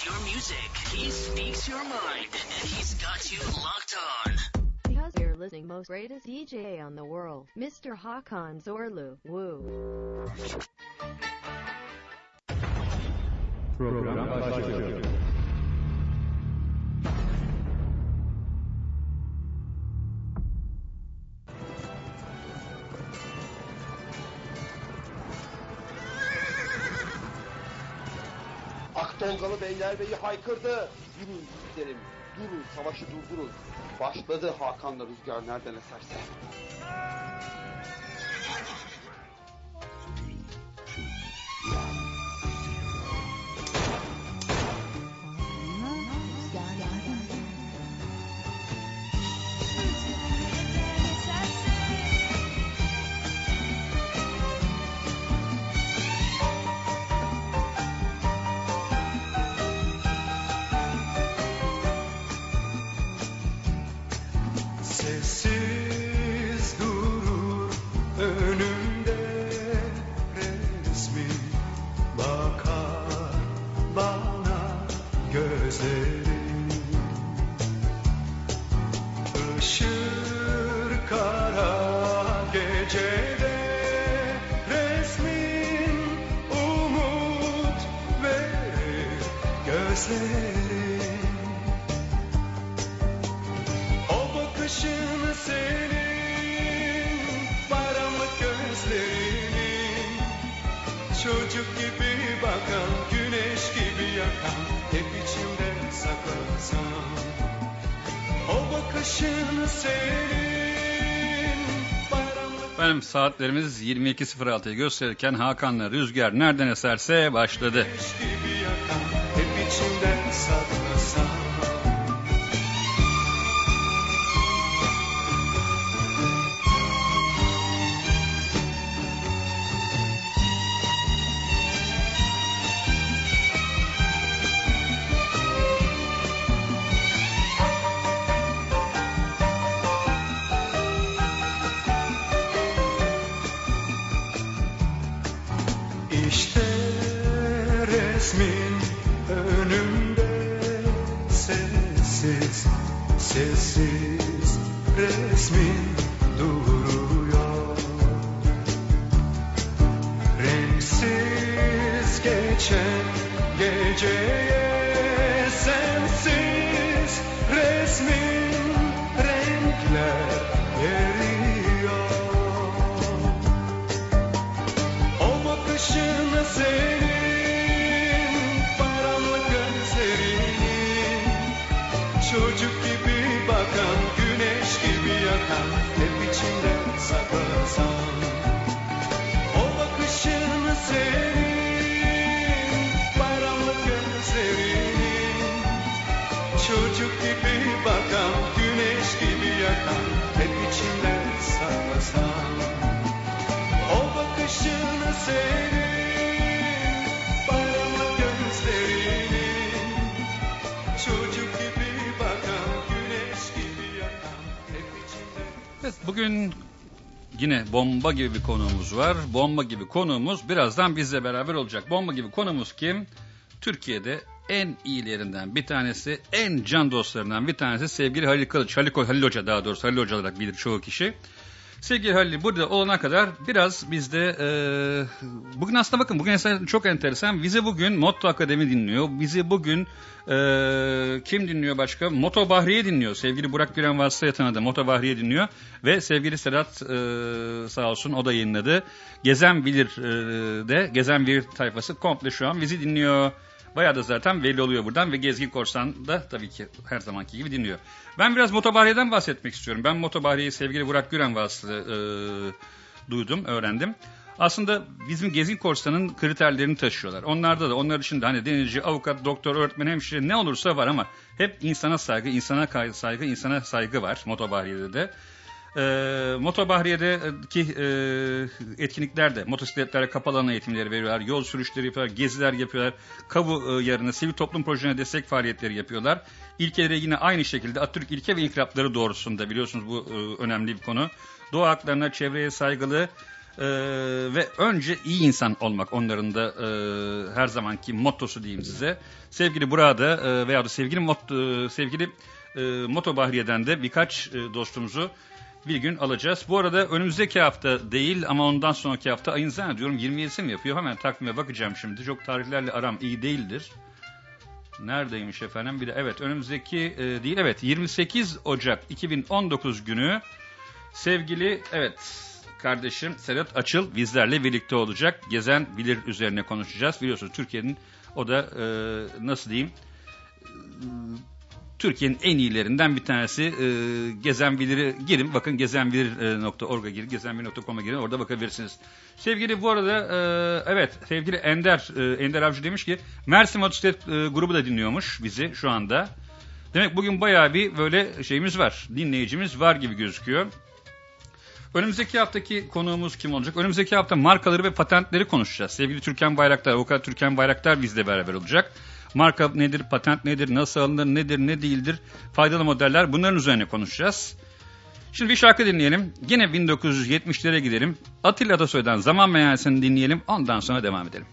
plays your music. He speaks your mind. And he's got you locked on. Because you're listening most greatest DJ on the world, Mr. Hakan Zorlu. Woo. Program başlıyor. Aktolgalı Beylerbeyi haykırdı. Yürüyün gidelim. Durun, savaşı durdurun. Başladı Hakan'la rüzgar nereden eserse. Saatlerimiz 22.06'yı gösterirken Hakan'la Rüzgar nereden eserse başladı. güneş bomba gibi bir konuğumuz var. Bomba gibi konuğumuz birazdan bizle beraber olacak. Bomba gibi konuğumuz kim? Türkiye'de en iyilerinden bir tanesi, en can dostlarından bir tanesi sevgili Halil Kılıç. Halil, Halil Hoca daha doğrusu Halil Hoca olarak bilir çoğu kişi. Sevgili Halil burada olana kadar biraz bizde e, bugün aslında bakın bugün aslında çok enteresan. Bizi bugün Motto Akademi dinliyor. Bizi bugün e, kim dinliyor başka? Moto Bahriye dinliyor. Sevgili Burak Güren vasıtaya tanıdı. Moto Bahriye dinliyor. Ve sevgili Sedat e, sağ olsun o da yayınladı. Gezen Bilir e, de Gezen Bilir tayfası komple şu an bizi dinliyor. Bayağı da zaten belli oluyor buradan ve Gezgin Korsan da tabii ki her zamanki gibi dinliyor. Ben biraz Motobahriye'den bahsetmek istiyorum. Ben Motobahriye'yi sevgili Burak Güren vasıtası e, duydum, öğrendim. Aslında bizim Gezgin Korsan'ın kriterlerini taşıyorlar. Onlarda da onlar için de hani denizci, avukat, doktor, öğretmen, hemşire ne olursa var ama hep insana saygı, insana saygı, insana saygı var Motobahriye'de de. E, Motobahriye'deki e, etkinliklerde motosikletlere kapalı alan eğitimleri veriyorlar. Yol sürüşleri yapıyorlar, geziler yapıyorlar. Kamu e, yarını, sivil toplum projelerine destek faaliyetleri yapıyorlar. İlkeleri yine aynı şekilde Atatürk ilke ve inkılapları doğrusunda biliyorsunuz bu e, önemli bir konu. Doğa haklarına, çevreye saygılı, Ee, ve önce iyi insan olmak onların da e, her zamanki mottosu diyeyim size. Sevgili burada e, veya da sevgili mot, e, sevgili e, Moto Bahriye'den de birkaç e, dostumuzu bir gün alacağız. Bu arada önümüzdeki hafta değil ama ondan sonraki hafta ayın zannediyorum 27'si mi yapıyor? Hemen takvime bakacağım şimdi. Çok tarihlerle aram iyi değildir. Neredeymiş efendim? Bir de evet önümüzdeki e, değil evet 28 Ocak 2019 günü sevgili evet kardeşim Sedat Açıl bizlerle birlikte olacak. Gezen bilir üzerine konuşacağız. Biliyorsunuz Türkiye'nin o da e, nasıl diyeyim Türkiye'nin en iyilerinden bir tanesi e, Gezen Bilir'i girin. Bakın gezenbilir.org'a girin. Gezenbilir.com'a girin. Orada bakabilirsiniz. Sevgili bu arada e, evet sevgili Ender e, Ender Avcı demiş ki Mersin Motosiklet e, grubu da dinliyormuş bizi şu anda. Demek bugün bayağı bir böyle şeyimiz var. Dinleyicimiz var gibi gözüküyor. Önümüzdeki haftaki konuğumuz kim olacak? Önümüzdeki hafta markaları ve patentleri konuşacağız. Sevgili Türkan Bayraktar, avukat Türkan Bayraktar bizle beraber olacak. Marka nedir, patent nedir, nasıl alınır, nedir, ne değildir, faydalı modeller bunların üzerine konuşacağız. Şimdi bir şarkı dinleyelim. Yine 1970'lere gidelim. Atilla Atasoy'dan Zaman Meyhanesi'ni dinleyelim. Ondan sonra devam edelim.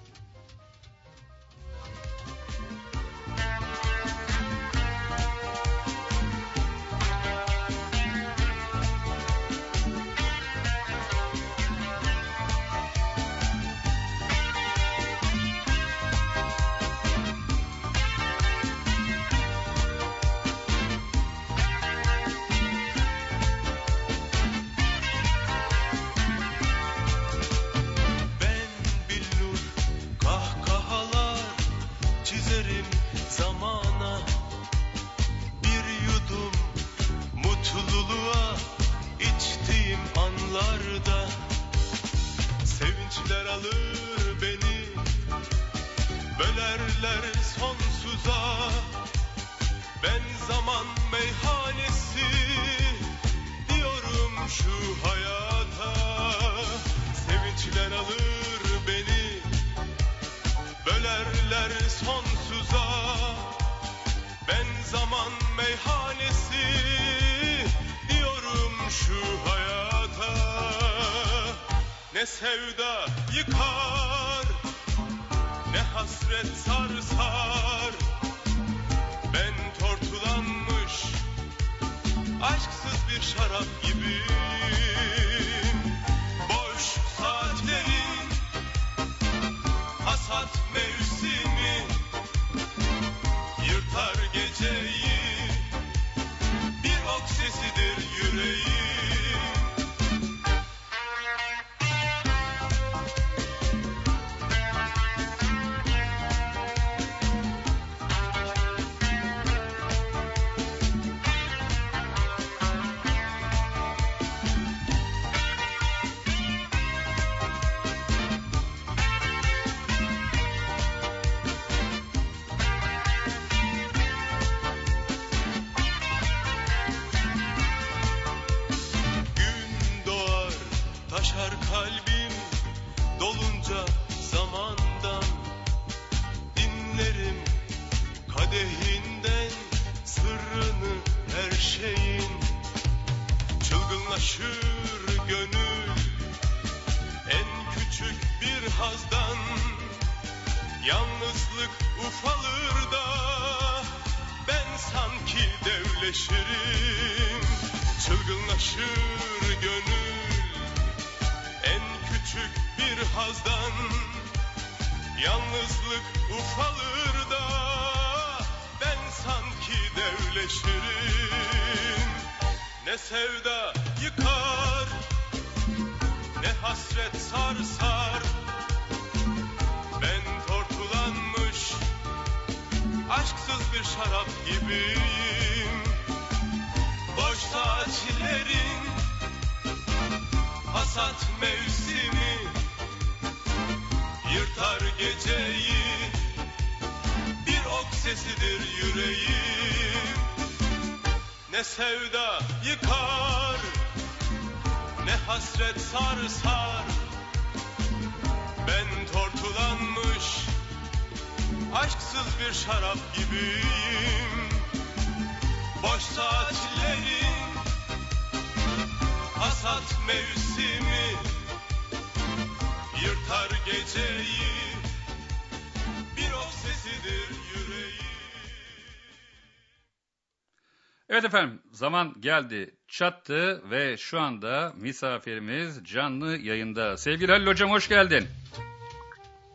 Zaman geldi çattı ve şu anda misafirimiz canlı yayında. Sevgili Halil Hocam hoş geldin.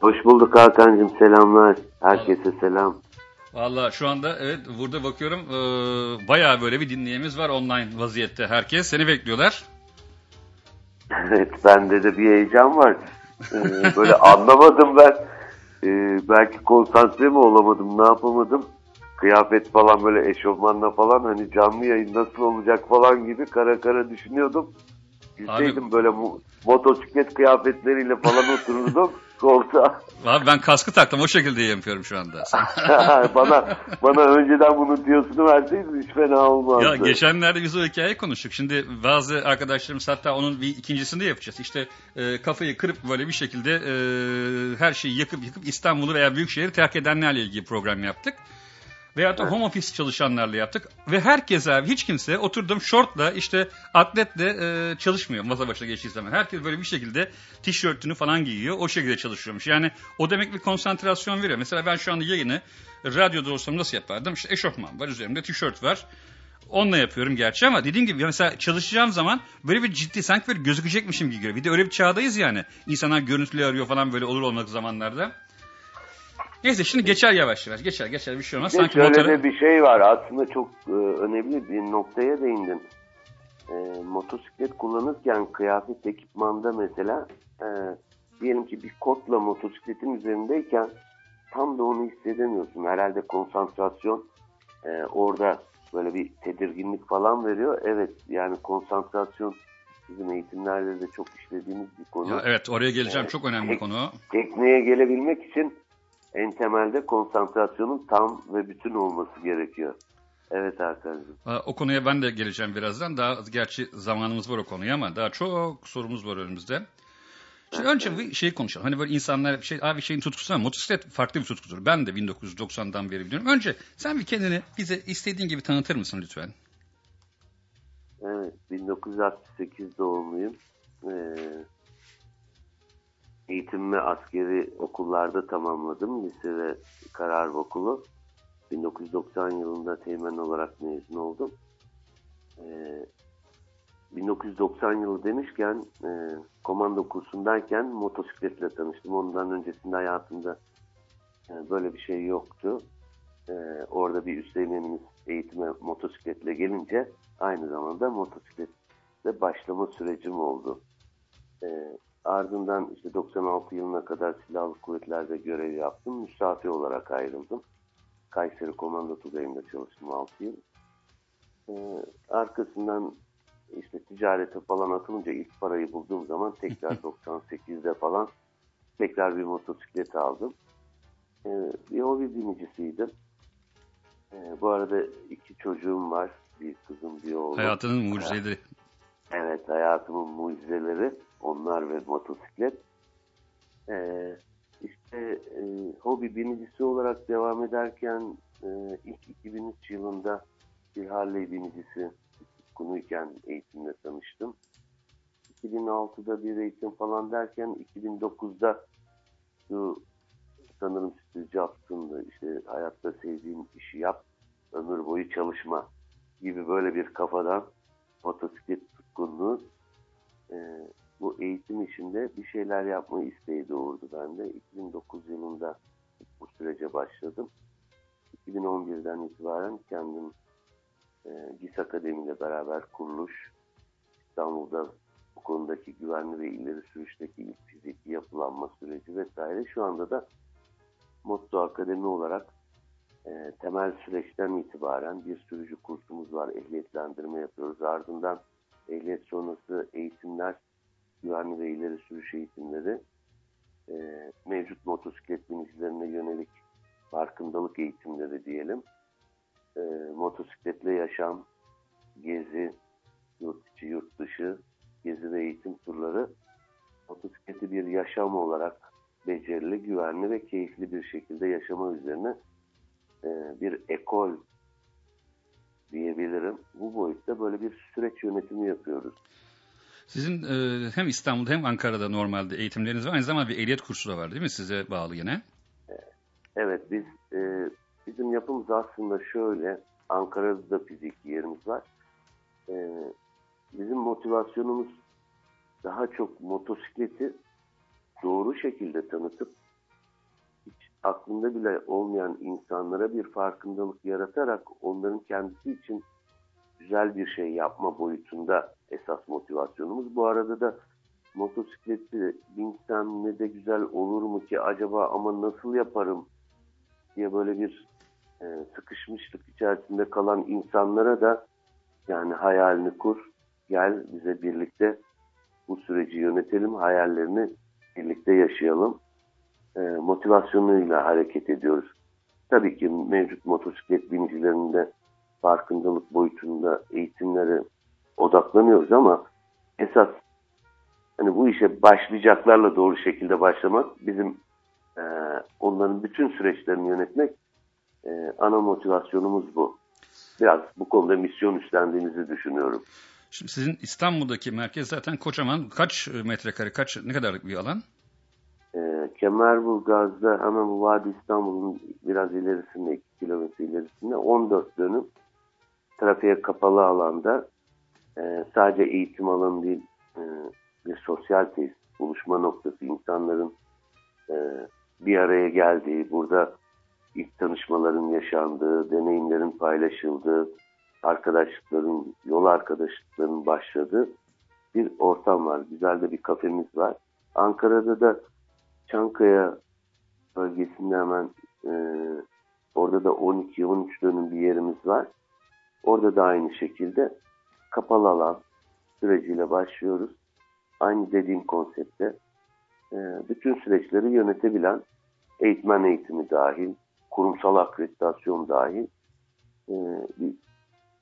Hoş bulduk Hakan'cığım selamlar. Herkese selam. Valla şu anda evet burada bakıyorum e, bayağı böyle bir dinleyemiz var online vaziyette herkes. Seni bekliyorlar. Evet bende de bir heyecan var. Ee, böyle anlamadım ben. Ee, belki konsantre mi olamadım ne yapamadım. Kıyafet falan böyle eşofmanla falan hani canlı yayın nasıl olacak falan gibi kara kara düşünüyordum. Gitseydim böyle mu- motosiklet kıyafetleriyle falan otururdum koltuğa. Abi ben kaskı taktım o şekilde yapıyorum şu anda. bana bana önceden bunu diyorsun verseydin hiç fena olmazdı. Ya geçenlerde biz o hikayeyi konuştuk. Şimdi bazı arkadaşlarımız hatta onun bir ikincisini de yapacağız. İşte e, kafayı kırıp böyle bir şekilde e, her şeyi yakıp yıkıp İstanbul'u veya Büyükşehir'i terk edenlerle ilgili program yaptık. Veyahut da home office çalışanlarla yaptık. Ve herkes abi hiç kimse oturdum şortla işte atletle e, çalışmıyor masa başına geçtiği zaman. Herkes böyle bir şekilde tişörtünü falan giyiyor. O şekilde çalışıyormuş. Yani o demek bir konsantrasyon veriyor. Mesela ben şu anda yayını radyoda olsam nasıl yapardım? İşte eşofman var üzerimde tişört var. Onunla yapıyorum gerçi ama dediğim gibi mesela çalışacağım zaman böyle bir ciddi sanki böyle gözükecekmişim gibi geliyor. Bir de öyle bir çağdayız yani. İnsanlar görüntülü arıyor falan böyle olur olmak zamanlarda. Neyse şimdi geçer yavaş yavaş. Geçer geçer bir şey olmaz. Sanki şöyle motoru... de bir şey var aslında çok e, önemli bir noktaya değindin. E, motosiklet kullanırken kıyafet ekipmanda mesela e, diyelim ki bir kotla motosikletin üzerindeyken tam da onu hissedemiyorsun. Herhalde konsantrasyon e, orada böyle bir tedirginlik falan veriyor. Evet yani konsantrasyon bizim eğitimlerde de çok işlediğimiz bir konu. Ya evet oraya geleceğim. Evet. Çok önemli bir konu. Tekneye gelebilmek için en temelde konsantrasyonun tam ve bütün olması gerekiyor. Evet Hakan'cığım. O konuya ben de geleceğim birazdan. Daha gerçi zamanımız var o konuya ama daha çok sorumuz var önümüzde. Şimdi önce bir şey konuşalım. Hani böyle insanlar şey abi şeyin tutkusu ama motosiklet farklı bir tutkudur. Ben de 1990'dan beri biliyorum. Önce sen bir kendini bize istediğin gibi tanıtır mısın lütfen? Evet 1968 doğumluyum. Ee, eğitimimi askeri okullarda tamamladım. Lise ve karar okulu. 1990 yılında teğmen olarak mezun oldum. Ee, 1990 yılı demişken e, komando kursundayken motosikletle tanıştım. Ondan öncesinde hayatımda e, böyle bir şey yoktu. E, orada bir üsteğmenimiz eğitime motosikletle gelince aynı zamanda motosikletle başlama sürecim oldu. E, ardından işte 96 yılına kadar silahlı kuvvetlerde görev yaptım. Müsafi olarak ayrıldım. Kayseri Komando Tugayı'nda çalıştım 6 yıl. E, arkasından işte ticarete falan atılınca ilk parayı bulduğum zaman tekrar 98'de falan tekrar bir motosiklet aldım. Ee, bir hobi binicisiydim. Ee, bu arada iki çocuğum var. Bir kızım bir oğlum. Hayatının mucizeleri. Evet hayatımın mucizeleri onlar ve motosiklet. Ee, işte e, hobi binicisi olarak devam ederken e, ilk 2003 yılında bir Harley binicisi konuyken eğitimle tanıştım. 2006'da bir eğitim falan derken 2009'da şu sanırım Steve Jobs'ın işte hayatta sevdiğin işi yap, ömür boyu çalışma gibi böyle bir kafadan motosiklet tutkunluğu e, bu eğitim işinde bir şeyler yapma isteği doğurdu bende. 2009 yılında bu sürece başladım. 2011'den itibaren kendim e, GİS Akademi ile beraber kuruluş, İstanbul'da bu konudaki güvenli ve ileri sürüşteki ilk fiziki yapılanma süreci vesaire. Şu anda da Motto Akademi olarak e, temel süreçten itibaren bir sürücü kursumuz var. Ehliyetlendirme yapıyoruz. Ardından ehliyet sonrası eğitimler, güvenli ve ileri sürüş eğitimleri, e, mevcut motosiklet binicilerine yönelik farkındalık eğitimleri diyelim. E, motosikletle yaşam, gezi, yurt içi, yurt dışı, gezi ve eğitim turları motosikleti bir yaşam olarak becerili, güvenli ve keyifli bir şekilde yaşama üzerine e, bir ekol diyebilirim. Bu boyutta böyle bir süreç yönetimi yapıyoruz. Sizin e, hem İstanbul'da hem Ankara'da normalde eğitimleriniz var. Aynı zamanda bir ehliyet kursu da var değil mi? Size bağlı yine. Evet biz e, bizim yapımız aslında şöyle Ankara'da da fiziki yerimiz var. E, bizim motivasyonumuz daha çok motosikleti doğru şekilde tanıtıp hiç aklında bile olmayan insanlara bir farkındalık yaratarak onların kendisi için güzel bir şey yapma boyutunda esas motivasyonumuz. Bu arada da motosikleti binsem ne de güzel olur mu ki acaba ama nasıl yaparım diye böyle bir e, sıkışmışlık içerisinde kalan insanlara da yani hayalini kur, gel bize birlikte bu süreci yönetelim, hayallerini birlikte yaşayalım e, motivasyonuyla hareket ediyoruz. Tabii ki mevcut motosiklet binicilerinde farkındalık boyutunda eğitimlere odaklanıyoruz ama esas hani bu işe başlayacaklarla doğru şekilde başlamak bizim e, onların bütün süreçlerini yönetmek e, ana motivasyonumuz bu. Biraz bu konuda misyon üstlendiğimizi düşünüyorum. Şimdi sizin İstanbul'daki merkez zaten kocaman. Kaç metrekare, kaç ne kadar bir alan? E, Kemerburgaz'da hemen bu Vadi İstanbul'un biraz ilerisinde, 2 kilometre ilerisinde 14 dönüm trafiğe kapalı alanda e, sadece eğitim alanı değil e, bir sosyal tesis, buluşma noktası, insanların e, bir araya geldiği, burada ilk tanışmaların yaşandığı, deneyimlerin paylaşıldığı, arkadaşlıkların, yol arkadaşlıkların başladığı bir ortam var. Güzel de bir kafemiz var. Ankara'da da Çankaya bölgesinde hemen e, orada da 12-13 dönüm bir yerimiz var. Orada da aynı şekilde kapalı alan süreciyle başlıyoruz. Aynı dediğim konsepte e, bütün süreçleri yönetebilen eğitmen eğitimi dahil, kurumsal akreditasyon dahil e, bir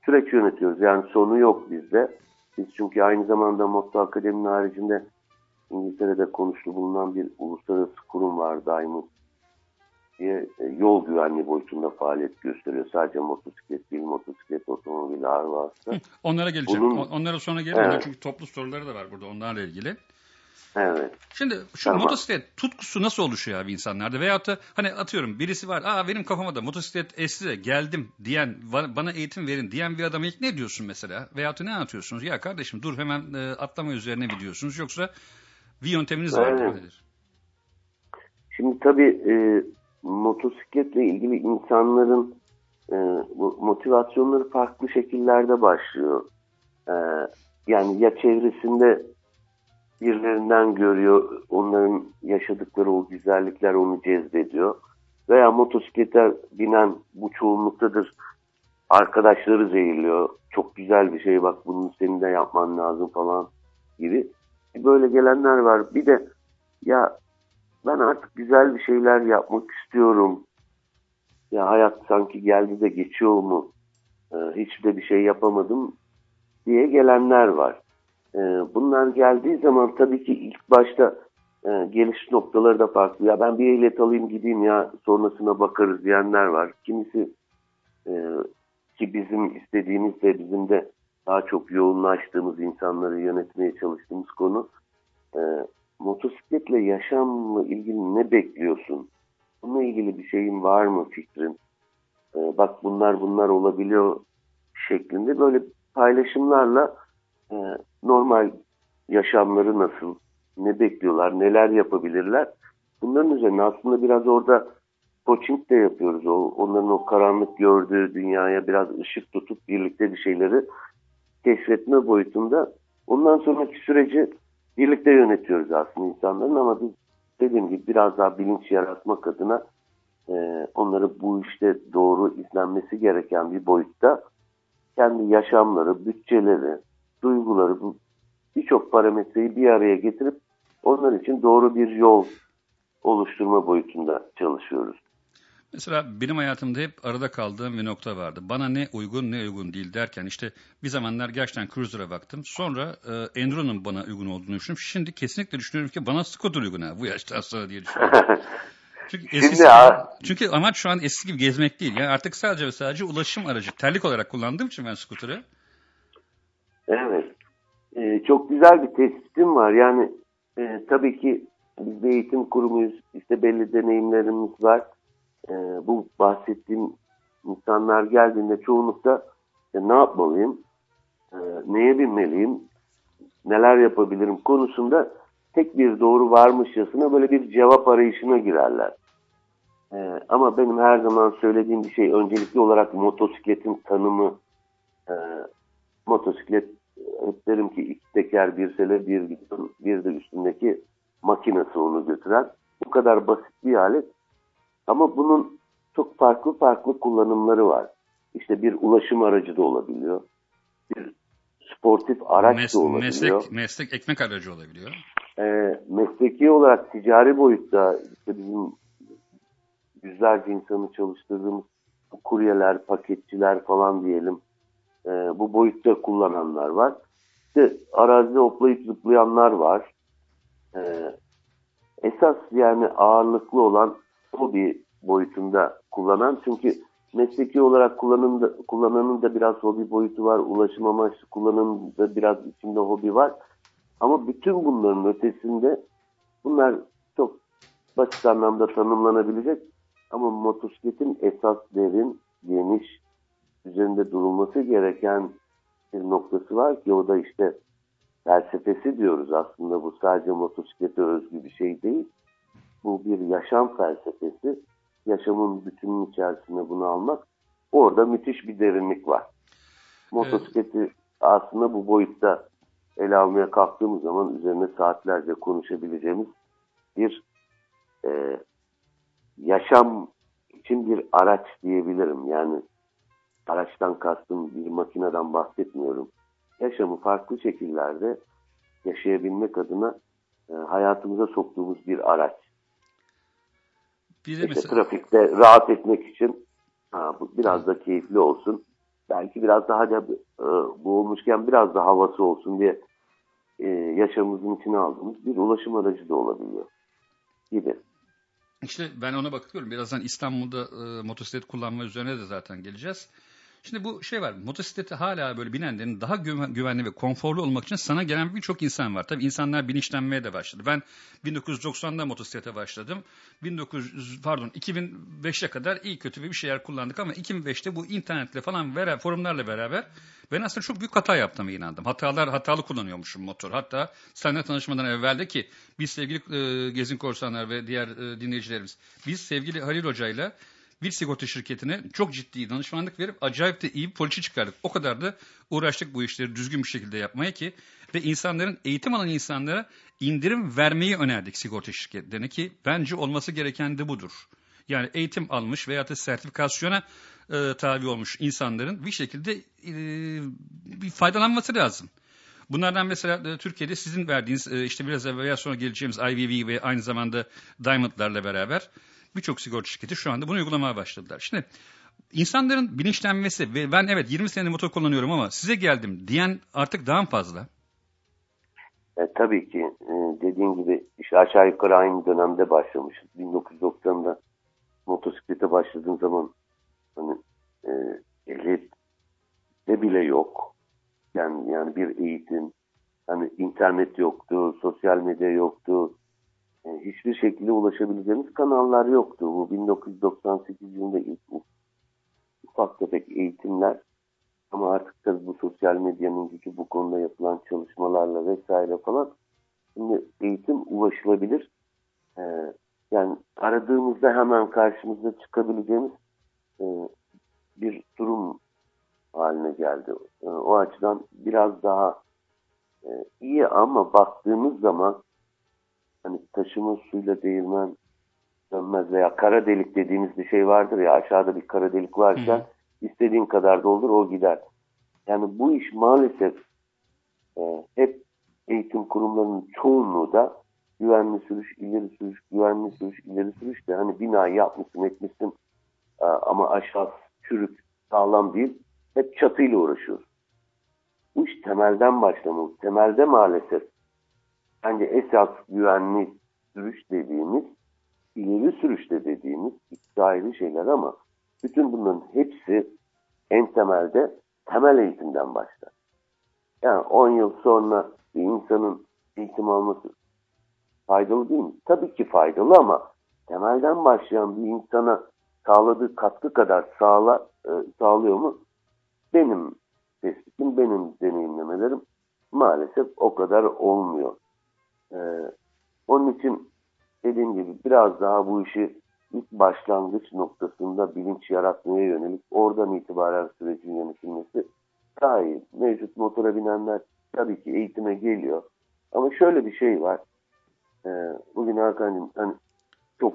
süreç yönetiyoruz. Yani sonu yok bizde. Biz çünkü aynı zamanda Motto Akademi'nin haricinde İngiltere'de konuşulu bulunan bir uluslararası kurum var Diamond diye e, yol güvenliği boyutunda faaliyet gösteriyor. Sadece motosiklet değil, motosiklet, otomobil, ağır vasıta. Onlara geleceğim. Bunun- Onlara sonra gelelim. Evet. Çünkü toplu soruları da var burada onlarla ilgili. Evet. Şimdi şu Tamam. motosiklet tutkusu nasıl oluşuyor abi insanlarda? Veyahut da hani atıyorum birisi var. Aa benim kafama da motosiklet esti de geldim diyen ba- bana eğitim verin diyen bir adama ilk ne diyorsun mesela? Veyahut da ne anlatıyorsunuz? Ya kardeşim dur hemen e, atlama üzerine mi diyorsunuz? Yoksa bir yönteminiz var nedir? Şimdi tabii e, motosikletle ilgili insanların e, bu motivasyonları farklı şekillerde başlıyor. E, yani ya çevresinde birilerinden görüyor, onların yaşadıkları o güzellikler onu cezbediyor. Veya motosiklete binen bu çoğunluktadır. Arkadaşları zehirliyor. Çok güzel bir şey bak bunu senin de yapman lazım falan gibi. Böyle gelenler var. Bir de ya ben artık güzel bir şeyler yapmak istiyorum. Ya hayat sanki geldi de geçiyor mu? Ee, hiç de bir şey yapamadım diye gelenler var. Ee, bunlar geldiği zaman tabii ki ilk başta e, geliş noktaları da farklı. Ya ben bir ehliyet alayım gideyim ya sonrasına bakarız diyenler var. Kimisi e, ki bizim istediğimiz de bizim de daha çok yoğunlaştığımız insanları yönetmeye çalıştığımız konu e, motosikletle yaşamla ilgili ne bekliyorsun? Bununla ilgili bir şeyin var mı fikrin? E, bak bunlar bunlar olabiliyor şeklinde böyle paylaşımlarla e, normal yaşamları nasıl, ne bekliyorlar, neler yapabilirler? Bunların üzerine aslında biraz orada coaching de yapıyoruz. O, onların o karanlık gördüğü dünyaya biraz ışık tutup birlikte bir şeyleri keşfetme boyutunda. Ondan sonraki süreci birlikte yönetiyoruz aslında insanların ama biz dediğim gibi biraz daha bilinç yaratmak adına e, onları bu işte doğru izlenmesi gereken bir boyutta kendi yaşamları, bütçeleri, duyguları bu birçok parametreyi bir araya getirip onlar için doğru bir yol oluşturma boyutunda çalışıyoruz. Mesela benim hayatımda hep arada kaldığım bir nokta vardı. Bana ne uygun ne uygun değil derken işte bir zamanlar gerçekten Cruiser'a baktım. Sonra e, Enduro'nun bana uygun olduğunu düşündüm. Şimdi kesinlikle düşünüyorum ki bana Scooter uygun ha bu yaştan sonra diye düşünüyorum. Çünkü, Şimdi eskisi, ha- çünkü amaç şu an eski gibi gezmek değil. Yani artık sadece ve sadece ulaşım aracı. Terlik olarak kullandığım için ben Scooter'ı. Evet. Ee, çok güzel bir tespitim var. Yani e, tabii ki biz bir eğitim kurumuyuz. İşte belli deneyimlerimiz var. E, bu bahsettiğim insanlar geldiğinde çoğunlukla e, ne yapmalıyım, e, neye binmeliyim, neler yapabilirim konusunda tek bir doğru varmışçasına böyle bir cevap arayışına girerler. E, ama benim her zaman söylediğim bir şey öncelikli olarak motosikletin tanımı. E, motosiklet hep derim ki iki teker bir sele bir gidiyor, bir de üstündeki makinesi onu götüren. Bu kadar basit bir alet. Ama bunun çok farklı farklı kullanımları var. İşte bir ulaşım aracı da olabiliyor. Bir sportif araç Mes- da olabiliyor. meslek, meslek ekmek aracı olabiliyor. Ee, mesleki olarak ticari boyutta işte bizim yüzlerce insanı çalıştırdığımız bu kuryeler, paketçiler falan diyelim e, bu boyutta kullananlar var. İşte arazide hoplayıp zıplayanlar var. E, esas yani ağırlıklı olan hobi boyutunda kullanan çünkü mesleki olarak kullanım da, kullananın da biraz hobi boyutu var. Ulaşım amaçlı kullanımın da biraz içinde hobi var. Ama bütün bunların ötesinde bunlar çok basit anlamda tanımlanabilecek ama motosikletin esas derin, geniş, üzerinde durulması gereken bir noktası var ki o da işte felsefesi diyoruz aslında bu sadece motosiklete özgü bir şey değil. Bu bir yaşam felsefesi. Yaşamın bütünün içerisinde bunu almak. Orada müthiş bir derinlik var. Motosikleti aslında bu boyutta ele almaya kalktığımız zaman üzerine saatlerce konuşabileceğimiz bir e, yaşam için bir araç diyebilirim. Yani araçtan kastım bir makineden bahsetmiyorum. Yaşamı farklı şekillerde yaşayabilmek adına e, hayatımıza soktuğumuz bir araç. Bir de İşte mesela trafikte rahat etmek için ha, bu biraz da keyifli olsun. Belki biraz daha da e, bu olmuşken biraz da havası olsun diye e, yaşamımızın içine aldığımız bir ulaşım aracı da olabiliyor gibi. işte ben ona bakıyorum. Birazdan İstanbul'da e, motosiklet kullanma üzerine de zaten geleceğiz. Şimdi bu şey var. Motosiklete hala böyle binenlerin daha güven- güvenli ve konforlu olmak için sana gelen birçok insan var. Tabii insanlar bilinçlenmeye de başladı. Ben 1990'da motosiklete başladım. 1900 pardon 2005'e kadar iyi kötü bir şeyler kullandık ama 2005'te bu internetle falan veren forumlarla beraber ben aslında çok büyük hata yaptığıma inandım. Hatalar hatalı kullanıyormuşum motor. Hatta seninle tanışmadan evvel de ki biz sevgili e, Gezin Korsanlar ve diğer e, dinleyicilerimiz biz sevgili Halil Hoca'yla bir sigorta şirketine çok ciddi danışmanlık verip acayip de iyi bir poliçe çıkardık. O kadar da uğraştık bu işleri düzgün bir şekilde yapmaya ki ve insanların eğitim alan insanlara indirim vermeyi önerdik sigorta şirketlerine ki bence olması gereken de budur. Yani eğitim almış veya da sertifikasyona e, tabi olmuş insanların bir şekilde e, faydalanması lazım. Bunlardan mesela e, Türkiye'de sizin verdiğiniz e, işte biraz evvel sonra geleceğimiz IVV ve aynı zamanda Diamond'larla beraber birçok sigorta şirketi şu anda bunu uygulamaya başladılar. Şimdi insanların bilinçlenmesi ve ben evet 20 senedir motor kullanıyorum ama size geldim diyen artık daha fazla? E, tabii ki e, dediğin gibi işte aşağı yukarı aynı dönemde başlamışız. 1990'da motosiklete başladığım zaman hani e, ehliyet de bile yok. Yani yani bir eğitim, hani internet yoktu, sosyal medya yoktu. E, hiçbir şekilde ulaşabileceğimiz kanallar yoktu. Bu 1998 yılında ilk uf- ufak tefek eğitimler ama artık tabii bu sosyal medyanın gücü bu konuda yapılan çalışmalarla vesaire falan şimdi eğitim ulaşılabilir. Ee, yani aradığımızda hemen karşımıza çıkabileceğimiz e, bir durum haline geldi. E, o açıdan biraz daha e, iyi ama baktığımız zaman hani taşıma suyla değirmen dönmez veya kara delik dediğimiz bir şey vardır ya aşağıda bir kara delik hı. istediğin kadar doldur o gider. Yani bu iş maalesef e, hep eğitim kurumlarının çoğunluğu da güvenli sürüş, ileri sürüş, güvenli sürüş, ileri sürüş de hani binayı yapmışsın etmişsin e, ama aşağı çürük, sağlam değil. Hep çatıyla uğraşıyoruz. Bu iş temelden başlamalı. Temelde maalesef bence esas güvenli sürüş dediğimiz ileri sürüşte dediğimiz ikisi ayrı şeyler ama bütün bunların hepsi en temelde temel eğitimden başlar. Yani 10 yıl sonra bir insanın eğitim alması faydalı değil mi? Tabii ki faydalı ama temelden başlayan bir insana sağladığı katkı kadar sağla, e, sağlıyor mu? Benim tespitim, benim deneyimlemelerim maalesef o kadar olmuyor. E, onun için dediğim gibi biraz daha bu işi ilk başlangıç noktasında bilinç yaratmaya yönelik oradan itibaren sürecin yönetilmesi daha iyi. Mevcut motora binenler tabii ki eğitime geliyor. Ama şöyle bir şey var. Ee, bugün Hakan'cığım hani çok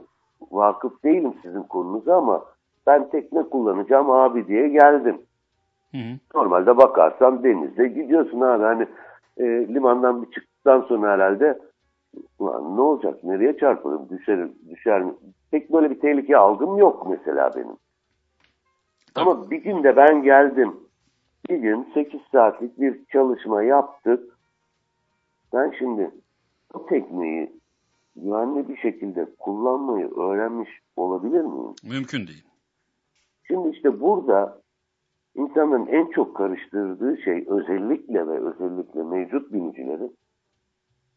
vakıf değilim sizin konunuza ama ben tekne kullanacağım abi diye geldim. Hı hı. Normalde bakarsan denizde gidiyorsun abi. Hani e, limandan bir çıktıktan sonra herhalde ulan ne olacak nereye çarparım düşer, düşer mi? Pek böyle bir tehlike algım yok mesela benim. Ama bir gün de ben geldim. Bir gün 8 saatlik bir çalışma yaptık. Ben şimdi bu tekneyi güvenli bir şekilde kullanmayı öğrenmiş olabilir miyim? Mümkün değil. Şimdi işte burada insanın en çok karıştırdığı şey özellikle ve özellikle mevcut binicilerin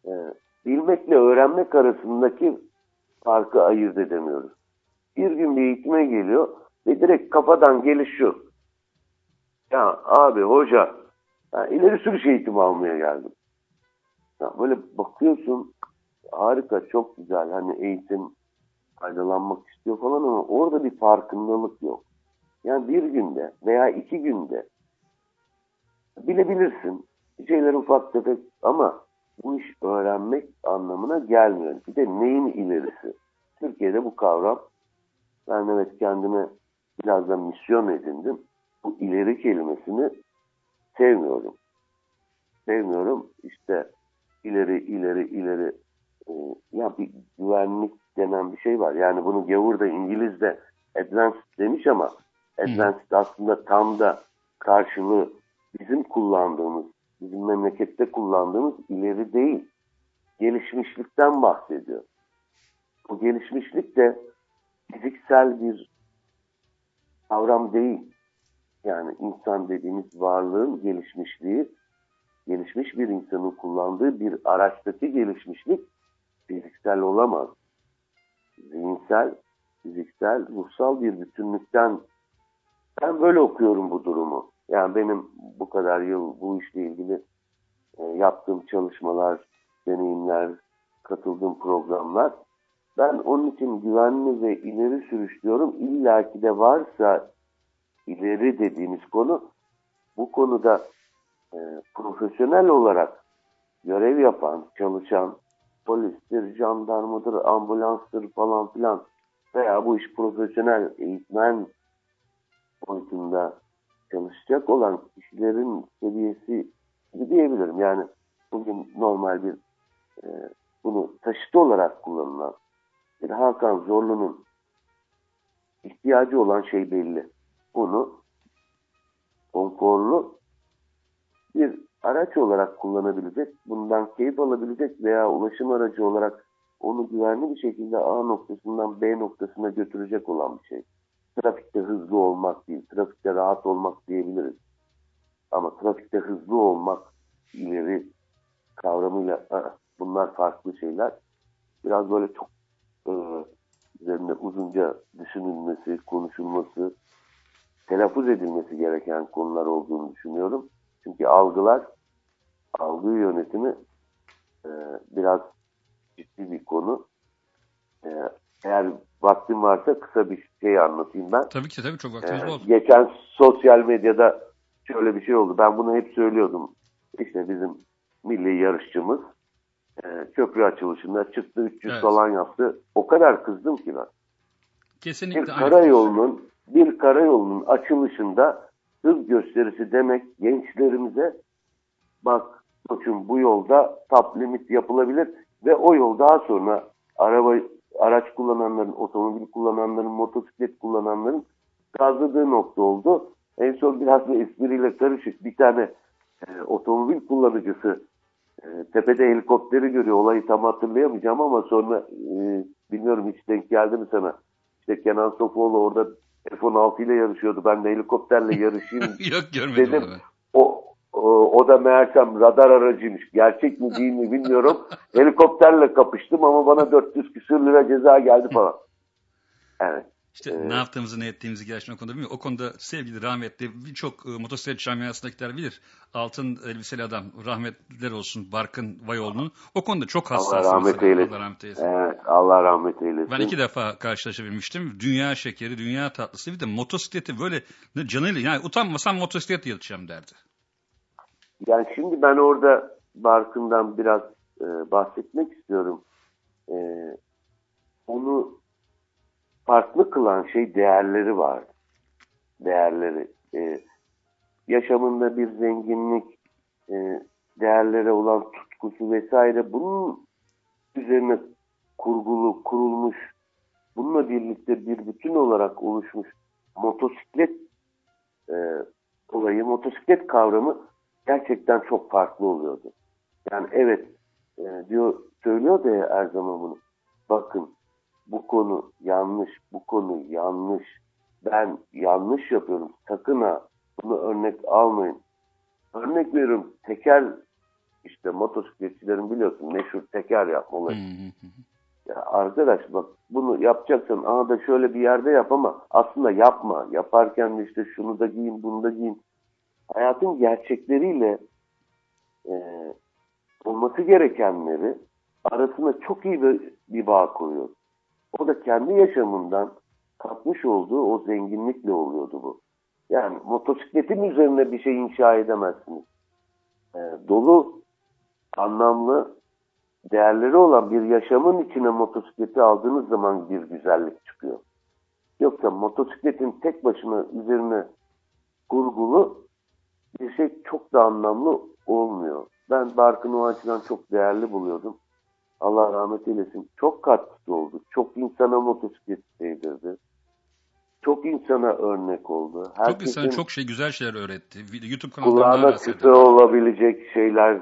e, bilmekle öğrenmek arasındaki farkı ayırt edemiyoruz. Bir gün bir eğitime geliyor ve direkt kafadan geliş. Ya abi hoca ben ileri sürüş eğitimi almaya geldim. Ya böyle bakıyorsun harika çok güzel hani eğitim faydalanmak istiyor falan ama orada bir farkındalık yok. Yani bir günde veya iki günde bilebilirsin. Bir şeyler ufak tefek ama bu iş öğrenmek anlamına gelmiyor. Bir de neyin ilerisi? Türkiye'de bu kavram ben evet kendime biraz da misyon edindim. Bu ileri kelimesini sevmiyorum. Sevmiyorum. İşte ileri ileri ileri e, ya bir güvenlik denen bir şey var. Yani bunu gavur da İngiliz'de advanced demiş ama advanced aslında tam da karşılığı bizim kullandığımız, bizim memlekette kullandığımız ileri değil. Gelişmişlikten bahsediyor. Bu gelişmişlik de fiziksel bir kavram değil. Yani insan dediğimiz varlığın gelişmişliği, gelişmiş bir insanın kullandığı bir araçtaki gelişmişlik fiziksel olamaz. Zihinsel, fiziksel, ruhsal bir bütünlükten ben böyle okuyorum bu durumu. Yani benim bu kadar yıl bu işle ilgili e, yaptığım çalışmalar, deneyimler, katıldığım programlar ben onun için güvenli ve ileri sürüş diyorum. İlla ki de varsa ileri dediğimiz konu bu konuda e, profesyonel olarak görev yapan, çalışan polistir, jandarmadır, ambulanstır falan filan veya bu iş profesyonel eğitmen boyutunda çalışacak olan kişilerin seviyesi diyebilirim. Yani bugün normal bir e, bunu taşıtı olarak kullanılan bir Hakan Zorlu'nun ihtiyacı olan şey belli. Bunu konforlu bir araç olarak kullanabilecek, bundan keyif alabilecek veya ulaşım aracı olarak onu güvenli bir şekilde A noktasından B noktasına götürecek olan bir şey. Trafikte hızlı olmak değil, trafikte rahat olmak diyebiliriz. Ama trafikte hızlı olmak ileri kavramıyla bunlar farklı şeyler. Biraz böyle çok e, üzerinde uzunca düşünülmesi, konuşulması, telaffuz edilmesi gereken konular olduğunu düşünüyorum. Çünkü algılar, algı yönetimi e, biraz ciddi bir konu. E, eğer vaktim varsa kısa bir şey anlatayım ben. Tabii ki tabii çok vaktimiz Ee, bol. geçen sosyal medyada şöyle bir şey oldu. Ben bunu hep söylüyordum. İşte bizim milli yarışçımız e, köprü açılışında çıktı 300 Evet. falan yaptı. O kadar kızdım ki ben. Kesinlikle Bir karayolunun bir karayolunun açılışında hız gösterisi demek gençlerimize bak koçum bu yolda top limit yapılabilir ve o yol daha sonra araba araç kullananların, otomobil kullananların, motosiklet kullananların gazladığı nokta oldu. En son biraz da espriyle karışık bir tane e, otomobil kullanıcısı e, tepede helikopteri görüyor. Olayı tam hatırlayamayacağım ama sonra e, bilmiyorum hiç denk geldi mi sana? İşte Kenan Sofuoğlu orada F-16 ile yarışıyordu. Ben de helikopterle yarışayım Yok görmedim dedim. onu. O, o da meğersem radar aracıymış. Gerçek mi değil mi bilmiyorum. Helikopterle kapıştım ama bana 400 küsür lira ceza geldi falan. Evet. İşte Evet. ne yaptığımızı ne ettiğimizi gerçekten o konuda bilmiyorum. O konuda sevgili rahmetli birçok e, motosiklet camiasındakiler bilir. Altın elbiseli adam rahmetliler olsun Barkın Vayoğlu'nun. O konuda çok hassas. Allah rahmet eylesin. Allah rahmet eylesin. Evet, Allah rahmet eylesin. Ben iki defa karşılaşabilmiştim. Dünya şekeri, dünya tatlısı. Bir de motosikleti böyle canıyla yani utanmasam motosiklet yatacağım derdi. Yani şimdi ben orada Barkın'dan biraz e, bahsetmek istiyorum. E, onu farklı kılan şey değerleri var. Değerleri. E, yaşamında bir zenginlik, e, değerlere olan tutkusu vesaire bunun üzerine kurgulu, kurulmuş, bununla birlikte bir bütün olarak oluşmuş motosiklet e, olayı, motosiklet kavramı gerçekten çok farklı oluyordu. Yani evet e, diyor söylüyor da her zaman bunu. Bakın bu konu yanlış, bu konu yanlış. Ben yanlış yapıyorum. Sakın ha bunu örnek almayın. Örnek veriyorum teker işte motosikletçilerin biliyorsun meşhur teker yapma Hı olayı. hı hı. Ya arkadaş bak bunu yapacaksan aha da şöyle bir yerde yap ama aslında yapma. Yaparken de işte şunu da giyin bunu da giyin. Hayatın gerçekleriyle e, olması gerekenleri arasında çok iyi bir, bir bağ koyuyor. O da kendi yaşamından katmış olduğu o zenginlikle oluyordu bu. Yani motosikletin üzerine bir şey inşa edemezsiniz. E, dolu, anlamlı, değerleri olan bir yaşamın içine motosikleti aldığınız zaman bir güzellik çıkıyor. Yoksa motosikletin tek başına üzerine kurgulu bir şey çok da anlamlı olmuyor. Ben Barkın'ı o açıdan çok değerli buluyordum. Allah rahmet eylesin. Çok katkısı oldu. Çok insana motosiklet sevdirdi. Çok insana örnek oldu. Çok Herkesin insan çok şey güzel şeyler öğretti. YouTube bahsediyor. küpe olabilecek şeyler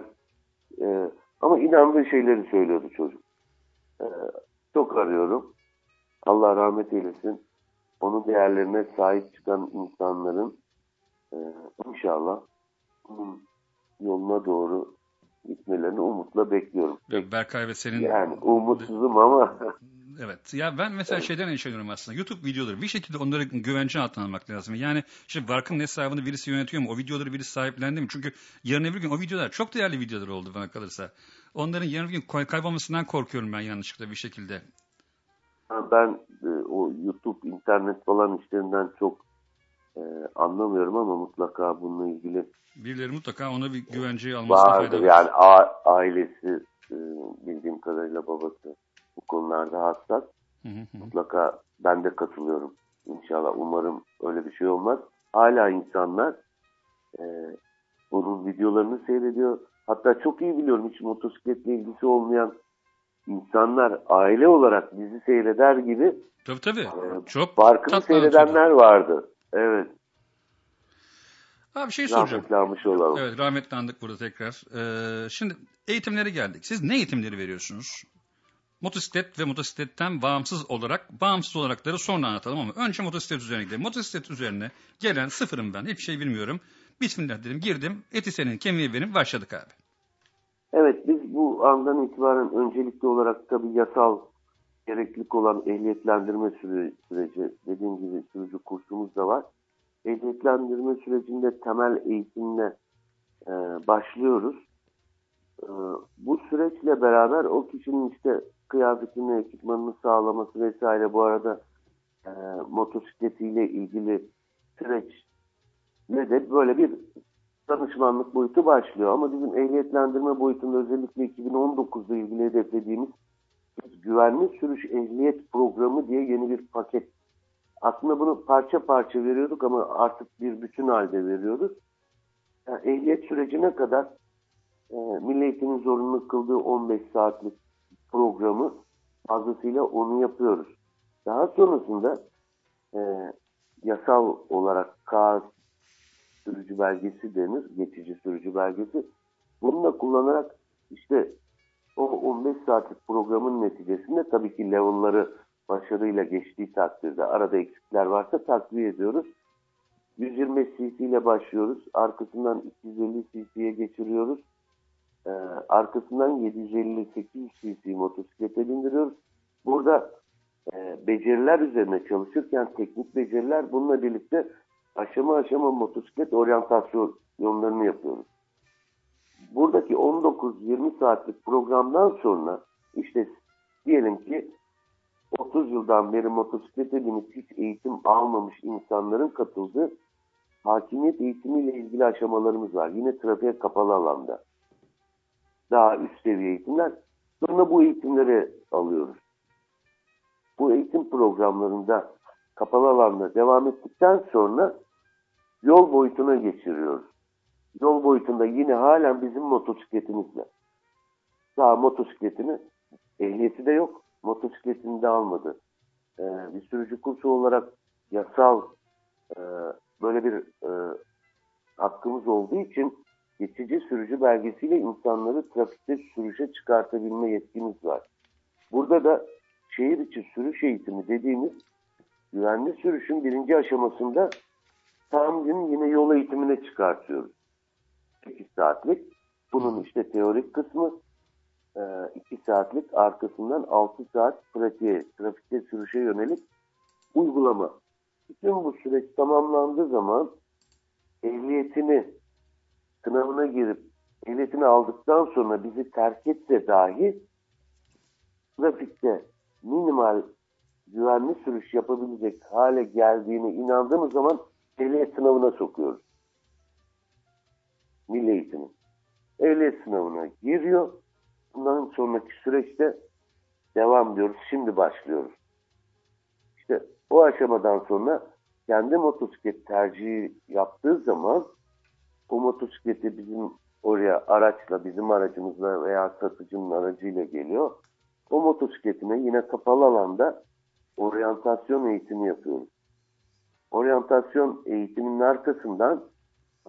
e, ama inandığı şeyleri söylüyordu çocuk. E, çok arıyorum. Allah rahmet eylesin. Onun değerlerine sahip çıkan insanların e, inşallah bunun yoluna doğru gitmelerini umutla bekliyorum. Berkay ve senin Yani umutsuzum ama Evet. Ya ben mesela şeyden endişeleniyorum aslında. YouTube videoları bir şekilde onları güvence altına almak lazım. Yani şimdi Barkın'ın hesabını birisi yönetiyor mu? O videoları birisi sahiplendi mi? Çünkü yarın öbür gün o videolar çok değerli videolar oldu bana kalırsa. Onların yarın öbür gün kay- kaybolmasından korkuyorum ben yanlışlıkla bir şekilde. ben e, o YouTube, internet falan işlerinden çok e, anlamıyorum ama mutlaka bununla ilgili Birileri mutlaka ona bir güvenceyi fayda vardır. var. Yani a- ailesi e, bildiğim kadarıyla babası bu konularda hassas. Hı hı hı. Mutlaka ben de katılıyorum. İnşallah umarım öyle bir şey olmaz. Hala insanlar e, bunun videolarını seyrediyor. Hatta çok iyi biliyorum hiç motosikletle ilgisi olmayan insanlar aile olarak bizi seyreder gibi Tabii tabii. e, Çok tatlı seyredenler vardı. Evet. Abi şey soracağım. Rahmetli almış olalım. Evet rahmetli andık burada tekrar. Ee, şimdi eğitimlere geldik. Siz ne eğitimleri veriyorsunuz? Motosiklet ve motosikletten bağımsız olarak, bağımsız olarakları sonra anlatalım ama önce motosiklet üzerine gidelim. Motosiklet üzerine gelen sıfırım ben, hiçbir şey bilmiyorum. Bismillah dedim, girdim, eti senin, kemiği benim, başladık abi. Evet biz bu andan itibaren öncelikli olarak tabii yasal gereklilik olan ehliyetlendirme süre- süreci dediğim gibi sürücü kursumuz da var. Ehliyetlendirme sürecinde temel eğitimle e, başlıyoruz. E, bu süreçle beraber o kişinin işte kıyafetini, ekipmanını sağlaması vesaire bu arada e, motosikletiyle ilgili süreç ne de böyle bir danışmanlık boyutu başlıyor. Ama bizim ehliyetlendirme boyutunda özellikle 2019'da ilgili hedeflediğimiz güvenli sürüş ehliyet programı diye yeni bir paket. Aslında bunu parça parça veriyorduk ama artık bir bütün halde veriyoruz. Yani ehliyet sürecine kadar e, Milli zorunlu kıldığı 15 saatlik programı fazlasıyla onu yapıyoruz. Daha sonrasında e, yasal olarak KAS sürücü belgesi denir, geçici sürücü belgesi. Bunu da kullanarak işte o 15 saatlik programın neticesinde tabii ki level'ları başarıyla geçtiği takdirde arada eksikler varsa takviye ediyoruz. 120 cc ile başlıyoruz. Arkasından 250 cc'ye geçiriyoruz. Ee, arkasından 758 cc motosiklete bindiriyoruz. Burada e, beceriler üzerine çalışırken teknik beceriler bununla birlikte aşama aşama motosiklet oryantasyonlarını yapıyoruz. Buradaki 19-20 saatlik programdan sonra işte diyelim ki 30 yıldan beri motosiklete binip hiç eğitim almamış insanların katıldığı hakimiyet eğitimiyle ilgili aşamalarımız var. Yine trafiğe kapalı alanda. Daha üst seviye eğitimler. Sonra bu eğitimleri alıyoruz. Bu eğitim programlarında kapalı alanda devam ettikten sonra yol boyutuna geçiriyoruz. Yol boyutunda yine halen bizim motosikletimizle. Daha motosikletini ehliyeti de yok. Motosikletini de almadı. Ee, bir sürücü kursu olarak yasal e, böyle bir e, hakkımız olduğu için geçici sürücü belgesiyle insanları trafikte sürüşe çıkartabilme yetkimiz var. Burada da şehir içi sürüş eğitimi dediğimiz güvenli sürüşün birinci aşamasında tam gün yine yol eğitimine çıkartıyoruz. 8 saatlik. Bunun işte teorik kısmı 2 saatlik arkasından 6 saat pratiğe, trafikte sürüşe yönelik uygulama. Bütün bu süreç tamamlandığı zaman ehliyetini sınavına girip ehliyetini aldıktan sonra bizi terk etse dahi trafikte minimal güvenli sürüş yapabilecek hale geldiğine inandığımız zaman ehliyet sınavına sokuyoruz. Milli eğitimi. Ehliyet sınavına giriyor. Bundan sonraki süreçte devam diyoruz. Şimdi başlıyoruz. İşte o aşamadan sonra kendi motosiklet tercihi yaptığı zaman o motosikleti bizim oraya araçla, bizim aracımızla veya satıcının aracıyla geliyor. O motosikletine yine kapalı alanda oryantasyon eğitimi yapıyoruz. Oryantasyon eğitiminin arkasından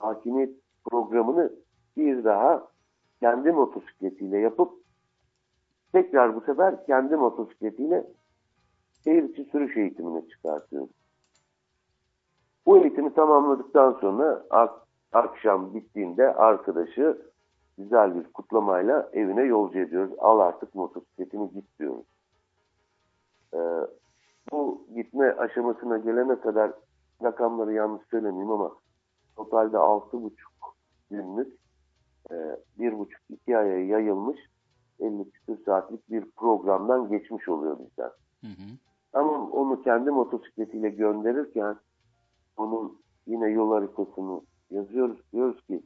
hakimiyet programını bir daha kendi motosikletiyle yapıp tekrar bu sefer kendi motosikletiyle şehir içi sürüş eğitimine çıkartıyoruz. Bu eğitimi tamamladıktan sonra ak akşam bittiğinde arkadaşı güzel bir kutlamayla evine yolcu ediyoruz. Al artık motosikletini git diyoruz. Ee, bu gitme aşamasına gelene kadar rakamları yanlış söylemeyeyim ama totalde 6,5 günlük e, bir buçuk iki aya yayılmış 50 küsur saatlik bir programdan geçmiş oluyor bizden. Hı hı. Ama onu kendi motosikletiyle gönderirken onun yine yol haritasını yazıyoruz. Diyoruz ki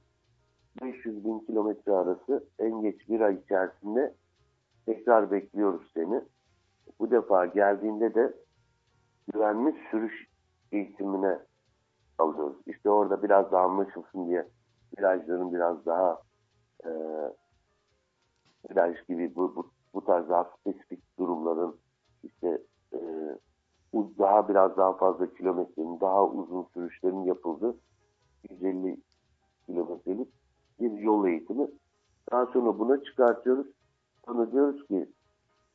500 bin kilometre arası en geç bir ay içerisinde tekrar bekliyoruz seni. Bu defa geldiğinde de güvenli sürüş eğitimine alıyoruz. İşte orada biraz daha anlaşılsın diye virajların biraz daha e, viraj gibi bu, bu, bu tarz daha spesifik durumların işte e, daha biraz daha fazla kilometrenin daha uzun sürüşlerin yapıldığı 150 kilometrelik bir yol eğitimi. Daha sonra buna çıkartıyoruz. Sonra diyoruz ki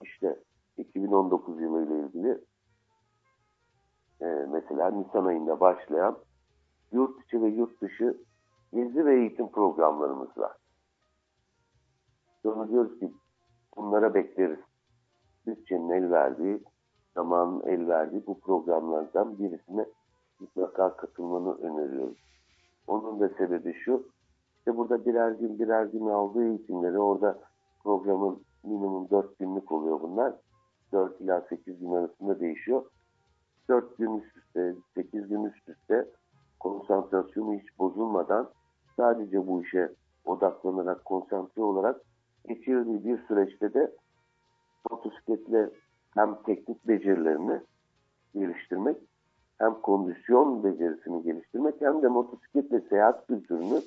işte 2019 yılı ile ilgili e, mesela Nisan ayında başlayan yurt içi ve yurt dışı gezi ve eğitim programlarımız var. Sonra diyoruz ki bunlara bekleriz. Bütçenin el verdiği, zamanın el verdiği bu programlardan birisine mutlaka katılmanı öneriyoruz. Onun da sebebi şu, işte burada birer gün birer gün aldığı eğitimleri orada programın minimum 4 günlük oluyor bunlar. 4 ila 8 gün arasında değişiyor. 4 gün üst üste, 8 gün üst üste konsantrasyonu hiç bozulmadan sadece bu işe odaklanarak, konsantre olarak geçirdiği bir süreçte de motosikletle hem teknik becerilerini geliştirmek, hem kondisyon becerisini geliştirmek hem de motosikletle seyahat kültürünü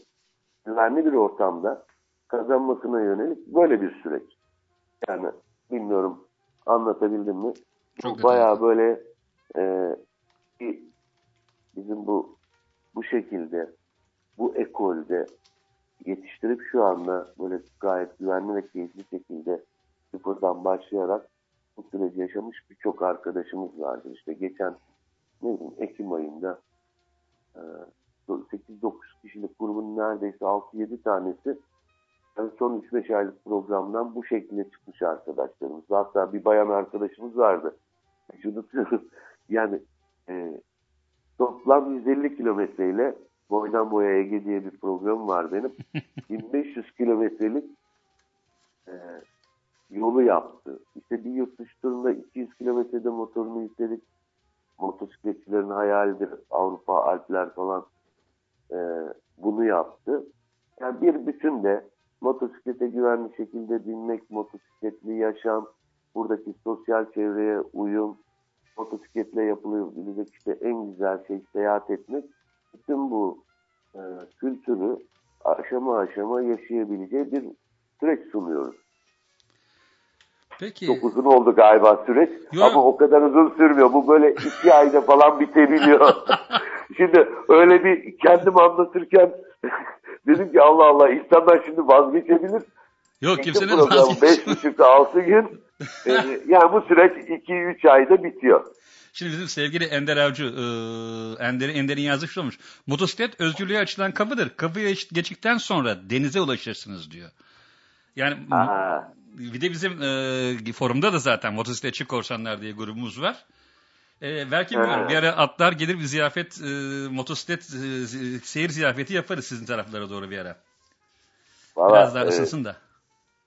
güvenli bir ortamda kazanmasına yönelik böyle bir süreç. Yani bilmiyorum anlatabildim mi? Çok Bayağı böyle e, bizim bu bu şekilde bu ekolde yetiştirip şu anda böyle gayet güvenli ve keyifli şekilde sıfırdan başlayarak bu süreci yaşamış birçok arkadaşımız vardır. İşte geçen ne bileyim Ekim ayında e, neredeyse 6-7 tanesi yani son 3-5 aylık programdan bu şekilde çıkmış arkadaşlarımız. Hatta bir bayan arkadaşımız vardı. Hiç unutuyorum. Yani e, toplam 150 kilometreyle boydan boya Ege diye bir program var benim. 1500 kilometrelik e, yolu yaptı. İşte bir yurt dışı turunda 200 kilometrede motorunu yükledik. Motosikletçilerin hayalidir. Avrupa, Alpler falan e, bunu yaptı. Yani bir bütün de motosiklete güvenli şekilde binmek, motosikletli yaşam, buradaki sosyal çevreye uyum, motosikletle yapılabilecek işte en güzel şey seyahat etmek. Bütün bu e, kültürü aşama aşama yaşayabileceği bir süreç sunuyoruz. Peki. Çok uzun oldu galiba süreç Yo. ama o kadar uzun sürmüyor. Bu böyle iki ayda falan bitebiliyor. şimdi öyle bir kendim anlatırken dedim ki Allah Allah insanlar şimdi vazgeçebilir. Yok kimsenin vazgeçmesi. beş buçuk altı gün. Ee, yani bu süreç iki üç ayda bitiyor. Şimdi bizim sevgili Ender Avcı, e, Ender'in Ender'in yazmış olmuş. Motosiklet özgürlüğe açılan kapıdır. Kapıyı geç- geçtikten sonra denize ulaşırsınız diyor. Yani Aa, bir de bizim e, forumda da zaten motosikletçi korsanlar diye grubumuz var. E, belki Ha. bir ara atlar gelir bir ziyafet, e, motosiklet e, seyir ziyafeti yaparız sizin taraflara doğru bir ara. valla, Biraz daha e, ısınsın da.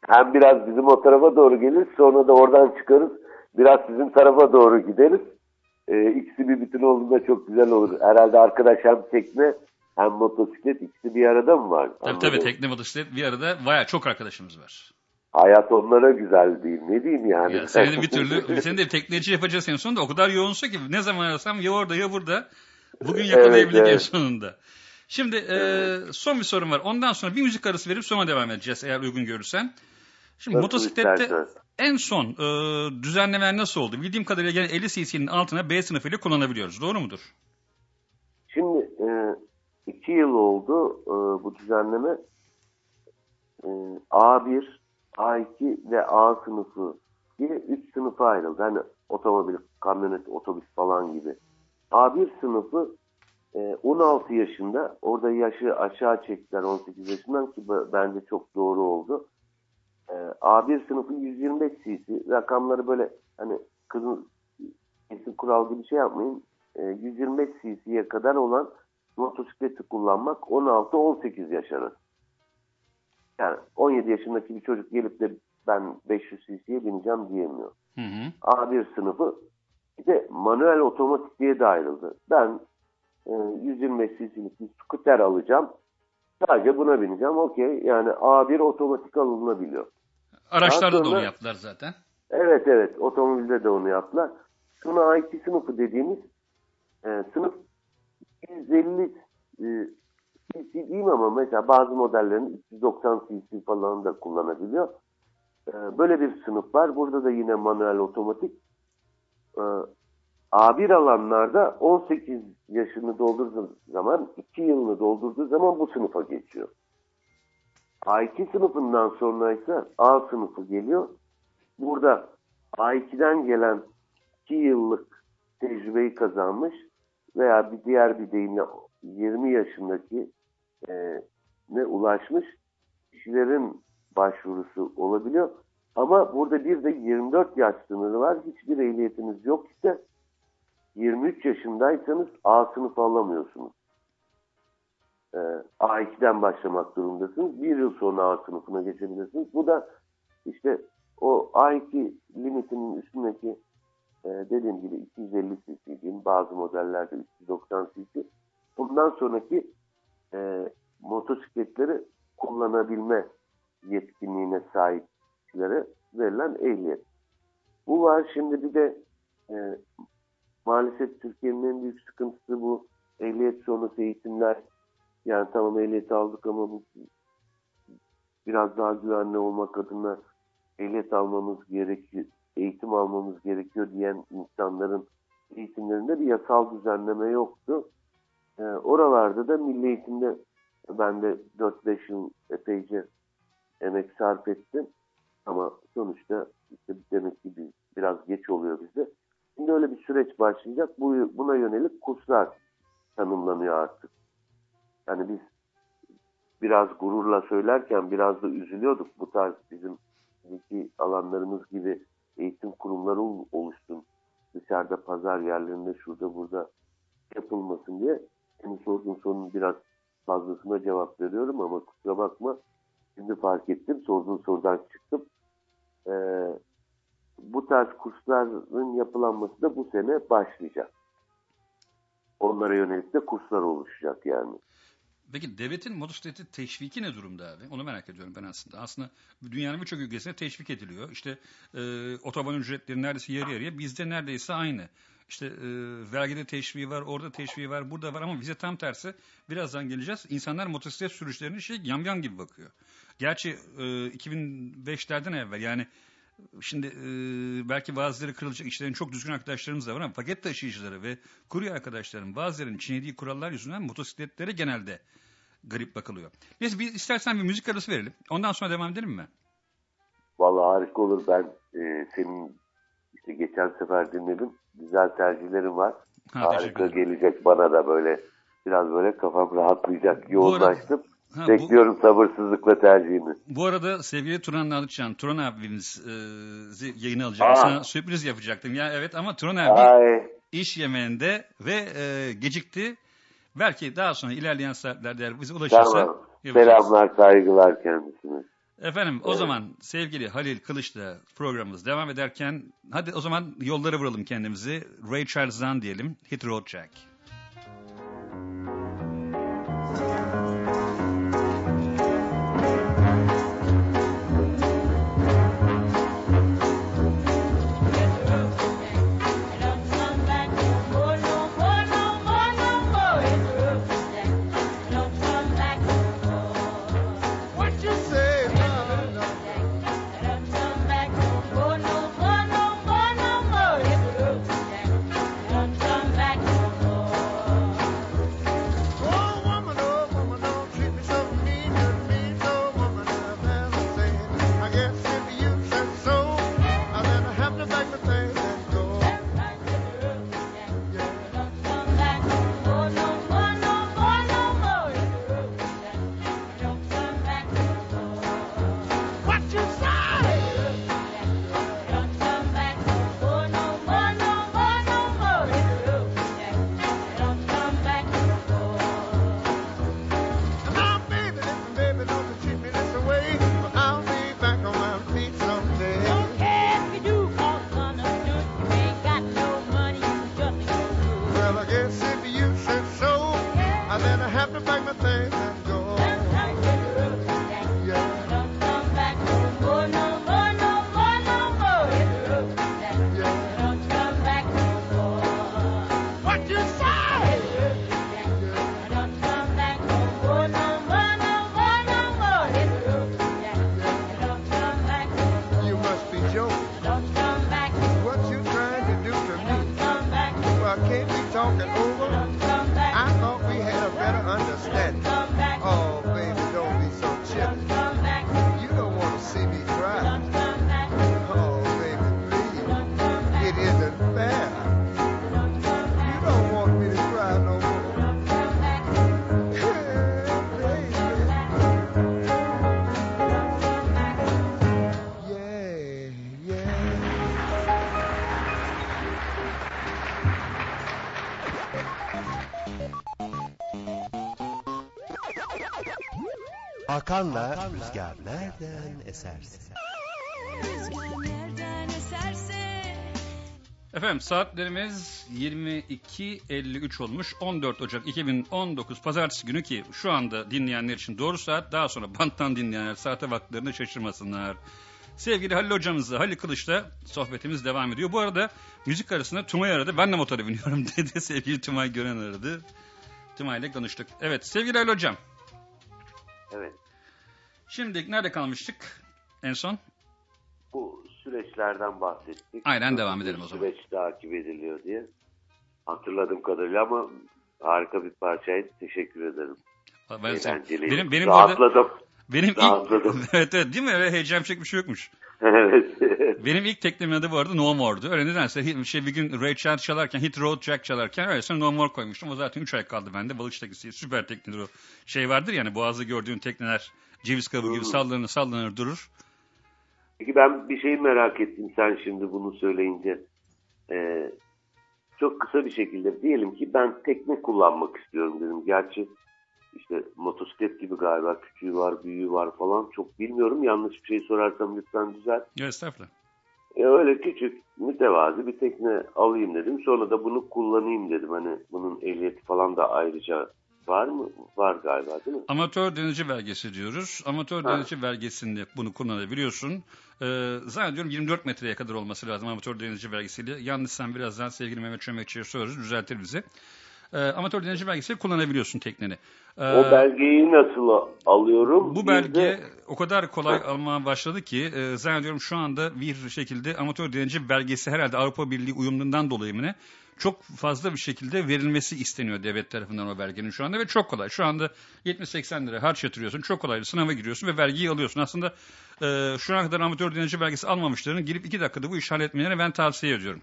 hem biraz bizim o tarafa doğru gelir sonra da oradan çıkarız. Biraz sizin tarafa doğru gideriz. Ee, ikisi bir bütün olduğunda çok güzel olur. Herhalde arkadaş hem tekne hem motosiklet ikisi bir arada mı var? Tabii tabii tekne motosiklet bir arada baya çok arkadaşımız var. Hayat onlara güzel değil. Ne diyeyim yani? Ya seni de bir türlü, seni de tekneci yapacağız en sonunda. O kadar yoğunsa ki ne zaman arasam ya orada ya burada. Bugün yakalayabildik Evet, en evet. sonunda. Şimdi e, son bir sorum var. Ondan sonra bir müzik arası verip sonra devam edeceğiz eğer uygun görürsen. Şimdi Nasıl motosiklette istersen. en son e, düzenlemen nasıl oldu? Bildiğim kadarıyla gene 50 cc'nin altına B sınıfıyla kullanabiliyoruz. Doğru mudur? Şimdi e, iki yıl oldu e, bu düzenleme. E, A1, A2 ve A sınıfı diye üç sınıfa ayrıldı. Hani otomobil, kamyonet, otobüs falan gibi. A1 sınıfı e, 16 yaşında. Orada yaşı aşağı çektiler 18 yaşından ki bence çok doğru oldu. E, A1 sınıfı 125 cc. Rakamları böyle hani kızın kesin kural gibi şey yapmayın. E, 125 cc'ye kadar olan motosikleti kullanmak 16-18 yaş arası. Yani 17 yaşındaki bir çocuk gelip de ben 500 cc'ye bineceğim diyemiyor. Hı hı. A1 sınıfı bir de manuel otomatik diye de ayrıldı. Ben e, 125 cc'lik bir scooter alacağım. Sadece buna bineceğim. Okey. Yani A1 otomatik alınabiliyor. Araçlarda da sonra- onu yaptılar zaten. Evet evet otomobilde de onu yaptılar. Sonra A2 sınıfı dediğimiz e, sınıf 150 e, cc diyeyim ama mesela bazı modellerin 390 cc falan da kullanabiliyor. E, böyle bir sınıf var. Burada da yine manuel otomatik. E, A1 alanlarda 18 yaşını doldurduğu zaman 2 yılını doldurduğu zaman bu sınıfa geçiyor. A2 sınıfından sonra ise A sınıfı geliyor. Burada A2'den gelen 2 yıllık tecrübeyi kazanmış veya bir diğer bir deyimle 20 yaşındaki e, ne ulaşmış kişilerin başvurusu olabiliyor. Ama burada bir de 24 yaş sınırı var. Hiçbir ehliyetiniz yok ise 23 yaşındaysanız A sınıfı alamıyorsunuz. Ee, A2'den başlamak durumundasınız. Bir yıl sonra A sınıfına geçebilirsiniz. Bu da işte o A2 limitinin üstündeki e, dediğim gibi 250 cc diyeyim. Bazı modellerde 390 cc. Bundan sonraki e, motosikletleri kullanabilme yetkinliğine sahip kişilere verilen ehliyet. Bu var. Şimdi bir de e, maalesef Türkiye'nin en büyük sıkıntısı bu ehliyet sonrası eğitimler. Yani tamam ehliyet aldık ama bu biraz daha güvenli olmak adına ehliyet almamız gerekiyor, eğitim almamız gerekiyor diyen insanların eğitimlerinde bir yasal düzenleme yoktu. E, oralarda da milli eğitimde ben de 4-5 yıl epeyce emek sarf ettim. Ama sonuçta işte demek ki bir, biraz geç oluyor bizde. Şimdi öyle bir süreç başlayacak. Bu, buna yönelik kurslar tanımlanıyor artık. Yani biz biraz gururla söylerken biraz da üzülüyorduk. Bu tarz bizim iki alanlarımız gibi eğitim kurumları ol- oluşsun. Dışarıda pazar yerlerinde şurada burada yapılmasın diye. Senin sorduğun sorunun biraz fazlasına cevap veriyorum ama kusura bakma. Şimdi fark ettim. Sorduğun sorudan çıktım. Ee, bu tarz kursların yapılanması da bu sene başlayacak. Onlara yönelik de kurslar oluşacak yani. Peki devletin motosikleti teşviki ne durumda abi? Onu merak ediyorum ben aslında. Aslında dünyanın birçok ülkesinde teşvik ediliyor. İşte e, otoban ücretleri neredeyse yarı yarıya. Bizde neredeyse aynı. İşte e, vergide teşviği var, orada teşviği var, burada var ama bize tam tersi. Birazdan geleceğiz. İnsanlar motosiklet sürüşlerine şey yamyam gibi bakıyor. Gerçi e, 2005'lerden evvel yani Şimdi e, belki bazıları kırılacak işlerin çok düzgün arkadaşlarımız da var ama paket taşıyıcıları ve kurye arkadaşlarım bazılarının çiğnediği kurallar yüzünden motosikletlere genelde garip bakılıyor. Neyse biz istersen bir müzik arası verelim. Ondan sonra devam edelim mi? Vallahi harika olur. Ben e, senin işte geçen sefer dinledim. Güzel tercihlerin var. Ha, harika gelecek bana da böyle biraz böyle kafam rahatlayacak. Yoğunlaştım. Ha, bu, Bekliyorum sabırsızlıkla tercihini. bu arada sevgili Turan Nalıçcan, Turan abiniz e, yayını alacağım. Aa. Sana sürpriz yapacaktım. Ya evet ama Turan abi Ay, iş yemeğinde ve e, gecikti. Belki daha sonra ilerleyen saatlerde eğer bize ulaşırsa tamam. Selamlar, saygılar kendisine. Efendim o zaman sevgili Halil Kılıç'la programımız devam ederken hadi o zaman yollara vuralım kendimizi. Ray Charles'dan diyelim Hit Road Jack. Hakan'la Rüzgar nereden eserse. Efendim saatlerimiz 22.53 olmuş. 14 Ocak 2019 Pazartesi günü ki şu anda dinleyenler için doğru saat. Daha sonra banttan dinleyenler saate baktıklarını şaşırmasınlar. Sevgili Halil hocamızla Halil Kılıç'la sohbetimiz devam ediyor. Bu arada müzik arasında Tumay aradı. Ben de motora biniyorum dedi. Sevgili Tumay Gören aradı. Tumay ile konuştuk. Evet sevgili Halil hocam. Evet. Şimdi nerede kalmıştık en son? Bu süreçlerden bahsettik. Aynen, devam Nasıl edelim bir o zaman. Süreç takip ediliyor diye. Hatırladığım kadarıyla ama harika bir parçaydı. Teşekkür ederim. Ben, Eğlenceli. benim benim burada Rahatladım. benim ilk Rahatladım. evet evet değil mi? Evet, heyecan çek bir şey yokmuş. evet. Benim ilk teknemin adı bu arada No More'du. Öyle nedense şey bir gün Ray Charles çalarken, Hit Road Jack çalarken öylesine No More koymuştum. O zaten 3 ay kaldı bende. Balıkçı teknesi süper teknedir o. Şey vardır yani boğazda gördüğün tekneler ceviz kabuğu gibi sallanır sallanır durur. Peki ben bir şey merak ettim sen şimdi bunu söyleyince. Ee, çok kısa bir şekilde diyelim ki ben tekne kullanmak istiyorum dedim. Gerçi işte motosiklet gibi galiba küçüğü var, büyüğü var falan çok bilmiyorum. Yanlış bir şey sorarsam lütfen düzelt. Ya estağfurullah. E öyle küçük, mütevazi bir tekne alayım dedim. Sonra da bunu kullanayım dedim. Hani bunun ehliyeti falan da ayrıca var mı? Var galiba değil mi? Amatör denizci belgesi diyoruz. Amatör Ha. denizci belgesinde bunu kullanabiliyorsun. Ee, zannediyorum 24 metreye kadar olması lazım amatör denizci belgesiyle. Yalnız sen birazdan sevgili Mehmet Çömekçi'ye sorarız, düzeltir bizi. Ee, amatör denizci belgesiyle kullanabiliyorsun tekneni. Ee, O belgeyi nasıl alıyorum? bu belge de- o kadar kolay Ha. almaya başladı ki e, zannediyorum şu anda bir şekilde amatör denizci belgesi herhalde Avrupa Birliği uyumundan dolayı mı ne? Çok fazla bir şekilde verilmesi isteniyor devlet tarafından o belgenin şu anda ve çok kolay. Şu anda 70-80 lira harç yatırıyorsun. Çok kolay sınava giriyorsun ve belgeyi alıyorsun. Aslında e, şu ana kadar amatör denizci belgesi almamışların girip iki dakikada bu işi halletmelerini ben tavsiye ediyorum.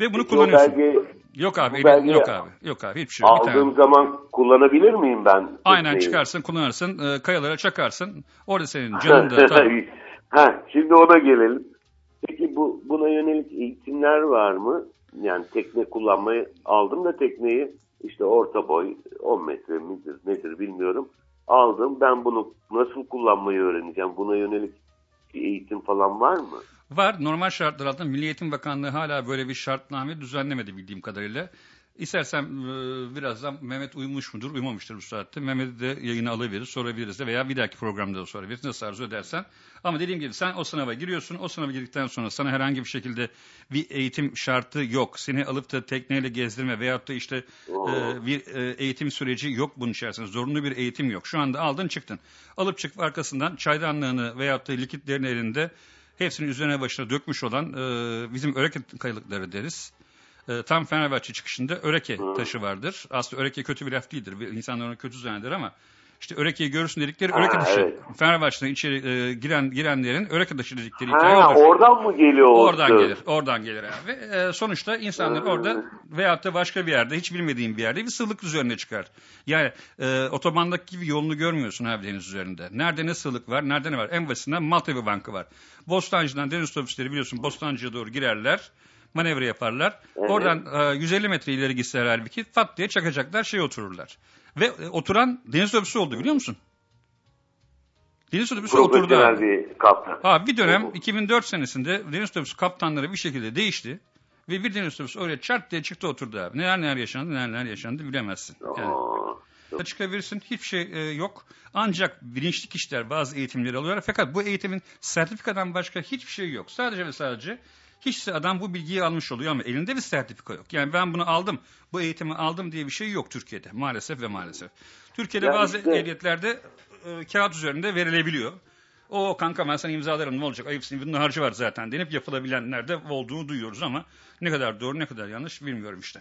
Ve bunu Peki kullanıyorsun. belge Yok abi, belgeyi yok abi. Yok abi, hiçbir şey yok. Aldığım zaman kullanabilir miyim ben? Aynen tekneyi? çıkarsın, kullanırsın, e, kayalara çakarsın. Orada senin canın da ha, şimdi ona gelelim. Peki bu buna yönelik eğitimler var mı? Yani tekne kullanmayı aldım da tekneyi işte orta boy 10 metre midir nedir bilmiyorum. Aldım ben bunu nasıl kullanmayı öğreneceğim? Buna yönelik bir eğitim falan var mı? Var. Normal şartlar altında Milli Eğitim Bakanlığı hala böyle bir şartname düzenlemedi bildiğim kadarıyla. İstersen e, birazdan Mehmet uyumuş mudur, uyumamıştır bu saatte. Mehmet'i de yayına alabiliriz, sorabiliriz de veya bir dahaki programda da sorabiliriz. Nasıl arzu edersen. Ama dediğim gibi sen o sınava giriyorsun. O sınava girdikten sonra sana herhangi bir şekilde bir eğitim şartı yok. Seni alıp da tekneyle gezdirme veyahut da işte e, bir e, eğitim süreci yok bunun içerisinde. Zorunlu bir eğitim yok. Şu anda aldın çıktın. Alıp çık arkasından çaydanlığını veyahut da likitlerin elinde hepsini üzerine başına dökmüş olan e, bizim öreke kayalıkları deriz. E, tam Fenerbahçe çıkışında öreke taşı vardır. Aslında öreke kötü bir laf değildir. İnsanlar onu kötü zanneder ama işte örekeyi görürsün dedikleri Ha, öreke taşı. evet. Fenerbahçe'den içeri e, giren girenlerin öreke taşı dedikleri hikaye Ha, odur. oradan mı geliyor Oradan söz? gelir. Oradan gelir abi. E, sonuçta insanlar Hmm. orada veyahut da başka bir yerde hiç bilmediğin bir yerde bir sığlık üzerine çıkar. Yani e, otobandaki gibi yolunu görmüyorsun abi deniz üzerinde. Nerede ne sığlık var, nerede ne var? En basitinden Maltepe Bankı var. Bostancı'dan deniz otobüsleri biliyorsun Bostancı'ya doğru girerler. Manevra yaparlar. Evet. Oradan e, 150 metre ileri gitseler halbuki pat diye çakacaklar şey otururlar. Ve e, oturan deniz otobüsü oldu biliyor musun? Deniz otobüsü oturdu abi. Bir kaptan. Ha bir dönem Oo. 2004 senesinde deniz otobüsü kaptanları bir şekilde değişti. Ve bir deniz otobüsü oraya çart diye çıktı oturdu abi. Neler neler yaşandı neler neler yaşandı bilemezsin. Yani Aa, çıkabilirsin hiçbir şey e, yok. Ancak bilinçli kişiler bazı eğitimleri alıyorlar. Fakat bu eğitimin sertifikadan başka hiçbir şey yok. Sadece ve sadece hiç adam bu bilgiyi almış oluyor ama elinde bir sertifika yok. Yani ben bunu aldım, bu eğitimi aldım diye bir şey yok Türkiye'de maalesef ve maalesef. Türkiye'de Ya bazı işte- ehliyetlerde e, kağıt üzerinde verilebiliyor. O kanka ben sana imzalarım ne olacak ayıpsın bunun harcı var zaten denip yapılabilenler de olduğunu duyuyoruz ama ne kadar doğru ne kadar yanlış bilmiyorum işte.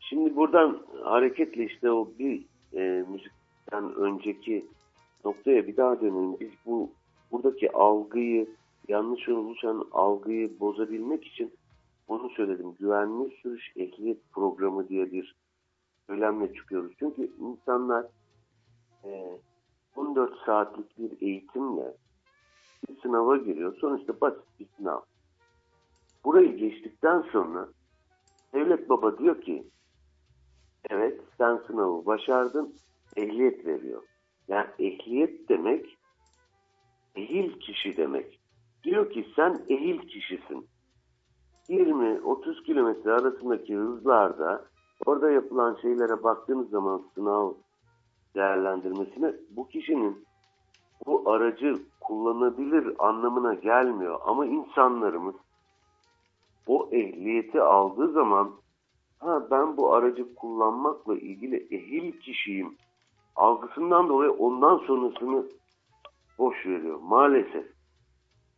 Şimdi buradan hareketle işte o bir e, müzikten önceki noktaya bir daha dönelim. Biz bu buradaki algıyı yanlış oluşan algıyı bozabilmek için onu söyledim. Güvenli sürüş ehliyet programı diye bir söylemle çıkıyoruz. Çünkü insanlar e, 14 saatlik bir eğitimle bir sınava giriyor. Sonuçta basit bir sınav. Burayı geçtikten sonra devlet baba diyor ki Evet, sen sınavı başardın, ehliyet veriyor. Yani ehliyet demek, ehil kişi demek. Diyor ki sen ehil kişisin. 20-30 kilometre arasındaki hızlarda orada yapılan şeylere baktığınız zaman sınav değerlendirmesine bu kişinin bu aracı kullanabilir anlamına gelmiyor. Ama insanlarımız o ehliyeti aldığı zaman ha ben bu aracı kullanmakla ilgili ehil kişiyim algısından dolayı ondan sonrasını boş veriyor maalesef.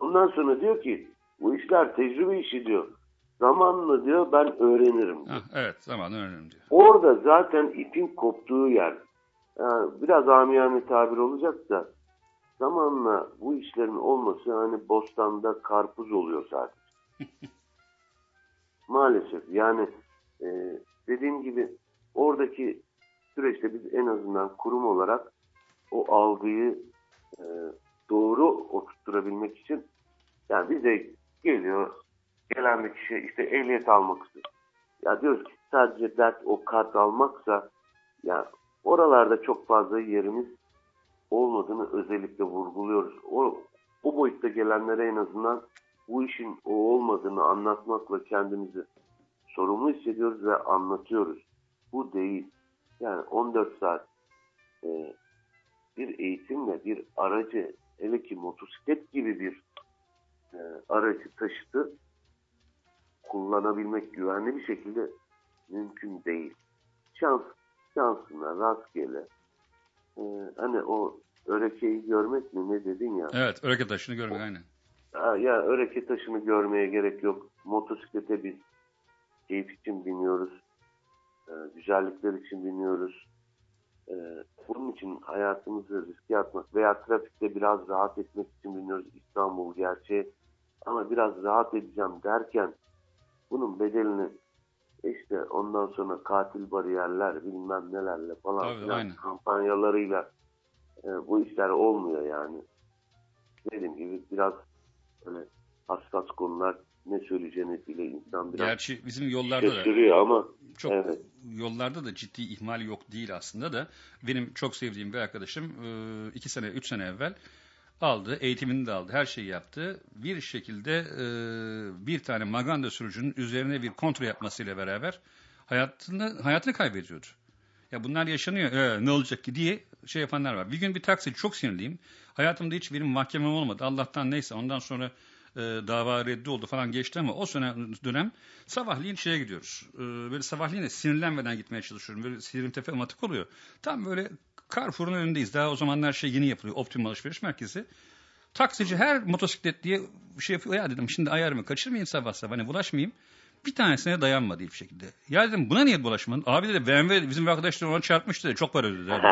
Ondan sonra diyor ki bu işler tecrübe işi diyor. Zamanla diyor ben öğrenirim. diyor. Ha, evet zaman önemli diyor. Orada zaten ipin koptuğu yer. Yani biraz amiyane tabir olacak da zamanla bu işlerin olması hani bostanda karpuz oluyor sadece. Maalesef yani e, dediğim gibi oradaki süreçte biz en azından kurum olarak o algıyı e, doğru oturtturabilmek için yani bize geliyor gelen bir kişi işte ehliyet almak istiyor. Ya diyoruz ki sadece dert o kart almaksa ya oralarda çok fazla yerimiz olmadığını özellikle vurguluyoruz. O, o boyutta gelenlere en azından bu işin o olmadığını anlatmakla kendimizi sorumlu hissediyoruz ve anlatıyoruz. Bu değil. Yani 14 saat e, bir eğitimle bir aracı hele ki motosiklet gibi bir e, aracı taşıtı kullanabilmek güvenli bir şekilde mümkün değil. Şans, şansına rastgele e, hani o örekeyi görmek mi ne dedin ya? Evet, öreke taşını görmek aynen. Ya öreke taşını görmeye gerek yok. Motosiklete biz keyif için biniyoruz. E, güzellikler için biniyoruz. E, bunun için hayatımızı riske atmak veya trafikte biraz rahat etmek için biniyoruz. İstanbul gerçeği. Ama biraz rahat edeceğim derken bunun bedelini işte ondan sonra katil bariyerler bilmem nelerle falan Tabii, filan aynen. kampanyalarıyla e, bu işler olmuyor yani. Dediğim gibi biraz böyle hassas konular ne söyleyeceğini bile insan biraz Gerçi bizim yollarda da ama çok Evet. yollarda da ciddi ihmal yok değil aslında da benim çok sevdiğim bir arkadaşım e, iki sene üç sene evvel aldı eğitimini de aldı her şeyi yaptı bir şekilde e, bir tane maganda sürücünün üzerine bir kontrol yapmasıyla beraber hayatını hayatını kaybediyordu. Ya bunlar yaşanıyor ee, ne olacak ki diye şey yapanlar var. Bir gün bir taksi çok sinirliyim. Hayatımda hiç benim mahkemem olmadı. Allah'tan neyse ondan sonra e, dava reddi oldu falan geçti ama o sene dönem sabahleyin şeye gidiyoruz. E, böyle sabahleyin de sinirlenmeden gitmeye çalışıyorum. Böyle sinirim tepem atık oluyor. Tam böyle Carrefour'un önündeyiz. Daha o zamanlar şey yeni yapılıyor. Optimum alışveriş merkezi. Taksici her motosiklet diye şey yapıyor. Ya dedim şimdi ayarımı kaçırmayayım sabah sabah. Hani bulaşmayayım. Bir tanesine dayanmadı hiçbir şekilde. Ya dedim buna niye bulaşmadın? Abi dedi BMW bizim bir arkadaşlar ona çarpmıştı. Çok para ödedi. dedi.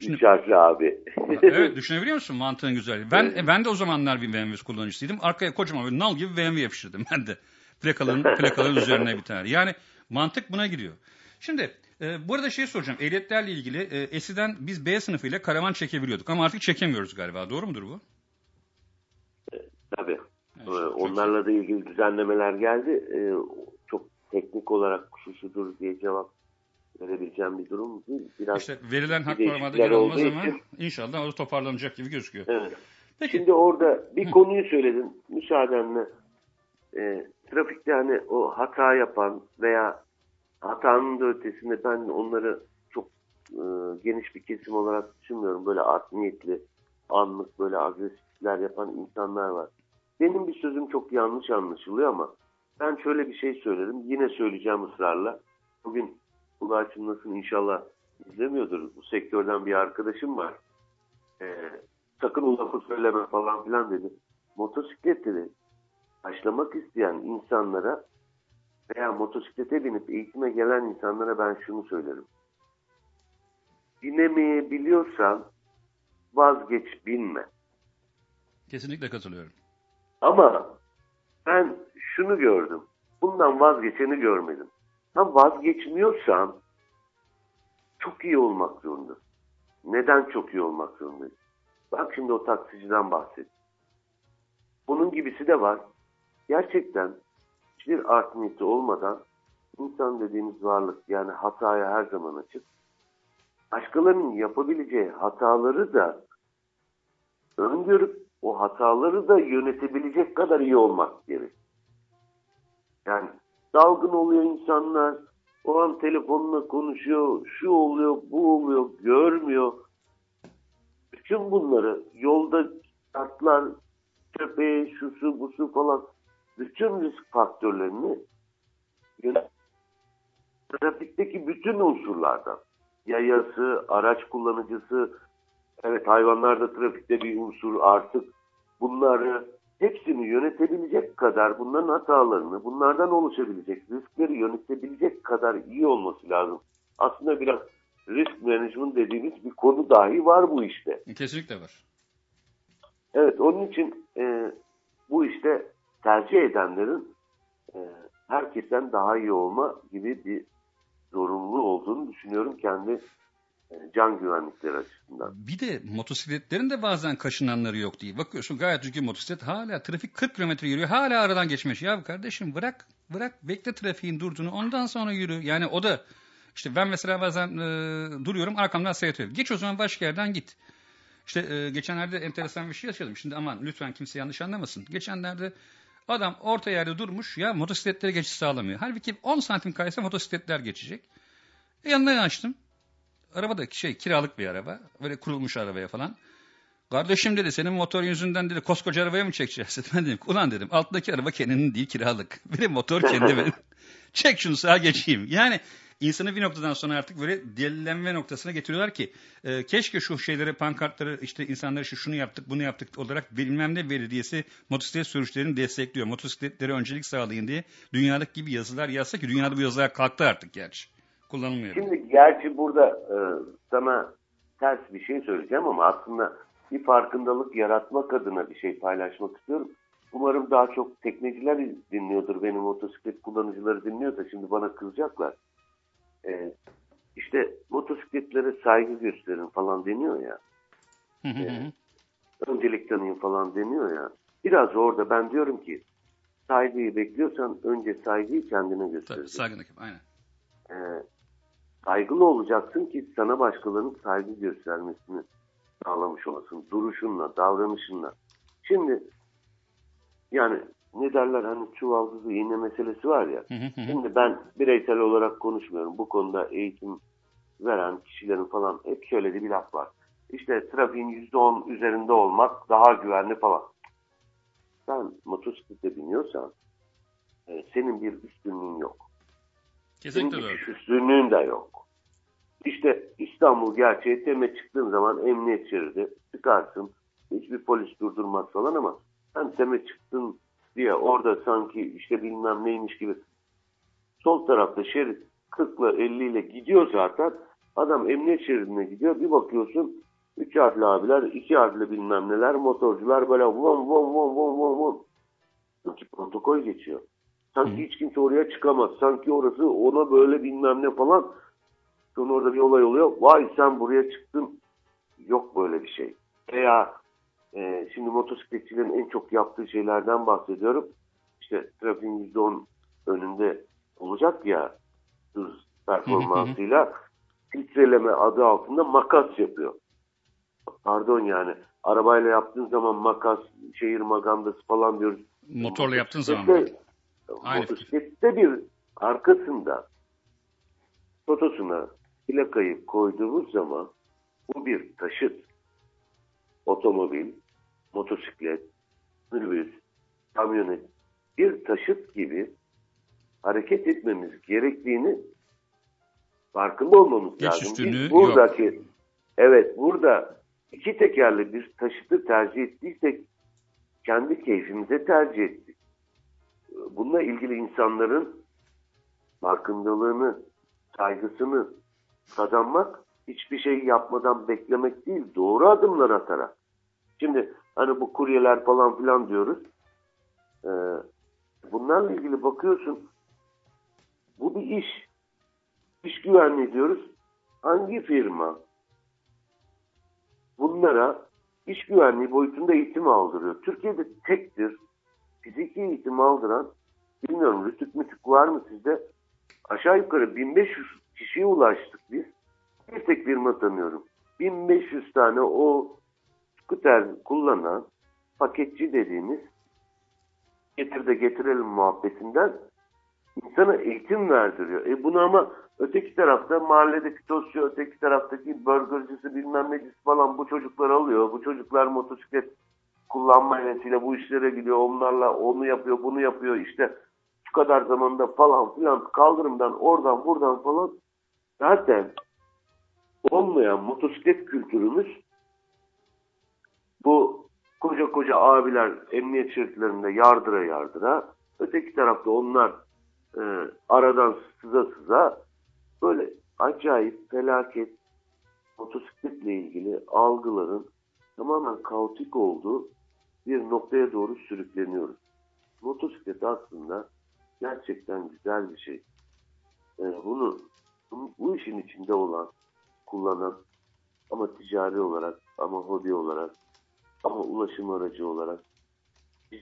Şimdi- üç harfli abi. evet düşünebiliyor musun mantığın güzelliği? Ben e, ben de o zamanlar bir BMW kullanıcısıydım. Arkaya kocaman bir nal gibi BMW yapıştırdım ben de. Plakaların, plakaların üzerine bir tane. Yani mantık buna gidiyor. Şimdi e, bu arada şey soracağım. Ehliyetlerle ilgili e, eskiden biz B sınıfıyla karavan çekebiliyorduk ama artık çekemiyoruz galiba. Doğru mudur bu? Tabii. Evet, çok- Onlarla da ilgili düzenlemeler geldi. Ee, Çok teknik olarak şu şudur diye cevap verebileceğim bir durum değil. Biraz İşte verilen hak değişiklikler yer olmaz olduğu ama için- inşallah o toparlanacak gibi gözüküyor. Evet. Peki. Şimdi orada bir konuyu söyledin müsaadenle. Ee, trafikte hani o hata yapan veya hatanın da ötesinde ben onları çok e, geniş bir kesim olarak düşünmüyorum. Böyle art niyetli, anlık böyle agresifler yapan insanlar var. Benim bir sözüm çok yanlış anlaşılıyor ama ben şöyle bir şey söyledim. Yine söyleyeceğim ısrarla. Bugün kulağı çınlasın inşallah izlemiyordur. Bu sektörden bir arkadaşım var. Ee, sakın o lafı söyleme falan filan dedi. Motosiklet dedi. Başlamak isteyen insanlara veya motosiklete binip eğitime gelen insanlara ben şunu söylerim. Binemeyebiliyorsan vazgeç binme. Kesinlikle katılıyorum. Ama ben şunu gördüm. Bundan vazgeçeni görmedim. Ha vazgeçmiyorsan çok iyi olmak zorundasın. Neden çok iyi olmak zorundayız? Bak şimdi o taksiciden bahset. Bunun gibisi de var. Gerçekten hiçbir art niyeti olmadan insan dediğimiz varlık yani hataya her zaman açık. Başkalarının yapabileceği hataları da öngörüp o hataları da yönetebilecek kadar iyi olmak gerek. Yani dalgın oluyor insanlar, o an telefonla konuşuyor, şu oluyor, bu oluyor, görmüyor. Bütün bunları yolda şartlar, köpeği, şusu, busu falan bütün risk faktörlerini trafikteki bütün unsurlardan yayası, araç kullanıcısı, evet hayvanlar da trafikte bir unsur artık bunları hepsini yönetebilecek kadar bunların hatalarını, bunlardan oluşabilecek riskleri yönetebilecek kadar iyi olması lazım. Aslında biraz risk management dediğimiz bir konu dahi var bu işte. Kesinlikle var. Evet onun için e, bu işte tercih edenlerin e, herkesten daha iyi olma gibi bir zorunlu olduğunu düşünüyorum kendi can güvenlikleri açısından. Bir de motosikletlerin de bazen kaşınanları yok değil. Bakıyorsun gayet düzgün motosiklet hala trafik 40 kilometre yürüyor. Hala aradan geçmiş. Ya kardeşim bırak bırak bekle trafiğin durduğunu ondan sonra yürü. Yani o da işte ben mesela bazen e, duruyorum arkamdan seyrediyorum. Geç o zaman başka yerden git. İşte e, geçenlerde enteresan bir şey yaşadım. Şimdi aman lütfen kimse yanlış anlamasın. Geçenlerde adam orta yerde durmuş ya motosikletlere geçiş sağlamıyor. Halbuki 10 santim kaysa motosikletler geçecek. E, yanına yanaştım. Arabada şey kiralık bir araba. Böyle kurulmuş arabaya falan. Kardeşim dedi senin motor yüzünden dedi koskoca arabaya mı çekeceğiz? Ben dedim ulan dedim altındaki araba kendinin değil kiralık. Benim motor kendi benim. Çek şunu sağa geçeyim. Yani insanı bir noktadan sonra artık böyle delilenme noktasına getiriyorlar ki e, keşke şu şeyleri pankartları işte insanlar şu şunu yaptık bunu yaptık olarak bilmem ne belediyesi motosiklet sürüşlerini destekliyor. Motosikletlere öncelik sağlayın diye dünyalık gibi yazılar yazsa ki dünyada bu yazılar kalktı artık gerçi. Kullanılmıyor. Şimdi gerçi burada e, sana ters bir şey söyleyeceğim ama aslında bir farkındalık yaratmak adına bir şey paylaşmak istiyorum. Umarım daha çok tekneciler dinliyordur, benim motosiklet kullanıcıları dinliyorsa şimdi bana kızacaklar. E, işte motosikletlere saygı gösterin falan deniyor ya. Hı. öncelik tanıyın falan deniyor ya. Biraz orada ben diyorum ki saygıyı bekliyorsan önce saygıyı kendine Tabii, göstereceksin. saygınlık. Aynen. Ee, saygılı olacaksın ki sana başkalarının saygı göstermesini sağlamış olasın. Duruşunla, davranışınla. Şimdi yani ne derler hani çuvaldızı iğne meselesi var ya. Şimdi ben bireysel olarak konuşmuyorum. Bu konuda eğitim veren kişilerin falan hep söylediği bir laf var. İşte trafiğin %10 üzerinde olmak daha güvenli falan. Sen motosiklete biniyorsan e, senin bir üstünlüğün yok. Kesinlikle Senin doğru. üstünlüğün de yok. İşte İstanbul gerçeği teme çıktığın zaman emniyet şeridi çıkarsın. Hiçbir polis durdurmaz falan ama sen teme çıktın diye orada sanki işte bilmem neymiş gibi sol tarafta şerit 40 ile 50 ile gidiyor zaten. Adam emniyet şeridine gidiyor. Bir bakıyorsun 3 harfli abiler, 2 harfli bilmem neler, motorcular böyle vom vom vom vom vom vom. Sanki protokol geçiyor. Sanki hiç kimse oraya çıkamaz. Sanki orası ona böyle bilmem ne falan. Sonra orada bir olay oluyor. Vay sen buraya çıktın. Yok böyle bir şey. Veya e, şimdi motosikletçilerin en çok yaptığı şeylerden bahsediyorum. İşte trafiğin %10 önünde olacak ya hız performansıyla filtreleme adı altında makas yapıyor. Pardon yani arabayla yaptığın zaman makas, şehir magandası falan diyoruz. Motorla yaptığın zaman. Motosiklette- Aynı Motosiklette bir arkasında fotosuna plakayı koyduğumuz zaman bu bir taşıt. Otomobil, motosiklet, minibüs, kamyonet bir taşıt gibi hareket etmemiz gerektiğini farkında olmamız Geç lazım. Biz buradaki evet burada iki tekerli bir taşıtı tercih ettiysek kendi keyfimize tercih ettik. Bununla ilgili insanların farkındalığını, saygısını kazanmak hiçbir şey yapmadan beklemek değil, doğru adımlar atarak. Şimdi hani bu kuryeler falan filan diyoruz. Ee, bunlarla ilgili bakıyorsun bu bir iş. İş güvenliği diyoruz. Hangi firma bunlara iş güvenliği boyutunda eğitim aldırıyor? Türkiye'de tektir fiziki eğitim aldıran bilmiyorum rütük mütük var mı sizde? Aşağı yukarı 1500 kişiye ulaştık biz. Bir tek firma tanıyorum. 1500 tane o skuter kullanan paketçi dediğimiz getir de getirelim muhabbetinden insana eğitim verdiriyor. E bunu ama öteki tarafta mahalledeki tostçu, öteki taraftaki burgercisi bilmem necisi falan bu çocuklar alıyor. Bu çocuklar motosiklet kullanma ilesiyle bu işlere gidiyor. Onlarla onu yapıyor, bunu yapıyor. İşte şu kadar zamanda falan filan kaldırımdan oradan buradan falan zaten olmayan motosiklet kültürümüz bu koca koca abiler emniyet şeritlerinde yardıra yardıra öteki tarafta onlar e, aradan sıza sıza böyle acayip felaket motosikletle ilgili algıların tamamen kaotik olduğu bir noktaya doğru sürükleniyoruz. Motosiklet aslında gerçekten güzel bir şey. Ee, bunu bu, bu işin içinde olan, kullanan ama ticari olarak, ama hobi olarak, ama ulaşım aracı olarak biz,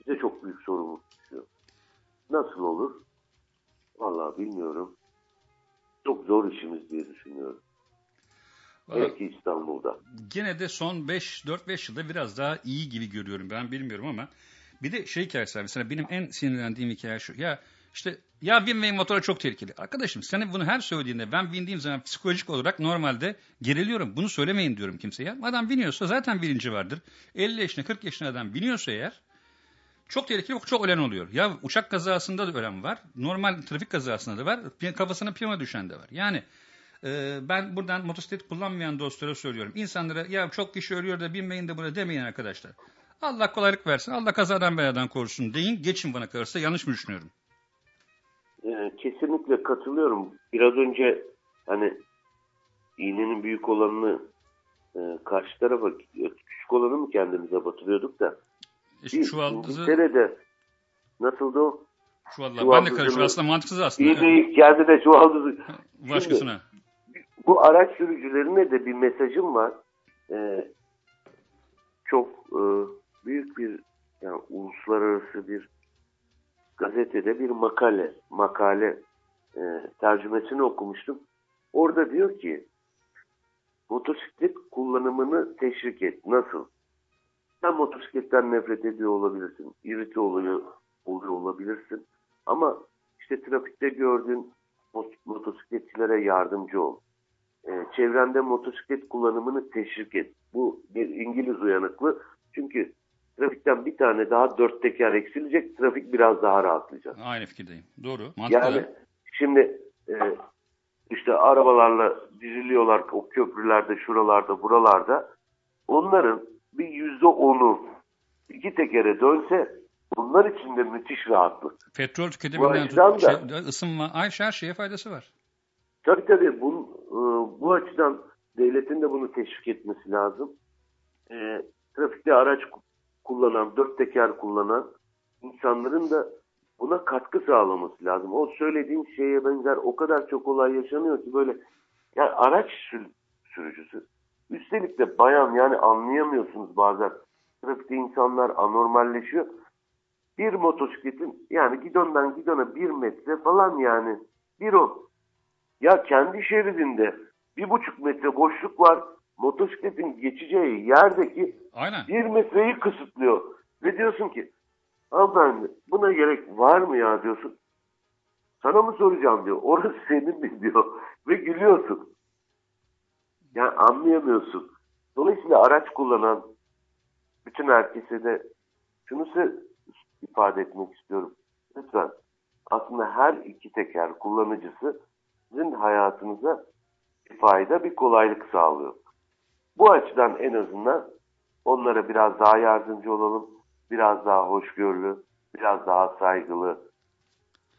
bize çok büyük sorumluluk düşüyor. Nasıl olur? Vallahi bilmiyorum. Çok zor işimiz diye düşünüyorum. Belki İstanbul'da. Gene de son 5 4-5 yılda biraz daha iyi gibi görüyorum ben bilmiyorum ama bir de şey hikayesi. Mesela benim en sinirlendiğim hikaye şu. Ya işte ya binmeyin motora çok tehlikeli. Arkadaşım sen bunu her söylediğinde ben bindiğim zaman psikolojik olarak normalde geriliyorum. Bunu söylemeyin diyorum kimseye. Adam biniyorsa zaten bilinci vardır. 50 yaşında 40 yaşında adam biniyorsa eğer çok tehlikeli çok ölen oluyor. Ya uçak kazasında da ölen var. Normal trafik kazasında da var. Kafasına piyano düşen de var. Yani e, ben buradan motosiklet kullanmayan dostlara söylüyorum. İnsanlara ya çok kişi ölüyor da binmeyin de buraya demeyin arkadaşlar. Allah kolaylık versin. Allah kazadan beladan korusun deyin. Geçin bana kalırsa yanlış mı düşünüyorum? Ee, kesinlikle katılıyorum. Biraz önce hani iğnenin büyük olanını e, karşı tarafa küçük olanı mı kendimize batırıyorduk da İşte bir çuvaldızı, İngiltere'de nasıldı o? çuvallar. Ben de karışıyorum. Aslında mantıksız aslında. İğneyi kendi de çuvaldızı. Başkasına. Bu araç sürücülerine de bir mesajım var. Ee, çok e, büyük bir yani uluslararası bir gazetede bir makale makale e, tercümesini okumuştum. Orada diyor ki motosiklet kullanımını teşvik et. Nasıl? Sen motosikletten nefret ediyor olabilirsin. irite oluyor, oluyor olabilirsin. Ama işte trafikte gördüğün mot- motosikletçilere yardımcı ol. Ee, çevrende motosiklet kullanımını teşvik et. Bu bir İngiliz uyanıklı. Çünkü trafikten bir tane daha dört teker eksilecek. Trafik biraz daha rahatlayacak. Aynı fikirdeyim. Doğru. Mantıklı. Yani şimdi e, işte arabalarla diziliyorlar o köprülerde, şuralarda, buralarda. Onların bir yüzde onu iki tekere dönse bunlar için de müthiş rahatlık. Petrol tüketiminden tut, şey, ısınma, ay her şeye faydası var. Tabii tabii bu, e, bu açıdan devletin de bunu teşvik etmesi lazım. E, trafikte araç ku- kullanan, dört teker kullanan insanların da buna katkı sağlaması lazım. O söylediğim şeye benzer o kadar çok olay yaşanıyor ki böyle yani araç sür- sürücüsü. Üstelik de bayan yani anlayamıyorsunuz bazen. Trafikte insanlar anormalleşiyor. Bir motosikletin yani gidondan gidona bir metre falan yani bir o. Ya kendi şeridinde bir buçuk metre boşluk var. Motosikletin geçeceği yerdeki Aynen. bir metreyi kısıtlıyor. Ve diyorsun ki hanımefendi buna gerek var mı ya diyorsun. Sana mı soracağım diyor. Orası senin mi diyor. Ve gülüyorsun. Yani anlayamıyorsun. Dolayısıyla araç kullanan bütün herkese de şunu ifade etmek istiyorum. Lütfen aslında her iki teker kullanıcısı sizin hayatınıza bir fayda, bir kolaylık sağlıyor. Bu açıdan en azından onlara biraz daha yardımcı olalım, biraz daha hoşgörülü, biraz daha saygılı,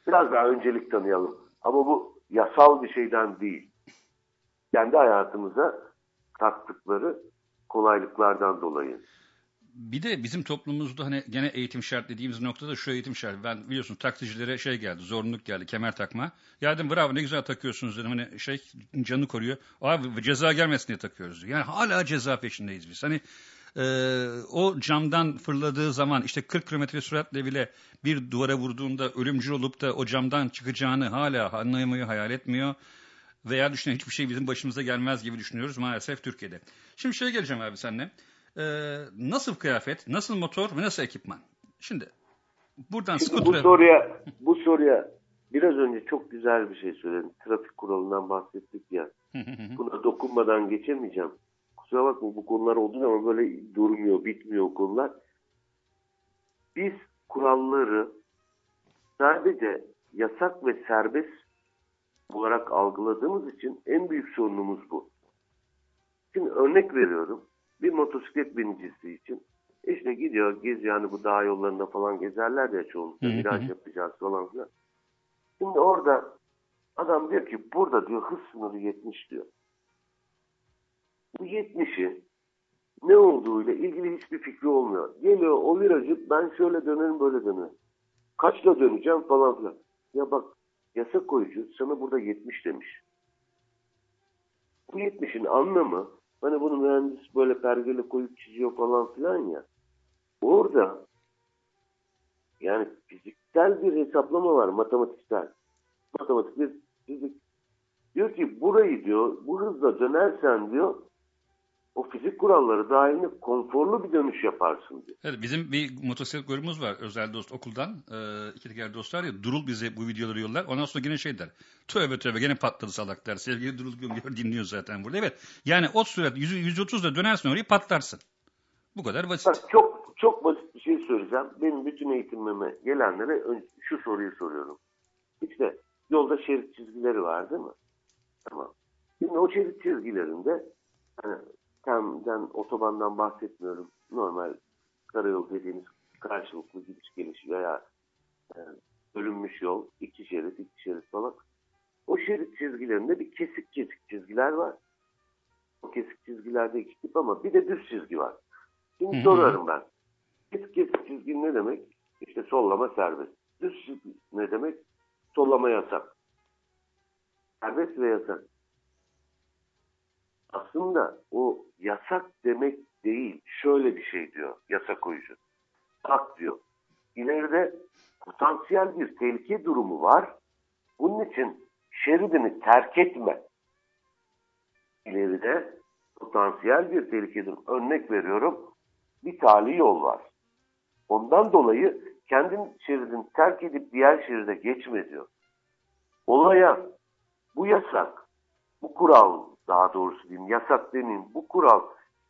biraz daha öncelik tanıyalım. Ama bu yasal bir şeyden değil. Kendi hayatımıza kattıkları kolaylıklardan dolayı. Bir de bizim toplumumuzda hani gene eğitim şart dediğimiz noktada şu eğitim şart. Ben biliyorsun taksicilere şey geldi, zorunluluk geldi, kemer takma. Ya dedim bravo ne güzel takıyorsunuz dedim. Hani şey canı koruyor. Abi ceza gelmesin diye takıyoruz. Yani hala ceza peşindeyiz biz. Hani e, o camdan fırladığı zaman işte 40 kilometre süratle bile bir duvara vurduğunda ölümcül olup da o camdan çıkacağını hala anlayamıyor, hayal etmiyor. Veya düşünen hiçbir şey bizim başımıza gelmez gibi düşünüyoruz maalesef Türkiye'de. Şimdi şeye geleceğim abi seninle. Ee, nasıl kıyafet, nasıl motor ve nasıl ekipman? Şimdi buradan Şimdi bu skutura... soruya bu soruya biraz önce çok güzel bir şey söyledim. Trafik kuralından bahsettik ya. Buna dokunmadan geçemeyeceğim. Kusura bakma bu konular oldu ama böyle durmuyor, bitmiyor konular. Biz kuralları sadece yasak ve serbest olarak algıladığımız için en büyük sorunumuz bu. Şimdi örnek veriyorum. Bir motosiklet binicisi için işte gidiyor geziyor yani bu dağ yollarında falan gezerler ya çoğunlukla viraj yapacağız falan filan. Şimdi orada adam diyor ki burada diyor hız sınırı 70 diyor. Bu 70'i ne olduğuyla ilgili hiçbir fikri olmuyor. Geliyor o virajı ben şöyle dönerim böyle dönerim. Kaçla döneceğim falan filan. Ya bak yasa koyucu sana burada 70 demiş. Bu 70'in anlamı hani bunu mühendis böyle pergele koyup çiziyor falan filan ya. Orada yani fiziksel bir hesaplama var matematiksel. Matematik bir fizik. Diyor ki burayı diyor bu hızla dönersen diyor o fizik kuralları dahilinde konforlu bir dönüş yaparsın diyor. Evet, bizim bir motosiklet grubumuz var özel dost okuldan. Ee, iki teker dostlar ya Durul bize bu videoları yollar. Ondan sonra yine şey der. Tövbe tövbe gene patladı salak der. Sevgili Durul Güngör dinliyor zaten burada. Evet yani o sürat 130'da dönersin orayı patlarsın. Bu kadar basit. Bak, çok çok basit bir şey söyleyeceğim. Benim bütün eğitimime gelenlere şu soruyu soruyorum. İşte yolda şerit çizgileri var değil mi? Tamam. Şimdi o şerit çizgilerinde hani, temden otobandan bahsetmiyorum. Normal karayol dediğimiz karşılıklı gidiş geliş veya e, bölünmüş yol, iki şerit, iki şerit falan. O şerit çizgilerinde bir kesik kesik çizgiler var. O kesik çizgilerde iki tip ama bir de düz çizgi var. Şimdi Hı hı. sorarım ben. Kesik kesik çizgi ne demek? İşte sollama serbest. Düz çizgi ne demek? Sollama yasak. Serbest ve yasak. Aslında o yasak demek değil. Şöyle bir şey diyor yasa koyucu. Bak diyor. İleride potansiyel bir tehlike durumu var. Bunun için şeridini terk etme. İleride potansiyel bir tehlike durumu. Örnek veriyorum. Bir tali yol var. Ondan dolayı kendin şeridini terk edip diğer şeride geçme diyor. Olaya bu yasak, bu kural daha doğrusu diyeyim yasak demeyeyim bu kural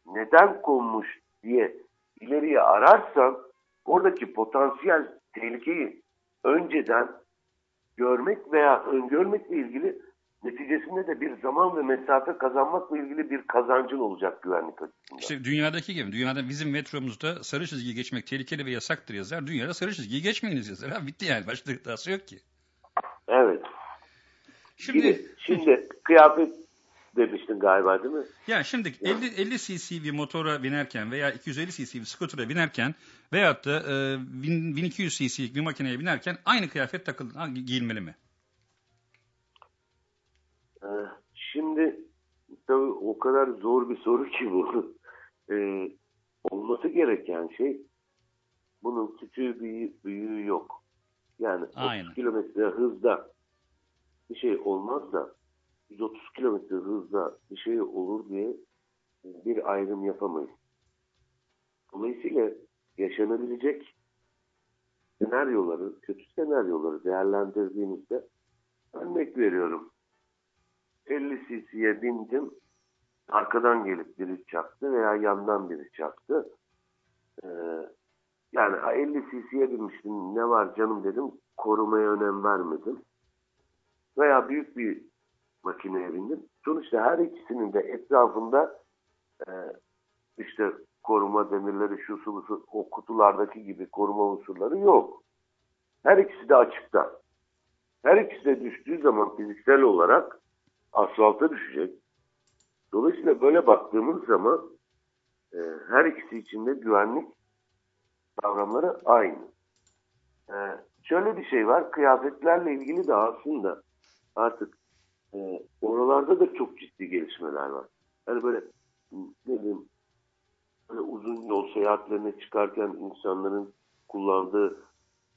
neden konmuş diye ileriye ararsan oradaki potansiyel tehlikeyi önceden görmek veya öngörmekle ilgili neticesinde de bir zaman ve mesafe kazanmakla ilgili bir kazancın olacak güvenlik açısından. İşte dünyadaki gibi. Dünyada bizim metromuzda sarı çizgiyi geçmek tehlikeli ve yasaktır yazar. Dünyada sarı çizgiyi geçmeyiniz yazar. Ha, bitti yani. Başka iddiası yok ki. Evet. Şimdi Şimdi, şimdi kıyafet demiştin galiba değil mi? Ya şimdi 50 50 cc bir motora binerken veya 250 cc bir skutura binerken veyahut da e, 1000 1200 cc'lik bir makineye binerken aynı kıyafet takıl giyilmeli mi? Ee, Şimdi tabii o kadar zor bir soru ki bu. Ee, olması gereken şey bunun küçüğü büyüğü, büyüğü yok. Yani Aynen. 30 kilometre hızda bir şey olmaz da 130 kilometre hızda bir şey olur diye bir ayrım yapamayız. Dolayısıyla yaşanabilecek senaryoları, kötü senaryoları değerlendirdiğimizde örnek veriyorum. 50 cc'ye bindim. Arkadan gelip biri çaktı veya yandan biri çaktı. Ee, yani 50 cc'ye binmiştim. Ne var canım dedim. Korumaya önem vermedim. Veya büyük bir makineye bindim. Sonuçta her ikisinin de etrafında e, işte koruma demirleri, şu su, bu su, o kutulardaki gibi koruma unsurları yok. Her ikisi de açıkta. Her ikisi de düştüğü zaman fiziksel olarak asfalta düşecek. Dolayısıyla böyle baktığımız zaman e, her ikisi için de güvenlik kavramları aynı. E, şöyle bir şey var, kıyafetlerle ilgili de aslında artık e, oralarda da çok ciddi gelişmeler var. Yani böyle ne diyeyim, böyle uzun yol seyahatlerine çıkarken insanların kullandığı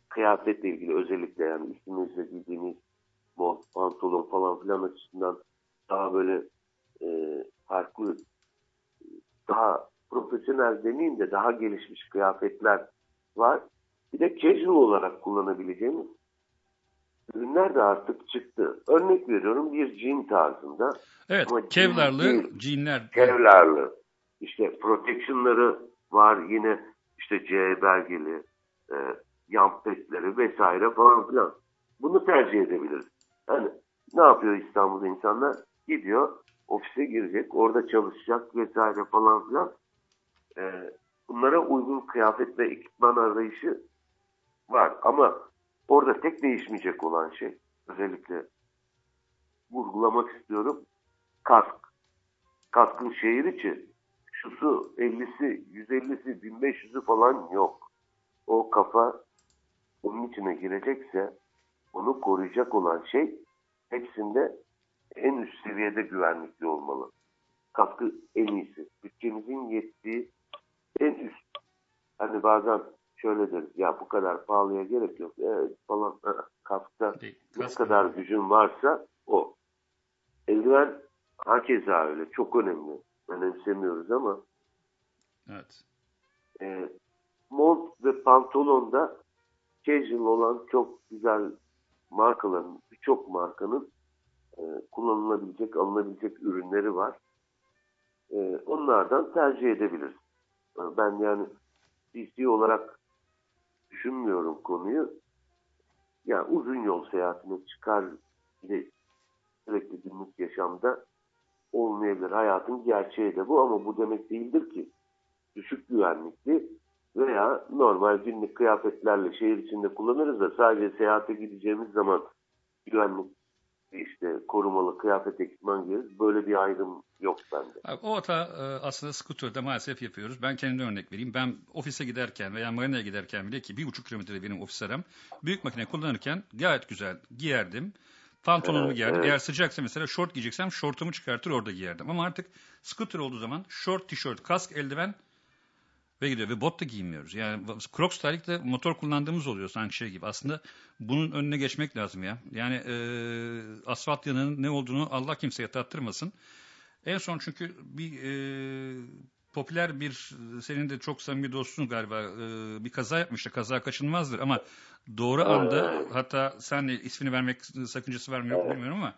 kıyafetle ilgili özellikle yani üstümüzde giydiğimiz mont, pantolon falan filan açısından daha böyle e, farklı daha profesyonel demeyeyim de daha gelişmiş kıyafetler var. Bir de casual olarak kullanabileceğimiz ürünler de artık çıktı. Örnek veriyorum bir jean tarzında. Evet, Ama kevlarlı değil, jeanler. Kevlarlı. İşte protection'ları var yine işte C belgeli, e, yan petleri vesaire falan filan. Bunu tercih edebiliriz. Yani ne yapıyor İstanbul'da insanlar? Gidiyor, ofise girecek, orada çalışacak vesaire falan filan. E, bunlara uygun kıyafet ve ekipman arayışı var. Ama orada tek değişmeyecek olan şey, özellikle vurgulamak istiyorum, kask. Kaskın şehir içi şusu 50'si, 150'si, 1500'ü falan yok. O kafa onun içine girecekse onu koruyacak olan şey hepsinde en üst seviyede güvenlikli olmalı. Kaskı en iyisi. Bütçemizin yettiği en üst. Hani bazen şöyle deriz ya bu kadar pahalıya gerek yok evet, falan kaskta Değil, ne kadar gücün varsa o. Eldiven hakeza öyle çok önemli. Önemsemiyoruz ama Evet. e, mont ve pantolonda casual olan çok güzel markaların, birçok markanın e, kullanılabilecek, alınabilecek ürünleri var. E, onlardan tercih edebiliriz. E, Ben yani DC olarak düşünmüyorum konuyu. Yani uzun yol seyahatine çıkar bir de sürekli günlük yaşamda olmayabilir. Hayatın gerçeği de bu ama bu demek değildir ki düşük güvenlikli veya normal günlük kıyafetlerle şehir içinde kullanırız da sadece seyahate gideceğimiz zaman güvenlik işte korumalı kıyafet ekipman giyeriz. Böyle bir ayrım yok bende. Abi, o hata e, aslında scooter'da maalesef yapıyoruz. Ben kendimden örnek vereyim. Ben ofise giderken veya marinaya giderken bile ki bir buçuk kilometre benim ofis aram. Büyük makine kullanırken gayet güzel giyerdim. Pantolonumu Evet, giyerdim. evet. Eğer sıcaksa mesela şort giyeceksem şortumu çıkartır orada giyerdim. Ama artık scooter olduğu zaman şort, tişört, kask, eldiven ve gidiyor. Ve bot da giymiyoruz. Yani Crocs terlikle motor kullandığımız oluyor sanki şey gibi. Aslında bunun önüne geçmek lazım ya. Yani e, asfalt yanının ne olduğunu Allah kimseye tattırmasın. En son çünkü bir e, popüler bir senin de çok samimi dostun galiba e, bir kaza yapmıştı. Kaza kaçınılmazdır ama doğru anda hatta sen ismini vermek sakıncası yok bilmiyorum ama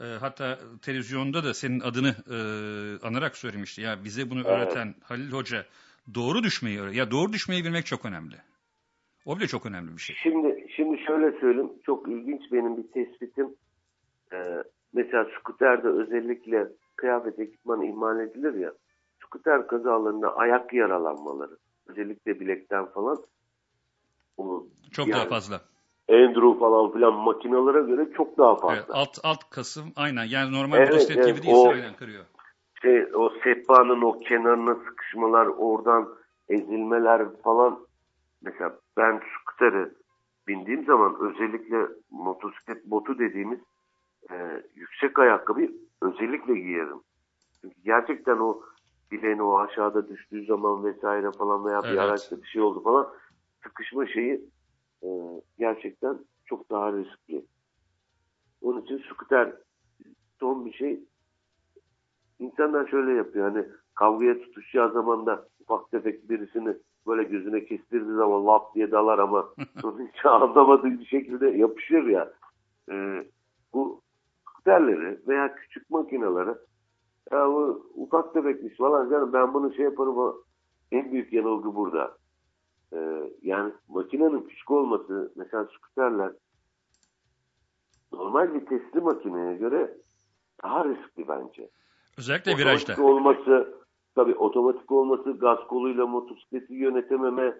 e, hatta televizyonda da senin adını e, anarak söylemişti. Ya bize bunu öğreten Halil Hoca doğru düşmeyi öğret. Ya doğru düşmeyi bilmek çok önemli. O bile çok önemli bir şey. Şimdi şimdi şöyle söyleyeyim. Çok ilginç benim bir tespitim. Ee, mesela skuterde özellikle kıyafet ekipman ihmal edilir ya. Skuter kazalarında ayak yaralanmaları. Özellikle bilekten falan. O, Çok yani daha fazla. Enduro falan filan makinalara göre çok daha fazla. Evet, alt alt kasım aynen yani normal Evet, motosiklet evet, gibi değilse o- aynen kırıyor. şey, o sehpanın o kenarına sıkışmalar, oradan ezilmeler falan. Mesela ben skutere bindiğim zaman özellikle motosiklet botu dediğimiz e, yüksek ayakkabıyı özellikle giyerim. Çünkü gerçekten o bileğin o aşağıda düştüğü zaman vesaire falan veya Evet. bir araçta bir şey oldu falan sıkışma şeyi e, gerçekten çok daha riskli. Onun için skuter son bir şey İnsanlar şöyle yapıyor hani kavgaya tutuşacağı zaman da ufak tefek birisini böyle gözüne kestirdiği zaman lap diye dalar ama hiç anlamadığı bir şekilde yapışır ya. Ee, bu skuterleri veya küçük makineleri ya bu ufak tefekmiş falan canım ben bunu şey yaparım en büyük yanılgı burada. Ee, yani makinenin küçük olması mesela skuterler normal bir testli makineye göre daha riskli bence. Özellikle virajda. Otomatik olması, tabii otomatik olması, gaz koluyla motosikleti yönetememe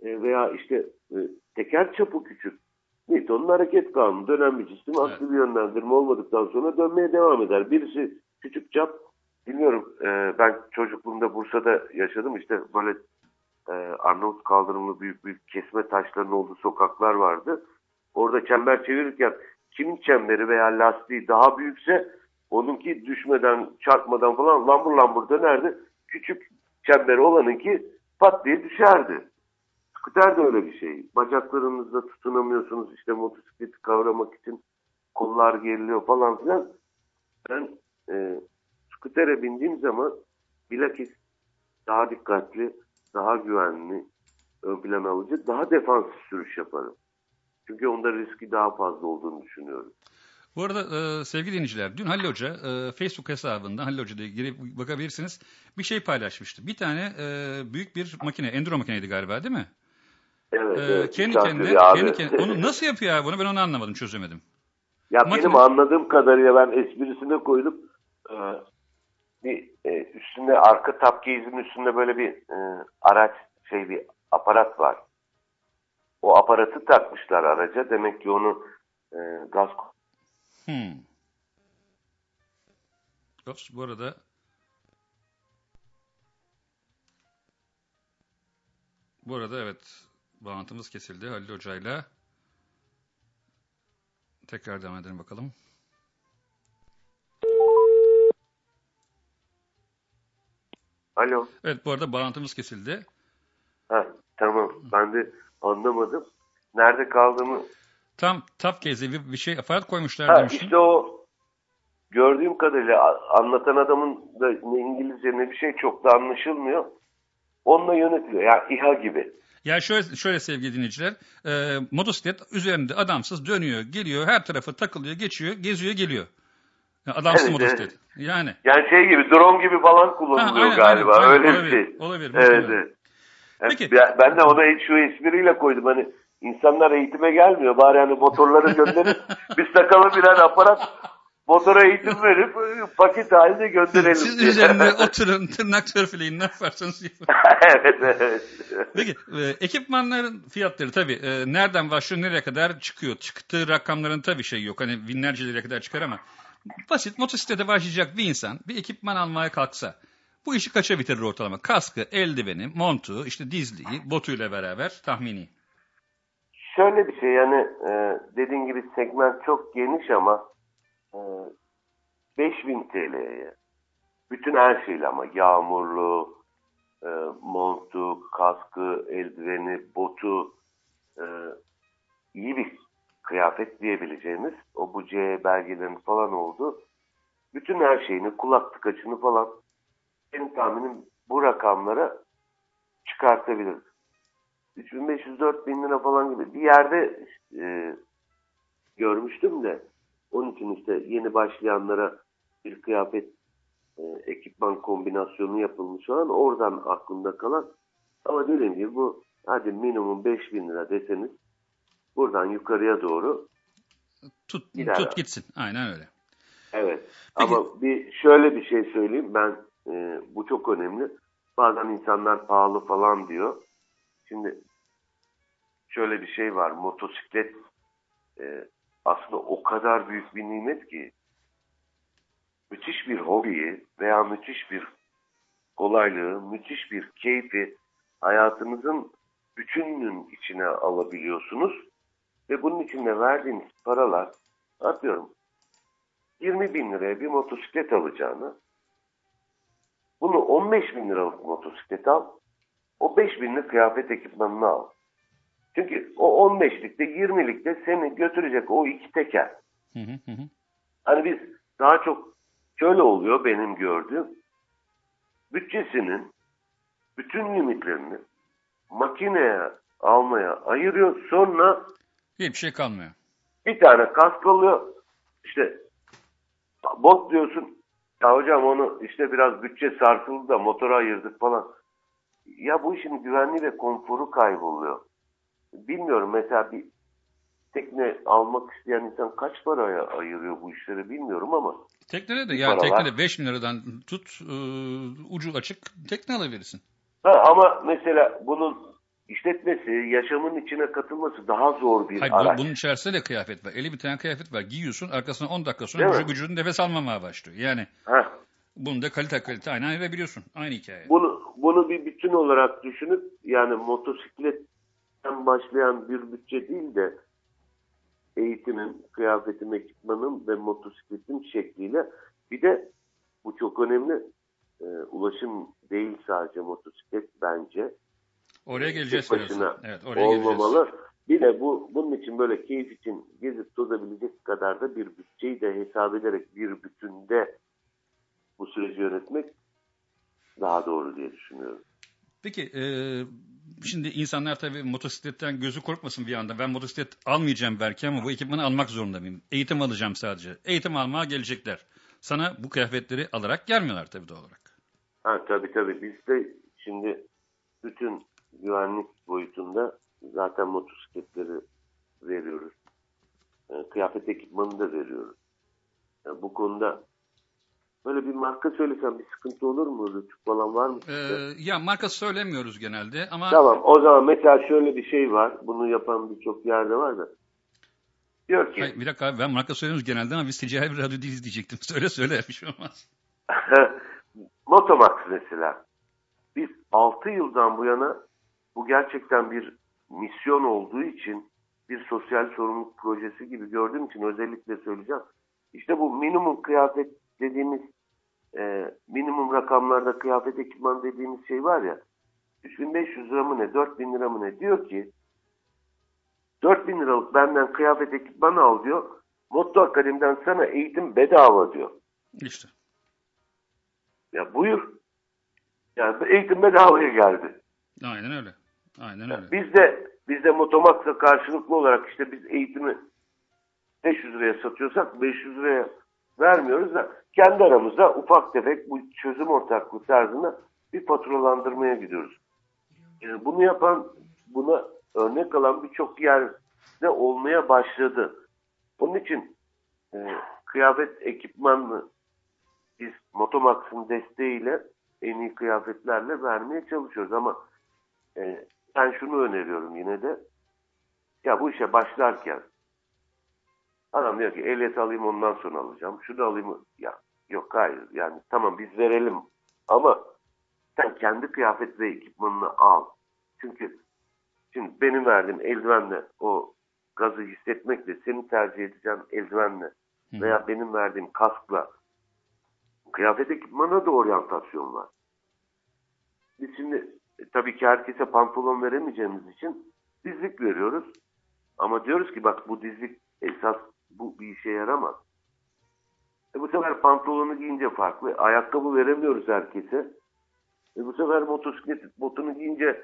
e, veya işte e, teker çapı küçük. Newton'un hareket kanunu dönen bir cisim aklı bir yönlendirme olmadıktan sonra dönmeye devam eder. Birisi küçük çap, bilmiyorum e, ben çocukluğumda Bursa'da yaşadım işte böyle e, Arnavut kaldırımlı büyük büyük kesme taşların olduğu sokaklar vardı. Orada çember çevirirken kimin çemberi veya lastiği daha büyükse onunki düşmeden, çarpmadan falan lambur lambur dönerdi. Küçük çemberi olanınki pat diye düşerdi. Skuter de öyle bir şey. Bacaklarınızla tutunamıyorsunuz işte motosikleti kavramak için kollar geriliyor falan filan. Ben e, skutere bindiğim zaman bilakis daha dikkatli, daha güvenli, ön plana alıcı, daha defansif sürüş yaparım. Çünkü onda riski daha fazla olduğunu düşünüyorum. Bu arada e, sevgili dinleyiciler, dün Halil Hoca e, Facebook hesabında Halil Hoca diye girip bakabilirsiniz. Bir şey paylaşmıştı. Bir tane e, büyük bir makine, enduro makineydi galiba değil mi? Evet, ee, evet, kendi kendine, kendi kendine. Onu nasıl yapıyor abi bunu ben onu anlamadım çözemedim. Ya Makine... benim anladığım kadarıyla ben esprisine koydum. Ee, bir e, üstünde arka tapkeyizin üstünde böyle bir e, araç şey bir aparat var. O aparatı takmışlar araca. Demek ki onu e, gaz Hmm. Ops, bu arada bu arada evet bağlantımız kesildi Halil Hoca'yla. Tekrar devam edelim bakalım. Alo. Evet bu arada bağlantımız kesildi. Ha, tamam. Ben de anlamadım. Nerede kaldığımı. Tam tap kezi bir, bir şey aparat koymuşlar Ha, demiştin. işte o gördüğüm kadarıyla anlatan adamın da ne İngilizce ne bir şey çok da anlaşılmıyor. Onunla yönetiliyor. Yani İHA gibi. Ya şöyle, şöyle sevgili dinleyiciler, e, motosiklet üzerinde adamsız dönüyor, geliyor, her tarafı takılıyor, geçiyor, geziyor, geliyor. Adamsız Evet, motosiklet. Yani. Yani şey gibi drone gibi falan kullanılıyor Ha, aynen, galiba. aynen, Öyle aynen, bir olabilir, şey. olabilir, Evet, evet. Yani Peki. Ben, de ona şu espriyle koydum. Hani insanlar eğitime gelmiyor. Bari hani motorları gönderip biz takalım birer aparat motora eğitim verip e, paket halinde gönderelim. Siz diye. üzerinde oturun, tırnak törpüleyin, ne yaparsanız yapın. evet, evet. Peki, e, ekipmanların fiyatları tabii e, nereden başlıyor, nereye kadar çıkıyor? Çıktığı rakamların tabii şey yok. Hani binlerce liraya kadar çıkar ama basit motosiklete başlayacak bir insan bir ekipman almaya kalksa bu işi kaça bitirir ortalama? Kaskı, eldiveni, montu, işte dizliği, botuyla beraber tahmini. Şöyle bir şey yani e, dediğin gibi segment çok geniş ama e, 5000 TL'ye bütün her şeyle ama yağmurlu, e, montu, kaskı, eldiveni, botu e, iyi bir kıyafet diyebileceğimiz o bu C belgelerin falan oldu. Bütün her şeyini, kulak tıkaçını falan benim tahminim bu rakamlara çıkartabiliriz. 3500-4000 lira falan gibi bir yerde e, görmüştüm de onun için işte yeni başlayanlara bir kıyafet e, ekipman kombinasyonu yapılmış olan oradan aklımda kalan ama dediğim gibi bu hadi minimum 5000 lira deseniz buradan yukarıya doğru Tut, Gider tut gitsin. Aynen öyle. Evet. Peki. Ama bir şöyle bir şey söyleyeyim ben e, bu çok önemli. Bazen insanlar pahalı falan diyor. Şimdi şöyle bir şey var. Motosiklet e, aslında o kadar büyük bir nimet ki müthiş bir hobiyi veya müthiş bir kolaylığı, müthiş bir keyfi hayatınızın bütününün içine alabiliyorsunuz. Ve bunun içinde verdiğiniz paralar atıyorum 20 bin liraya bir motosiklet alacağını bunu 15 bin liralık motosiklet al o 5 binlik kıyafet ekipmanını al. Çünkü o 15'likte 20'likte seni götürecek o iki teker. Hı hı hı. hı. Hani biz daha çok şöyle oluyor benim gördüğüm. Bütçesinin bütün limitlerini makineye almaya ayırıyor. Sonra Hiçbir şey kalmıyor. bir tane kask alıyor. İşte bot diyorsun. Ya hocam onu işte biraz bütçe sarsıldı da motora ayırdık falan. Ya bu işin güvenliği ve konforu kayboluyor. Bilmiyorum mesela bir tekne almak isteyen insan kaç paraya ayırıyor bu işleri bilmiyorum ama Teknede de yani Paralar. teknede 5 bin liradan tut e, ucu açık tekne alabilirsin. ha, ama mesela bunun işletmesi, yaşamın içine katılması daha zor bir Hayır, araç. bunun içerisinde de kıyafet var. 50 bir tane kıyafet var. Giyiyorsun arkasına 10 dakika sonra vücut- vücudun nefes almamaya başlıyor. Yani Ha, bunu da kalite kalite aynen verebiliyorsun. Aynı hikaye. bunu bunu bir bütün olarak düşünüp yani motosikletten başlayan bir bütçe değil de eğitimin, kıyafetin, ekipmanın ve motosikletin şekliyle bir de bu çok önemli e, ulaşım değil sadece motosiklet bence Oraya geleceğiz. tek başına. Evet, oraya geleceğiz. olmamalı. Bir de bu bunun için böyle keyif için gezip tozabilecek kadar da bir bütçeyi de hesap ederek bir bütünde bu süreci yönetmek daha doğru diye düşünüyorum. Peki e, şimdi insanlar tabii motosikletten gözü korkmasın bir anda. Ben motosiklet almayacağım belki ama bu ekipmanı almak zorunda mıyım? Eğitim alacağım sadece. Eğitim almaya gelecekler. Sana bu kıyafetleri alarak gelmiyorlar tabii doğal olarak. Ha tabii tabii biz de şimdi bütün güvenlik boyutunda zaten motosikletleri veriyoruz. E, kıyafet ekipmanı da veriyoruz. Yani bu konuda böyle bir marka söylesem bir sıkıntı olur mu? Rütük falan var mı? Ee, ya marka söylemiyoruz genelde ama Tamam o zaman mesela şöyle bir şey var. Bunu yapan birçok yerde var da. Diyor ki Hayır, bir dakika abi ben marka söylüyoruz genelde ama biz ticari bir radyo değiliz diyecektim. Söyle söyle bir şey olmaz. Motomax mesela. Biz 6 yıldan bu yana bu gerçekten bir misyon olduğu için bir sosyal sorumluluk projesi gibi gördüğüm için özellikle söyleyeceğim. İşte bu minimum kıyafet dediğimiz e, minimum rakamlarda kıyafet ekipman dediğimiz şey var ya 3500 lira mı ne 4000 lira mı ne diyor ki 4000 liralık benden kıyafet ekipmanı al diyor. Motto Akademi'den sana eğitim bedava diyor. İşte. Ya buyur. Yani eğitim bedavaya geldi. Aynen öyle. Aynen öyle. Biz de biz de Motomax'a karşılıklı olarak işte biz eğitimi 500 liraya satıyorsak 500 liraya vermiyoruz da kendi aramızda ufak tefek bu çözüm ortaklığı tarzında bir faturalandırmaya gidiyoruz. Yani bunu yapan, buna örnek alan birçok yerde olmaya başladı. Onun için e, kıyafet ekipmanlı biz Motomax'ın desteğiyle en iyi kıyafetlerle vermeye çalışıyoruz ama e, ben şunu öneriyorum yine de ya bu işe başlarken adam diyor ki ehliyet alayım ondan sonra alacağım. Şunu alayım ya yok hayır yani tamam biz verelim ama sen kendi kıyafet ve ekipmanını al. Çünkü şimdi benim verdiğim eldivenle o gazı hissetmekle seni tercih edeceğim eldivenle veya benim verdiğim kaskla kıyafet ekipmanına da oryantasyon var. Biz şimdi e, tabii ki herkese pantolon veremeyeceğimiz için dizlik veriyoruz. Ama diyoruz ki bak bu dizlik esas bu bir işe yaramaz. E bu sefer pantolonu giyince farklı. Ayakkabı veremiyoruz herkese. E bu sefer motosiklet botunu giyince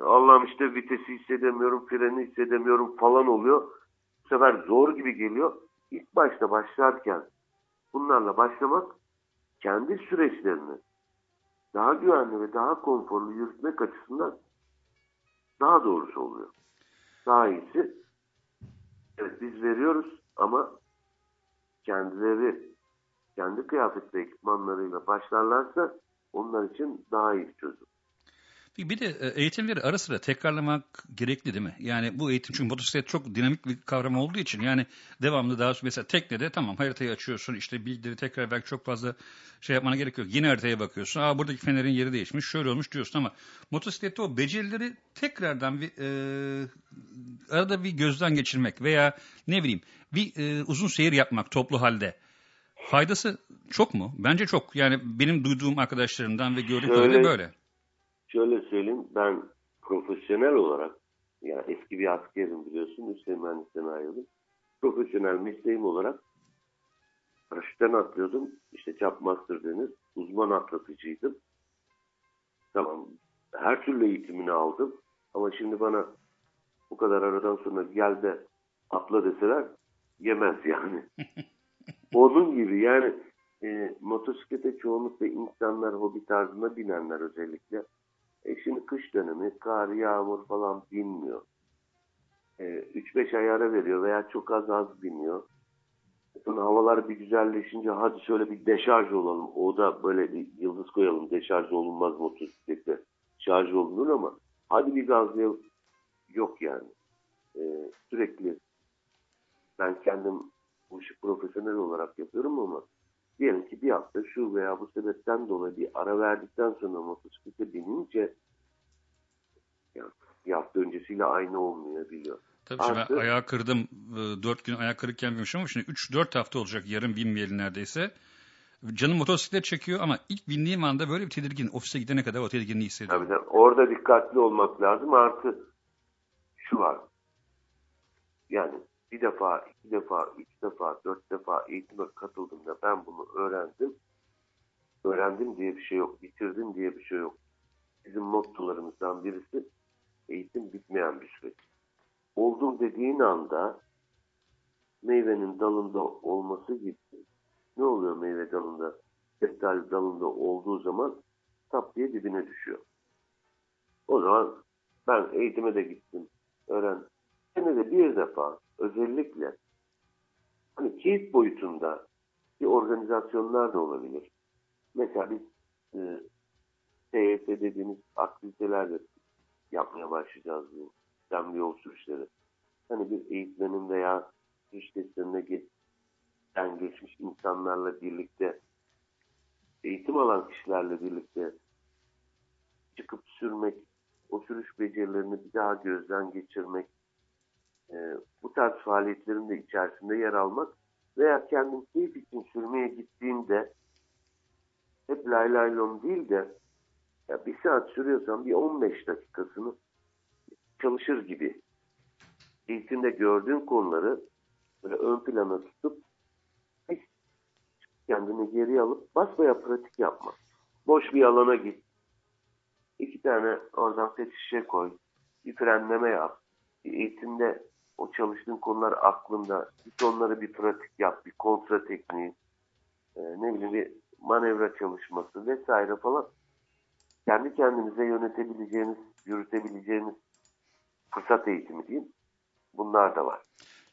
Allah'ım işte vitesi hissedemiyorum, freni hissedemiyorum falan oluyor. Bu sefer zor gibi geliyor. İlk başta başlarken bunlarla başlamak kendi süreçlerini daha güvenli ve daha konforlu yürütmek açısından daha doğrusu oluyor. Daha iyisi evet biz veriyoruz ama kendileri kendi kıyafet ve ekipmanlarıyla başlarlarsa onlar için daha iyi çözüm. Bir de e, eğitimleri ara sıra tekrarlamak gerekli değil mi? Yani bu eğitim çünkü motosiklet çok dinamik bir kavram olduğu için yani devamlı daha mesela teknede tamam haritayı açıyorsun işte bilgileri tekrar belki çok fazla şey yapmana gerek yok. Yine haritaya bakıyorsun. Aa buradaki fenerin yeri değişmiş şöyle olmuş diyorsun ama motosiklette o becerileri tekrardan bir e, arada bir gözden geçirmek veya ne bileyim bir e, uzun seyir yapmak toplu halde faydası çok mu? Bence çok. Yani benim duyduğum arkadaşlarımdan ve gördüğüm kadarıyla böyle şöyle söyleyeyim ben profesyonel olarak yani eski bir askerim biliyorsun üst mühendisten ayrıldım. Profesyonel mesleğim olarak paraşütten atlıyordum. İşte Jump Master denir. Uzman atlatıcıydım. Tamam. Her türlü eğitimini aldım. Ama şimdi bana bu kadar aradan sonra gel de atla deseler yemez yani. Onun gibi yani e, motosiklete çoğunlukla insanlar hobi tarzına binenler özellikle e şimdi kış dönemi, kar, yağmur falan binmiyor. E, 3-5 ay ara veriyor veya çok az az biniyor. Sonra havalar bir güzelleşince hadi şöyle bir deşarj olalım. O da böyle bir yıldız koyalım. Deşarj olunmaz motosiklette. Şarj olunur ama hadi bir gazlayalım. Yok yani. E, sürekli ben kendim bu işi profesyonel olarak yapıyorum ama diyelim ki bir hafta şu veya bu sebepten dolayı bir ara verdikten sonra motosiklete binince yani bir hafta öncesiyle aynı olmayabiliyor. Tabii şimdi Artı, ben ayağı kırdım. E, dört gün ayak kırıkken binmişim ama şimdi 3-4 hafta olacak yarın binmeyeli neredeyse. Canım motosiklet çekiyor ama ilk bindiğim anda böyle bir tedirgin. Ofise gidene kadar o tedirginliği hissediyorum. Tabii, tabii. Orada dikkatli olmak lazım. Artı şu var. Yani bir defa, iki defa, üç defa, dört defa eğitime katıldığımda ben bunu öğrendim. Öğrendim diye bir şey yok, bitirdim diye bir şey yok. Bizim mottolarımızdan birisi eğitim bitmeyen bir süreç. Oldum dediğin anda meyvenin dalında olması gibi ne oluyor meyve dalında? Şeftali dalında olduğu zaman tap diye dibine düşüyor. O zaman ben eğitime de gittim, öğrendim. Senede bir defa özellikle hani keyif boyutunda bir organizasyonlar da olabilir. Mesela biz e, TYT dediğimiz aktivitelerle yapmaya başlayacağız bu sistemli yol sürüşleri. Hani bir eğitmenin veya iş testlerine geçen geçmiş insanlarla birlikte eğitim alan kişilerle birlikte çıkıp sürmek o sürüş becerilerini bir daha gözden geçirmek, e, bu tarz faaliyetlerin de içerisinde yer almak veya kendim keyif için sürmeye gittiğimde hep lay lay lom değil de ya bir saat sürüyorsam bir 15 dakikasını çalışır gibi eğitimde gördüğün konuları böyle ön plana tutup kendini geriye alıp basbaya pratik yapma. Boş bir alana git. İki tane oradan pet şişe koy. Bir frenleme yap. Bir eğitimde o çalıştığın konular aklında. Git onları bir pratik yap. Bir kontra tekniği. e, ne bileyim bir manevra çalışması vesaire falan. Kendi kendimize yönetebileceğimiz, yürütebileceğimiz fırsat eğitimi diyeyim. Bunlar da var.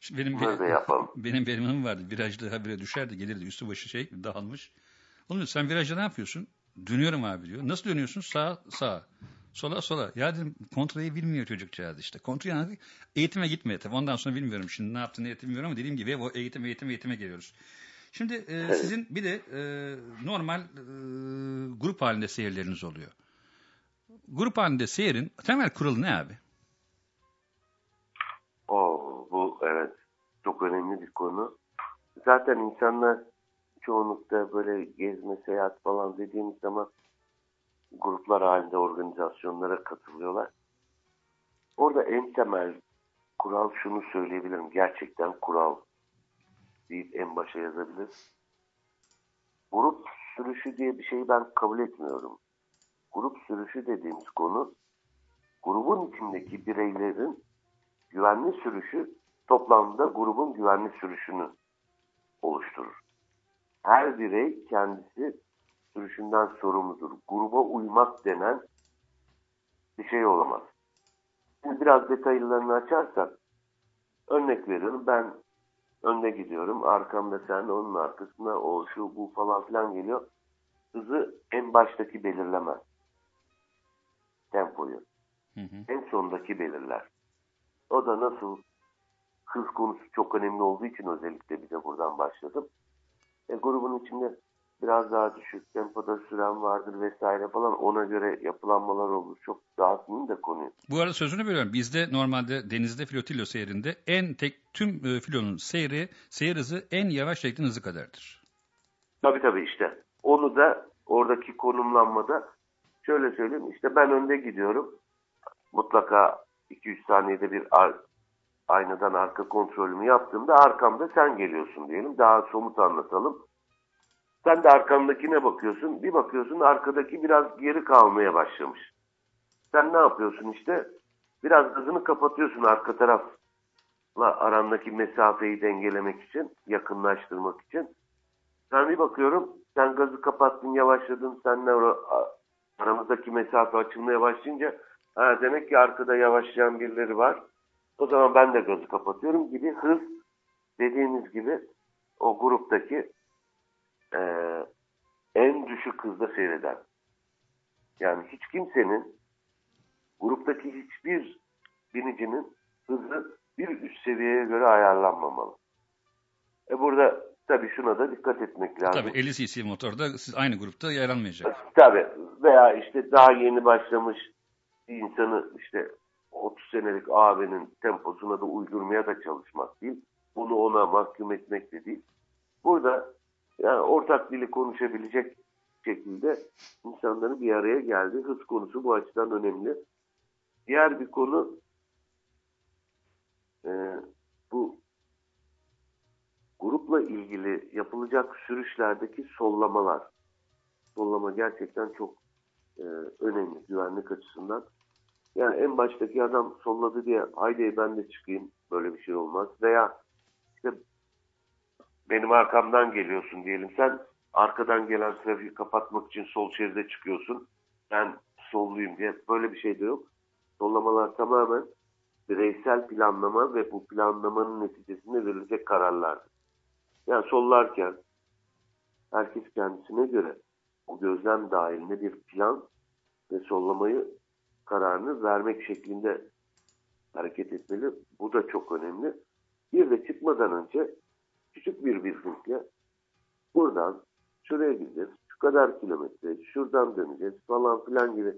Şimdi benim Bunları da yapalım. benim benim vardı. Virajda habire düşerdi gelirdi üstü başı şey dağılmış. Oğlum sen virajda ne yapıyorsun? Dönüyorum abi diyor. Nasıl dönüyorsun? Sağa sağa. Sola sola. Ya dedim kontrayı bilmiyor çocukcağız işte. Kontrayı anladık. Eğitime gitmedi. Tabii ondan sonra bilmiyorum şimdi ne yaptığını eğitim bilmiyorum ama dediğim gibi o eğitim eğitim eğitime geliyoruz. Şimdi e, sizin bir de e, normal e, grup halinde seyirleriniz oluyor. Grup halinde seyirin temel kuralı ne abi? Oo, bu evet çok önemli bir konu. Zaten insanlar çoğunlukta böyle gezme, seyahat falan dediğimiz zaman gruplar halinde organizasyonlara katılıyorlar. Orada en temel kural şunu söyleyebilirim. Gerçekten kural deyip en başa yazabiliriz. Grup sürüşü diye bir şeyi ben kabul etmiyorum. Grup sürüşü dediğimiz konu grubun içindeki bireylerin güvenli sürüşü toplamda grubun güvenli sürüşünü oluşturur. Her birey kendisi sürüşünden sorumludur. Gruba uymak denen bir şey olamaz. Şimdi biraz detaylarını açarsak örnek veriyorum ben önde gidiyorum arkamda sen onun arkasında o şu bu falan filan geliyor. Hızı en baştaki belirlemez. Tempoyu. Hı hı. En sondaki belirler. O da nasıl hız konusu çok önemli olduğu için özellikle bize buradan başladım. E, grubun içinde biraz daha düşük tempoda süren vardır vesaire falan ona göre yapılanmalar olur. Çok dağıtmayayım da konuyu. Bu arada sözünü bölüyorum. Bizde normalde denizde flotillo seyrinde en tek tüm e, filonun seyri, seyir hızı en yavaş teknin hızı kadardır. Tabii tabii işte. Onu da oradaki konumlanmada şöyle söyleyeyim. işte ben önde gidiyorum. Mutlaka 2-3 saniyede bir ar- aynadan arka kontrolümü yaptığımda arkamda sen geliyorsun diyelim. Daha somut anlatalım. Sen de arkamdakine bakıyorsun. Bir bakıyorsun arkadaki biraz geri kalmaya başlamış. Sen ne yapıyorsun işte? Biraz hızını kapatıyorsun arka tarafla arandaki mesafeyi dengelemek için, yakınlaştırmak için. Ben bir bakıyorum, sen gazı kapattın, yavaşladın, senle ara- aramızdaki mesafe açılmaya başlayınca ha, demek ki arkada yavaşlayan birileri var. O zaman ben de gazı kapatıyorum gibi hız dediğimiz gibi o gruptaki eee, en düşük hızda seyreden. Yani hiç kimsenin gruptaki hiçbir binicinin hızı bir üst seviyeye göre ayarlanmamalı. E burada tabii şuna da dikkat etmek lazım. Tabii 50 cc motorda siz aynı grupta yer almayacak. Tabii veya işte daha yeni başlamış bir insanı işte 30 senelik abinin temposuna da uydurmaya da çalışmak değil. Bunu ona mahkum etmek de değil. Burada yani ortak dili konuşabilecek şekilde insanların bir araya geldiği hız konusu bu açıdan önemli. Diğer bir konu e, bu grupla ilgili yapılacak sürüşlerdeki sollamalar. Sollama gerçekten çok e, önemli güvenlik açısından. Yani en baştaki adam solladı diye haydi ben de çıkayım böyle bir şey olmaz. Veya işte benim arkamdan geliyorsun diyelim sen arkadan gelen trafiği kapatmak için sol şeride çıkıyorsun. Ben solluyum diye böyle bir şey de yok. Sollamalar tamamen bireysel planlama ve bu planlamanın neticesinde verilecek kararlardır. Yani sollarken herkes kendisine göre o gözlem dahilinde bir plan ve sollamayı kararını vermek şeklinde hareket etmeli. Bu da çok önemli. Bir de çıkmadan önce küçük bir briefing'le buradan şuraya gideceğiz, şu kadar kilometre, şuradan döneceğiz falan filan gibi.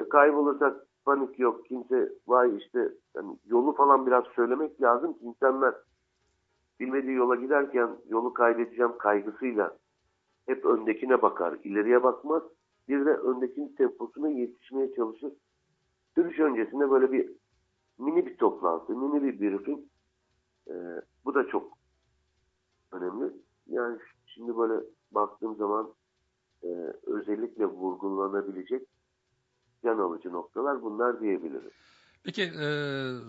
E, Kaybolursak panik yok. Kimse vay işte hani yolu falan biraz söylemek lazım ki insanlar bilmediği yola giderken yolu kaybedeceğim kaygısıyla hep öndekine bakar. ileriye bakmaz. Bir de öndekinin temposuna yetişmeye çalışır. Sürüş öncesinde böyle bir mini bir toplantı, mini bir briefing. Ee, bu da çok önemli. Yani şimdi böyle baktığım zaman e, özellikle vurgulanabilecek can alıcı noktalar bunlar diyebiliriz. Peki e,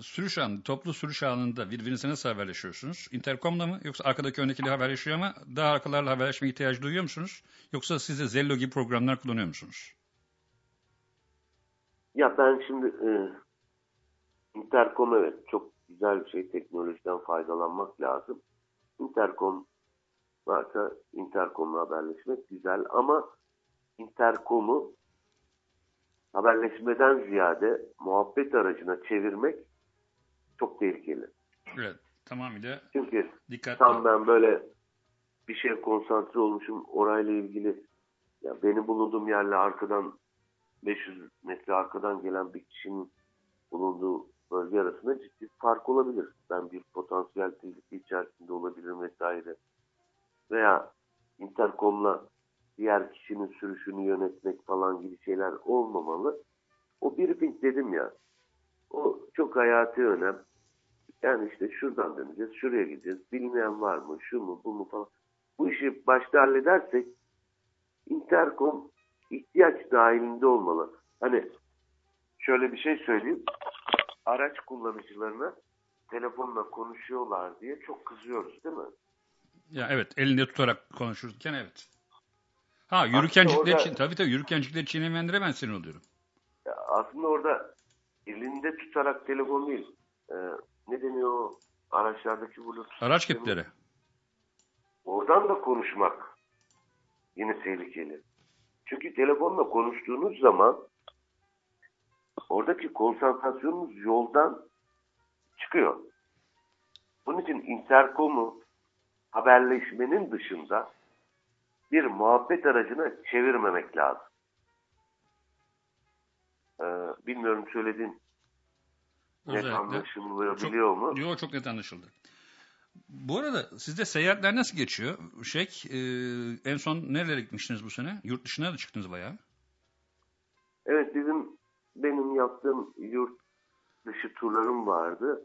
sürüş anı, toplu sürüş anında birbirinize nasıl haberleşiyorsunuz? Intercom'da mı yoksa arkadaki öndekiyle haberleşiyor ama daha arkalarla haberleşme ihtiyacı duyuyor musunuz? Yoksa siz de Zello gibi programlar kullanıyor musunuz? Ya ben şimdi e, Intercom evet çok güzel bir şey. Teknolojiden faydalanmak lazım. Intercom varsa Intercom'la haberleşmek güzel ama Intercom'u haberleşmeden ziyade muhabbet aracına çevirmek çok tehlikeli. Evet, tamamıyla Çünkü dikkatli. tam ben böyle bir şeye konsantre olmuşum orayla ilgili ya benim bulunduğum yerle arkadan 500 metre arkadan gelen bir kişinin bulunduğu bölge arasında ciddi fark olabilir. Ben bir potansiyel tehlike içerisinde olabilirim vesaire. Veya interkomla diğer kişinin sürüşünü yönetmek falan gibi şeyler olmamalı. O briefing dedim ya. O çok hayati önem. Yani işte şuradan döneceğiz, şuraya gideceğiz. Bilmeyen var mı, şu mu, bu mu falan. Bu işi başta halledersek interkom ihtiyaç dahilinde olmalı. Hani şöyle bir şey söyleyeyim. Araç kullanıcılarına telefonla konuşuyorlar diye çok kızıyoruz değil mi? Ya evet, elinde tutarak konuşurken evet. Ha yürürkencikleri orada- için tabii tabii yürürkencikleri çiğnemeyenlere ben sinir oluyorum. Ya aslında orada elinde tutarak telefon değil. Ee, ne deniyor o araçlardaki bluetooth? Araç kepleri. Oradan da konuşmak yine tehlikeli. Çünkü telefonla konuştuğunuz zaman oradaki konsantrasyonunuz yoldan çıkıyor. Bunun için interkomu haberleşmenin dışında bir muhabbet aracına çevirmemek lazım. Ee, bilmiyorum söylediğim net Özellikle. anlaşılabiliyor mu? Yok çok net anlaşıldı. Bu arada sizde seyahatler nasıl geçiyor? Şey, e, en son nerelere gitmiştiniz bu sene? Yurt dışına da çıktınız bayağı. Evet bizim benim yaptığım yurt dışı turlarım vardı.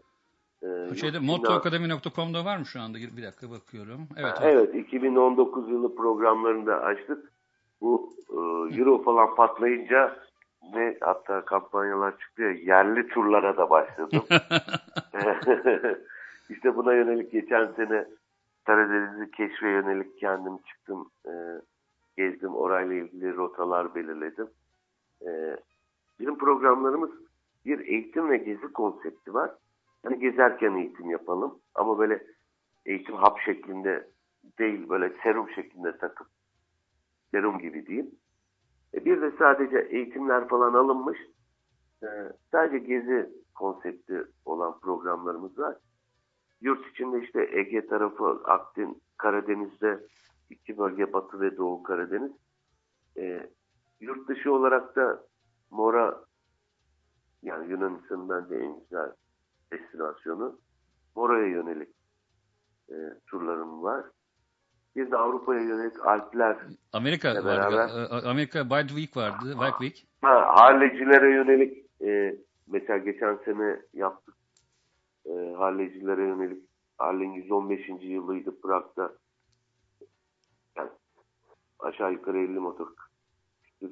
Ee, Şeyde mottoakademi.com'da var mı şu anda? Bir dakika bakıyorum. Evet. Ha, evet 2019 yılı programlarında açtık. Bu e, Euro falan patlayınca ve hatta kampanyalar çıktı ya yerli turlara da başladım. işte buna yönelik geçen sene Karadeniz'i keşfe yönelik kendim çıktım. e, gezdim. Orayla ilgili rotalar belirledim. E, bizim programlarımız bir eğitim ve gezi konsepti var. Hani gezerken eğitim yapalım ama böyle eğitim hap şeklinde değil böyle serum şeklinde takıp serum gibi diyeyim. E bir de sadece eğitimler falan alınmış e, sadece gezi konsepti olan programlarımız var. Yurt içinde işte Ege tarafı, Akdeniz, Karadeniz'de iki bölge Batı ve Doğu Karadeniz. E, yurt dışı olarak da Mora yani Yunanistan'ın bence en güzel destinasyonu. Mora'ya yönelik e, turlarım var. Bir de Avrupa'ya yönelik Alpler, Amerika vardı. beraber- A- Amerika Bike Week vardı. Bike Week. ha, Harlecilere yönelik e, mesela geçen sene yaptık. E, Harlecilere yönelik Harley'in 115. yılıydı Prag'da. Yani aşağı yukarı 50 motor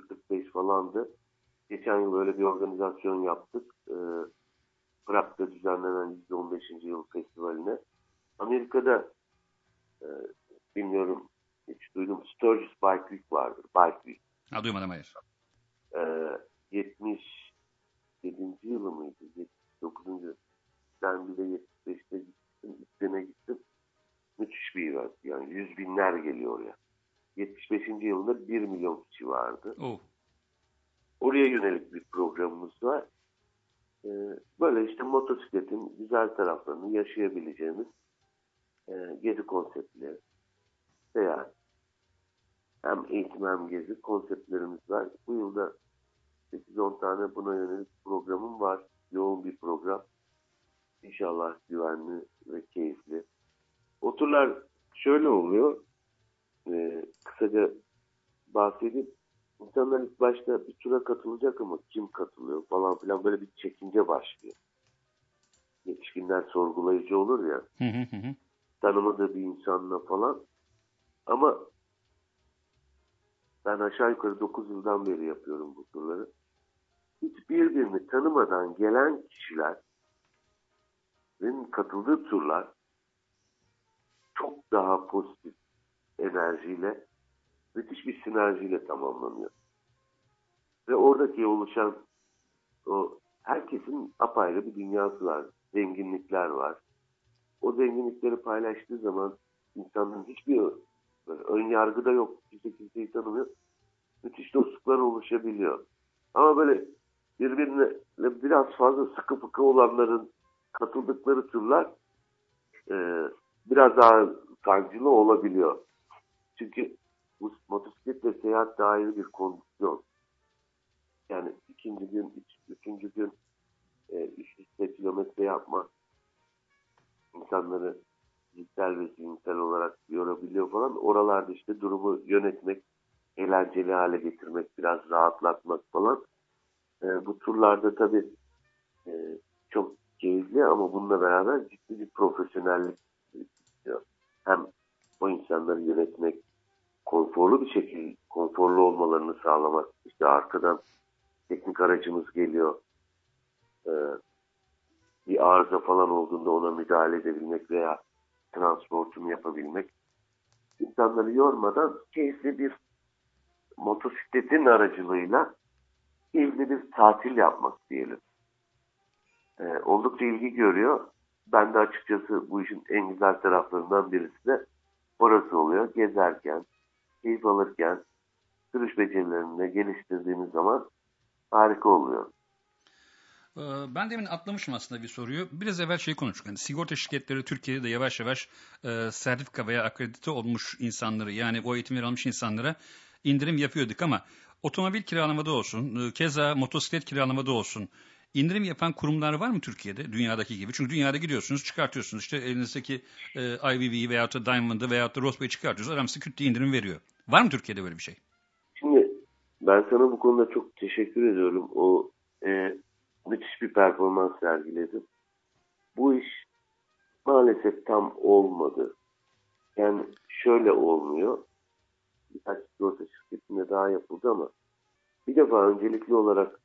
45 falandı. Geçen yıl böyle bir organizasyon yaptık. E, Prag'da düzenlenen 115. yıl festivaline. Amerika'da e, bilmiyorum hiç duydum Sturgis Bike Week vardır. Bike Week. Ha duymadım hayır. Ee, 77. yılı mıydı? 79. Ben bir de 75'te gittim. Sene gittim. Müthiş bir event. Yani yüz binler geliyor oraya. 75. yılında 1 milyon kişi vardı. Oh. Oraya yönelik bir programımız var. Ee, böyle işte motosikletin güzel taraflarını yaşayabileceğimiz e, gezi konseptleri veya hem eğitim hem gezi konseptlerimiz var. Bu yılda 8-10 tane buna yönelik programım var. Yoğun bir program. İnşallah güvenli ve keyifli. O turlar şöyle oluyor. Ee, kısaca bahsedip insanlar ilk başta bir tura katılacak ama kim katılıyor falan filan böyle bir çekince başlıyor. Yetişkinler sorgulayıcı olur ya Hı hı tanımadığı bir insanla falan. Ama ben aşağı yukarı 9 yıldan beri yapıyorum bu turları. Hiç birbirini tanımadan gelen kişilerin katıldığı turlar çok daha pozitif enerjiyle, müthiş bir sinerjiyle tamamlanıyor. Ve oradaki oluşan o herkesin apayrı bir dünyası var. Zenginlikler var. O zenginlikleri paylaştığı zaman insanların hiçbir ön yargı da yok. Kimse kimseyi tanımıyor. Müthiş dostluklar oluşabiliyor. Ama böyle birbirine biraz fazla sıkı fıkı olanların katıldıkları turlar e, biraz daha sancılı olabiliyor. Çünkü motosikletle seyahat de ayrı bir kondisyon. Yani ikinci gün, üç, üçüncü gün e, üst üste kilometre yapmak insanları fiziksel ve zihinsel olarak yorabiliyor falan. Oralarda işte durumu yönetmek, eğlenceli hale getirmek, biraz rahatlatmak falan. E, bu turlarda tabii e, çok keyifli ama bununla beraber ciddi bir profesyonellik istiyor. Hem o insanları yönetmek, konforlu bir şekilde konforlu olmalarını sağlamak. İşte arkadan teknik aracımız geliyor. Ee, bir arıza falan olduğunda ona müdahale edebilmek veya transportunu yapabilmek. İnsanları yormadan keyifli bir motosikletin aracılığıyla keyifli bir tatil yapmak diyelim. Ee, oldukça ilgi görüyor. Ben de açıkçası bu işin en güzel taraflarından birisi de orası oluyor. Gezerken, keyif alırken, sürüş becerilerini de geliştirdiğimiz zaman harika oluyor. Ee, Ben demin atlamışım aslında bir soruyu. Biraz evvel şey konuştuk. Yani sigorta şirketleri Türkiye'de de yavaş yavaş e, sertifika veya akredite olmuş insanları yani o eğitimleri almış insanlara indirim yapıyorduk ama otomobil kiralamada olsun, e, keza motosiklet kiralamada olsun indirim yapan kurumlar var mı Türkiye'de dünyadaki gibi? Çünkü dünyada gidiyorsunuz çıkartıyorsunuz işte elinizdeki e, IVV'yi veyahut da Diamond'ı veyahut da Rosberg'i çıkartıyorsunuz. Adam size küt indirim veriyor. Var mı Türkiye'de böyle bir şey? Şimdi ben sana bu konuda çok teşekkür ediyorum. O e, müthiş bir performans sergiledin. Bu iş maalesef tam olmadı. Yani şöyle olmuyor. Birkaç sigorta şirketinde daha yapıldı ama bir defa öncelikli olarak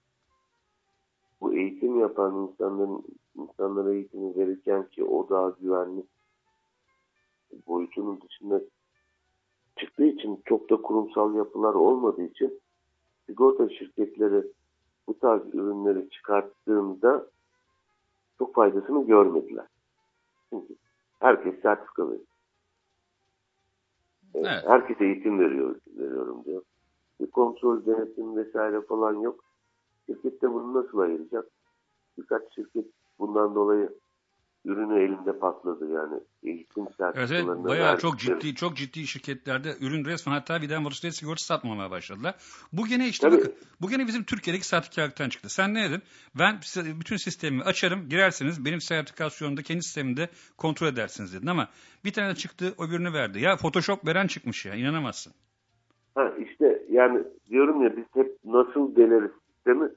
bu eğitim yapan insanların insanlara eğitimi verirken ki o daha güvenli boyutunun dışında çıktığı için çok da kurumsal yapılar olmadığı için sigorta şirketleri bu tarz ürünleri çıkarttığında çok faydasını görmediler. Çünkü herkes sertifika veriyor. Evet. Herkese eğitim veriyor, veriyorum diyor. Bir kontrol, denetim vesaire falan yok. Şirkette bunu nasıl ayıracak? Birkaç şirket bundan dolayı ürünü elinde patladı yani. Eğitim Evet, sertifikalarını evet bayağı çok verdikleri- ciddi çok ciddi şirketlerde ürün resmen hatta bir daha motosiklet sigortası satmamaya başladılar. Bu gene işte Tabii. bakın bu gene bizim Türkiye'deki sertifikalıktan çıktı. Sen ne dedin? Ben bütün sistemimi açarım girersiniz benim sertifikasyonumda kendi sistemimde kontrol edersiniz dedin ama bir tane çıktı öbürünü verdi. Ya Photoshop veren çıkmış ya inanamazsın. Ha işte yani diyorum ya biz hep nasıl deneriz sistemi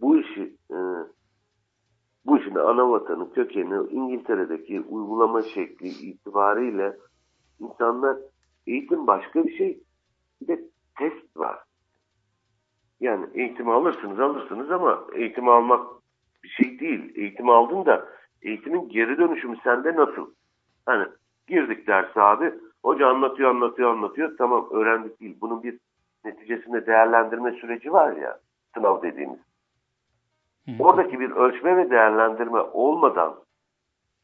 bu işi e, bu işin ana vatanı kökeni İngiltere'deki uygulama şekli itibariyle insanlar eğitim başka bir şey bir de test var. Yani eğitimi alırsınız alırsınız ama eğitimi almak bir şey değil. Eğitimi aldın da eğitimin geri dönüşümü sende nasıl? Hani girdik derse abi hoca anlatıyor anlatıyor anlatıyor tamam öğrendik değil. Bunun bir neticesinde değerlendirme süreci var ya sınav dediğimiz. Hı. Oradaki bir ölçme ve değerlendirme olmadan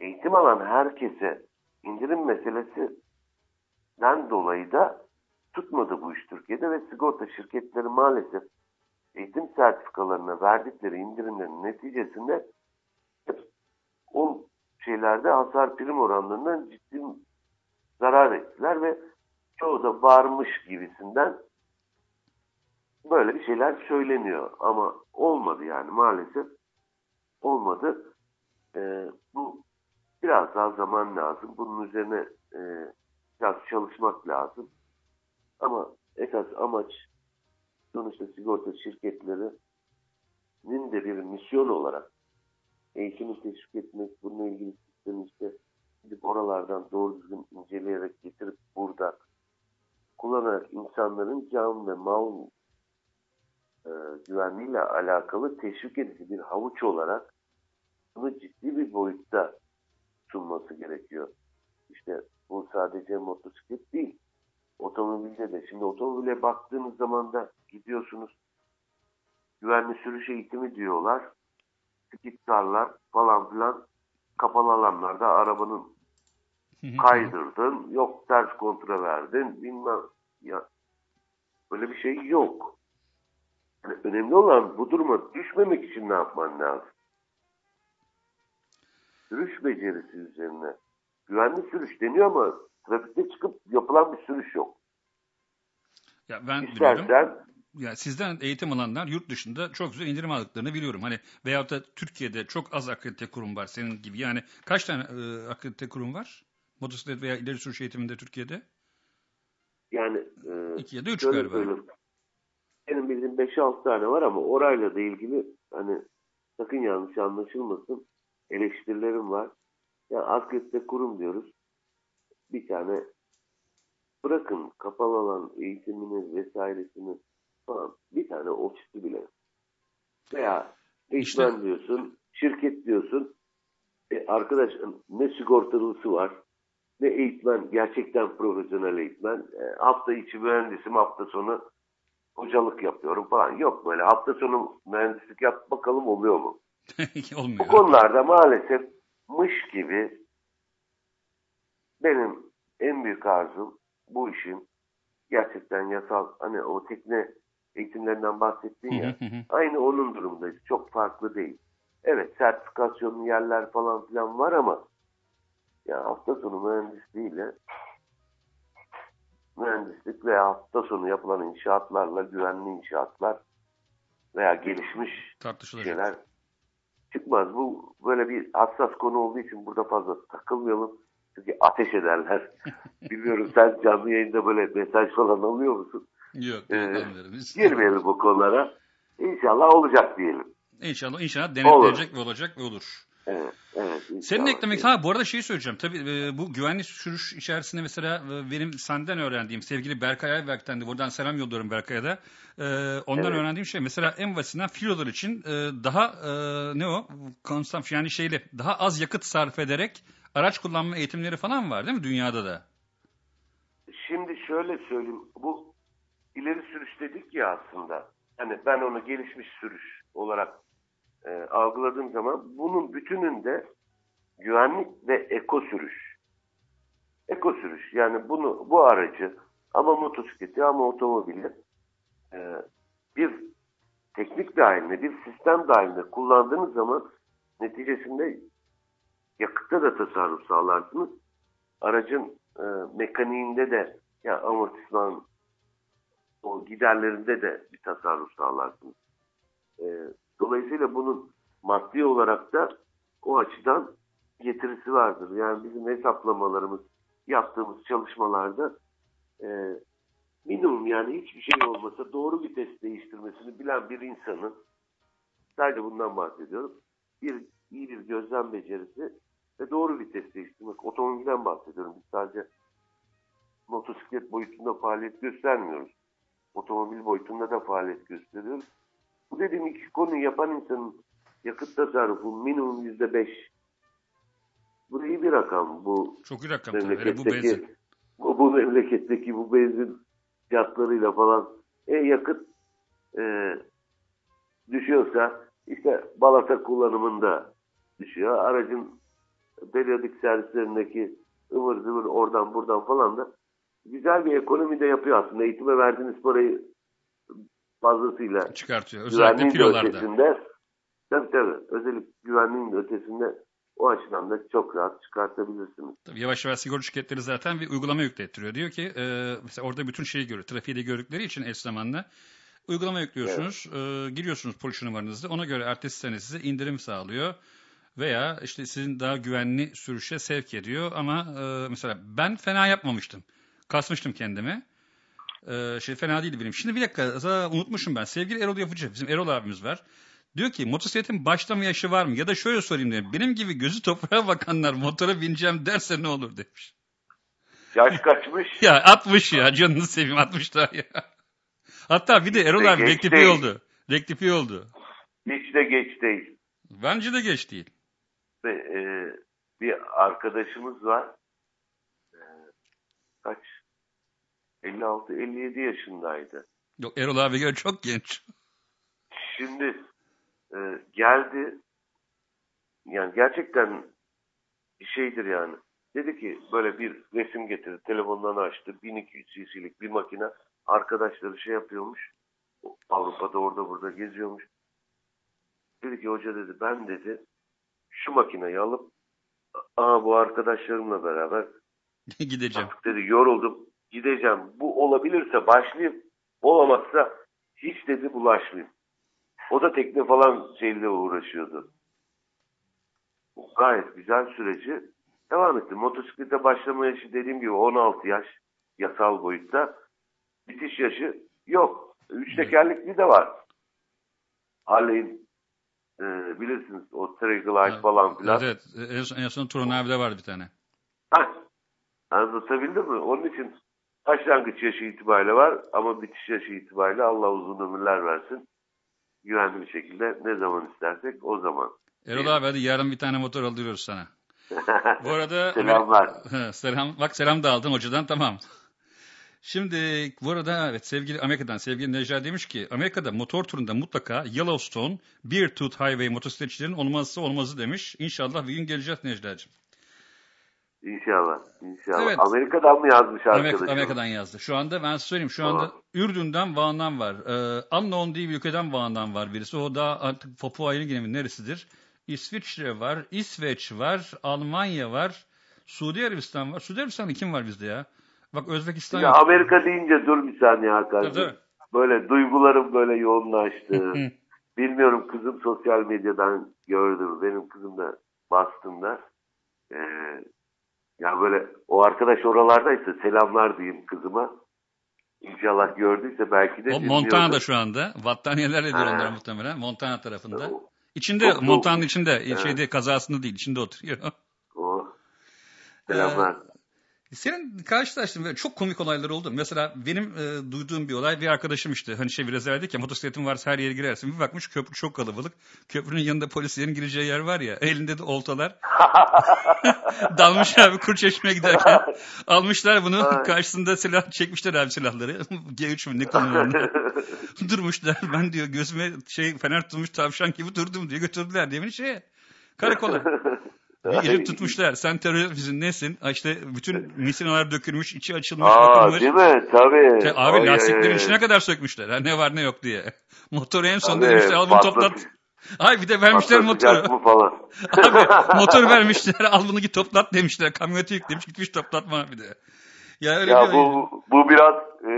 eğitim alan herkese indirim meselesinden dolayı da tutmadı bu iş Türkiye'de ve sigorta şirketleri maalesef eğitim sertifikalarına verdikleri indirimlerin neticesinde hep o şeylerde hasar prim oranlarından ciddi zarar ettiler ve çoğu da varmış gibisinden böyle bir şeyler söyleniyor ama olmadı yani maalesef olmadı. Ee, bu biraz daha zaman lazım. Bunun üzerine e, biraz çalışmak lazım. Ama esas amaç sonuçta sigorta şirketlerinin de bir misyon olarak eğitimi teşvik etmek, bununla ilgili sistemi işte gidip oralardan doğru düzgün inceleyerek getirip burada kullanarak insanların can ve mal e, güvenliğiyle alakalı teşvik edici bir havuç olarak bunu ciddi bir boyutta sunması gerekiyor. İşte bu sadece motosiklet değil. Otomobilde de. Şimdi otomobile baktığınız zaman da gidiyorsunuz güvenli sürüş eğitimi diyorlar. Skitkarlar falan filan kapalı alanlarda arabanın kaydırdın, yok ters kontra verdin, bilmem ya böyle bir şey yok. Yani önemli olan bu duruma düşmemek için ne yapman lazım? Sürüş becerisi üzerine. Güvenli sürüş deniyor ama trafikte çıkıp yapılan bir sürüş yok. Ya ben biliyorum. İstersen Ya sizden eğitim alanlar yurt dışında çok güzel indirim aldıklarını biliyorum. Hani veyahut da Türkiye'de çok az akredite kurum var senin gibi. Yani kaç tane e, akredite kurum var? Motosiklet veya ileri sürüş eğitiminde Türkiye'de? yani e, İki ya da üç galiba. söyleyeyim. Benim bildiğim 5-6 tane var ama orayla da ilgili hani sakın yanlış anlaşılmasın eleştirilerim var. Ya akredite kurum diyoruz. Bir tane bırakın kapalı alan eğitimini vesairesini falan bir tane ofisi bile. Veya eğitmen İşte- diyorsun, şirket diyorsun. E, arkadaş ne sigortalısı var, ne eğitmen, gerçekten profesyonel eğitmen. E, hafta içi mühendisim, hafta sonu hocalık yapıyorum falan. Yok böyle hafta sonu mühendislik yap bakalım oluyor mu? Bu Olmuyor. konularda maalesef mış gibi benim en büyük arzum bu işin gerçekten yasal hani o tekne eğitimlerinden bahsettin ya aynı onun durumundayız. Çok farklı değil. Evet sertifikasyonlu yerler falan filan var ama ya hafta sonu mühendisliğiyle mühendislik veya hafta sonu yapılan inşaatlarla güvenli inşaatlar veya gelişmiş şeyler çıkmaz. Bu böyle bir hassas konu olduğu için burada fazla takılmayalım. Çünkü ateş ederler. Bilmiyorum sen canlı yayında böyle mesaj falan alıyor musun? Yok. Ee, Girmeyelim bu konulara. İnşallah olacak diyelim. İnşallah inşallah denetlenecek ve olacak ve olur. Evet, evet. Senin eklemek ha bu arada şeyi söyleyeceğim. Tabii e, bu güvenli sürüş içerisinde mesela e, benim senden öğrendiğim sevgili Berkay Ayberk'ten de buradan selam yolluyorum Berkay'a da. E, ondan Evet. öğrendiğim şey mesela en basitinden filolar için e, daha e, ne o? Konstant yani şeyle daha az yakıt sarf ederek araç kullanma eğitimleri falan var değil mi dünyada da? Şimdi şöyle söyleyeyim. Bu ileri sürüş dedik ya aslında. Hani ben onu gelişmiş sürüş olarak e, algıladığım zaman bunun bütününde güvenlik ve eko sürüş. Eko sürüş. Yani bunu bu aracı ama motosikleti ama otomobili e, bir teknik dahilinde, bir sistem dahilinde kullandığınız zaman neticesinde yakıtta da tasarruf sağlarsınız. Aracın e, mekaniğinde de ya amortisman o giderlerinde de bir tasarruf sağlarsınız. E, dolayısıyla bunun maddi olarak da o açıdan getirisi vardır. Yani bizim hesaplamalarımız, yaptığımız çalışmalarda e, minimum yani hiçbir şey olmasa doğru vites değiştirmesini bilen bir insanın sadece bundan bahsediyorum. Bir iyi bir gözlem becerisi ve doğru vites değiştirmek. Otomobilden bahsediyorum. Biz sadece motosiklet boyutunda faaliyet göstermiyoruz. Otomobil boyutunda da faaliyet gösteriyoruz. Bu dediğim iki konuyu yapan insanın yakıt tasarrufu minimum yüzde beş. Bu iyi bir rakam. Bu Çok iyi rakam. Hele bu benzin. bu, bu memleketteki bu benzin fiyatlarıyla falan e, yakıt e, düşüyorsa işte balata kullanımında düşüyor. Aracın periyodik servislerindeki ıvır zıvır oradan buradan falan da güzel bir ekonomi de yapıyor aslında. Eğitime verdiğiniz parayı fazlasıyla Çıkartıyor. Özellikle filolarda. ötesinde tabii tabii özellikle güvenliğin de ötesinde o açıdan da çok rahat çıkartabilirsiniz. Tabii yavaş yavaş sigorta şirketleri zaten bir uygulama yüklettiriyor. Diyor ki e, mesela orada bütün şeyi görüyor. Trafiği de gördükleri için eş zamanlı Uygulama yüklüyorsunuz, e, giriyorsunuz poliçe numaranızı. Ona göre ertesi sene size indirim sağlıyor. Veya işte sizin daha güvenli sürüşe sevk ediyor. Ama e, mesela ben fena yapmamıştım. Kasmıştım kendimi. E, şey fena değildi benim. Şimdi bir dakika unutmuşum ben. Sevgili Erol Yapıcı, bizim Erol abimiz var. Diyor ki motosikletin başlama yaşı var mı? Ya da şöyle sorayım diyor. Benim gibi gözü toprağa bakanlar motora bineceğim derse ne olur demiş. Yaş kaçmış? Ya 60 ya canını seveyim 60 daha ya. Hatta bir de Erol abi Geç rektifiye değil. oldu. Rektifiye oldu. Hiç de geç değil. Bence de geç değil. Ve, e, bir arkadaşımız var. E, kaç? 56-57 yaşındaydı. Yok Erol abi göre çok genç. Şimdi e, geldi. Yani gerçekten bir şeydir yani. Dedi ki böyle bir resim getirdi. Telefondan açtı. 1200 cc'lik bir makine. Arkadaşları şey yapıyormuş. Avrupa'da orada burada geziyormuş. Dedi ki hoca dedi ben dedi şu makineyi alıp aa bu arkadaşlarımla beraber Gideceğim. artık dedi yoruldum gideceğim. Bu olabilirse başlayayım. Olamazsa hiç dedi bulaşmayayım. O da tekne falan şeyle uğraşıyordu. O gayet güzel süreci devam etti. Motosiklete başlama yaşı dediğim gibi 16 yaş yasal boyutta. Bitiş yaşı yok. Üç tekerlekli de var. Harley'in e, bilirsiniz o Triglide falan filan. Evet, evet. En son, en son Turan abi'de vardı bir tane. Hah, Anlatabildim mi? Onun için başlangıç yaşı itibariyle var ama bitiş yaşı itibariyle Allah uzun ömürler versin. Güvenli bir şekilde ne zaman istersek o zaman. Erol abi hadi yarın bir tane motor aldırıyoruz sana. Bu arada Selamlar. Selam bak selam da aldın hocadan tamam. Şimdi bu arada evet sevgili Amerika'dan sevgili Necla demiş ki Amerika'da motor turunda mutlaka Yellowstone bir tooth highway motosikletçilerin olmazsa olmazı demiş. İnşallah bir gün geleceğiz Necla'cığım. İnşallah. İnşallah. Evet. Amerika'dan mı yazmış arkadaşım? Amerika'dan yazdı. Şu anda ben söyleyeyim şu anda Tamam. Ürdün'den Van'dan var. Ee, unknown diye bir ülkeden Van'dan var birisi. O da artık Papua Yeni Gine'nin neresidir? İsviçre var, İsveç var, Almanya var, Suudi Arabistan var. Suudi Arabistan'da kim var bizde ya? Bak Özbekistan Ya. Amerika deyince dur bir saniye tabii. Böyle duygularım böyle yoğunlaştı. Bilmiyorum kızım sosyal medyadan gördü. Benim kızım da Boston'da. Ee, ya böyle o arkadaş oralardaysa selamlar diyeyim kızıma. İnşallah gördüyse belki de O. Montana'da şu anda. Battaniyeler ediyor Ha. onlar muhtemelen. Montana tarafında. O- İçinde, Çok- Montana'nın içinde. Evet. Şeyde kazasında değil. içinde oturuyor. O. Selamlar. Senin karşılaştığın böyle çok komik olaylar oldu. Mesela benim e, duyduğum bir olay bir arkadaşım işte hani şey biraz evvel dedik ya motosikletin varsa her yere girersin. Bir bakmış köprü çok kalabalık. Köprünün yanında polislerin gireceği yer var ya elinde de oltalar. Dalmış abi Kurçeşme'ye giderken almışlar bunu karşısında silah çekmişler abi silahları. G3 mü ne konularında. Durmuşlar ben diyor gözüme şey fener tutmuş tavşan gibi durdum diyor götürdüler diye beni şeye karakola. Bir gelip tutmuşlar. Sen terörist misin nesin? İşte bütün misinalar dökülmüş, içi açılmış, Aa, atılmış. değil mi? Tabii. Te- Abi Ay, lastiklerin içine kadar sökmüşler. Ha, ne var ne yok diye. Motoru en son demişler al bunu toplat. Ay bir de vermişler motoru. falan. Abi motor vermişler al bunu git toplat demişler. Kamyonete yüklemiş gitmiş toplatma bir de. Ya öyle ya bir bu, bu biraz e,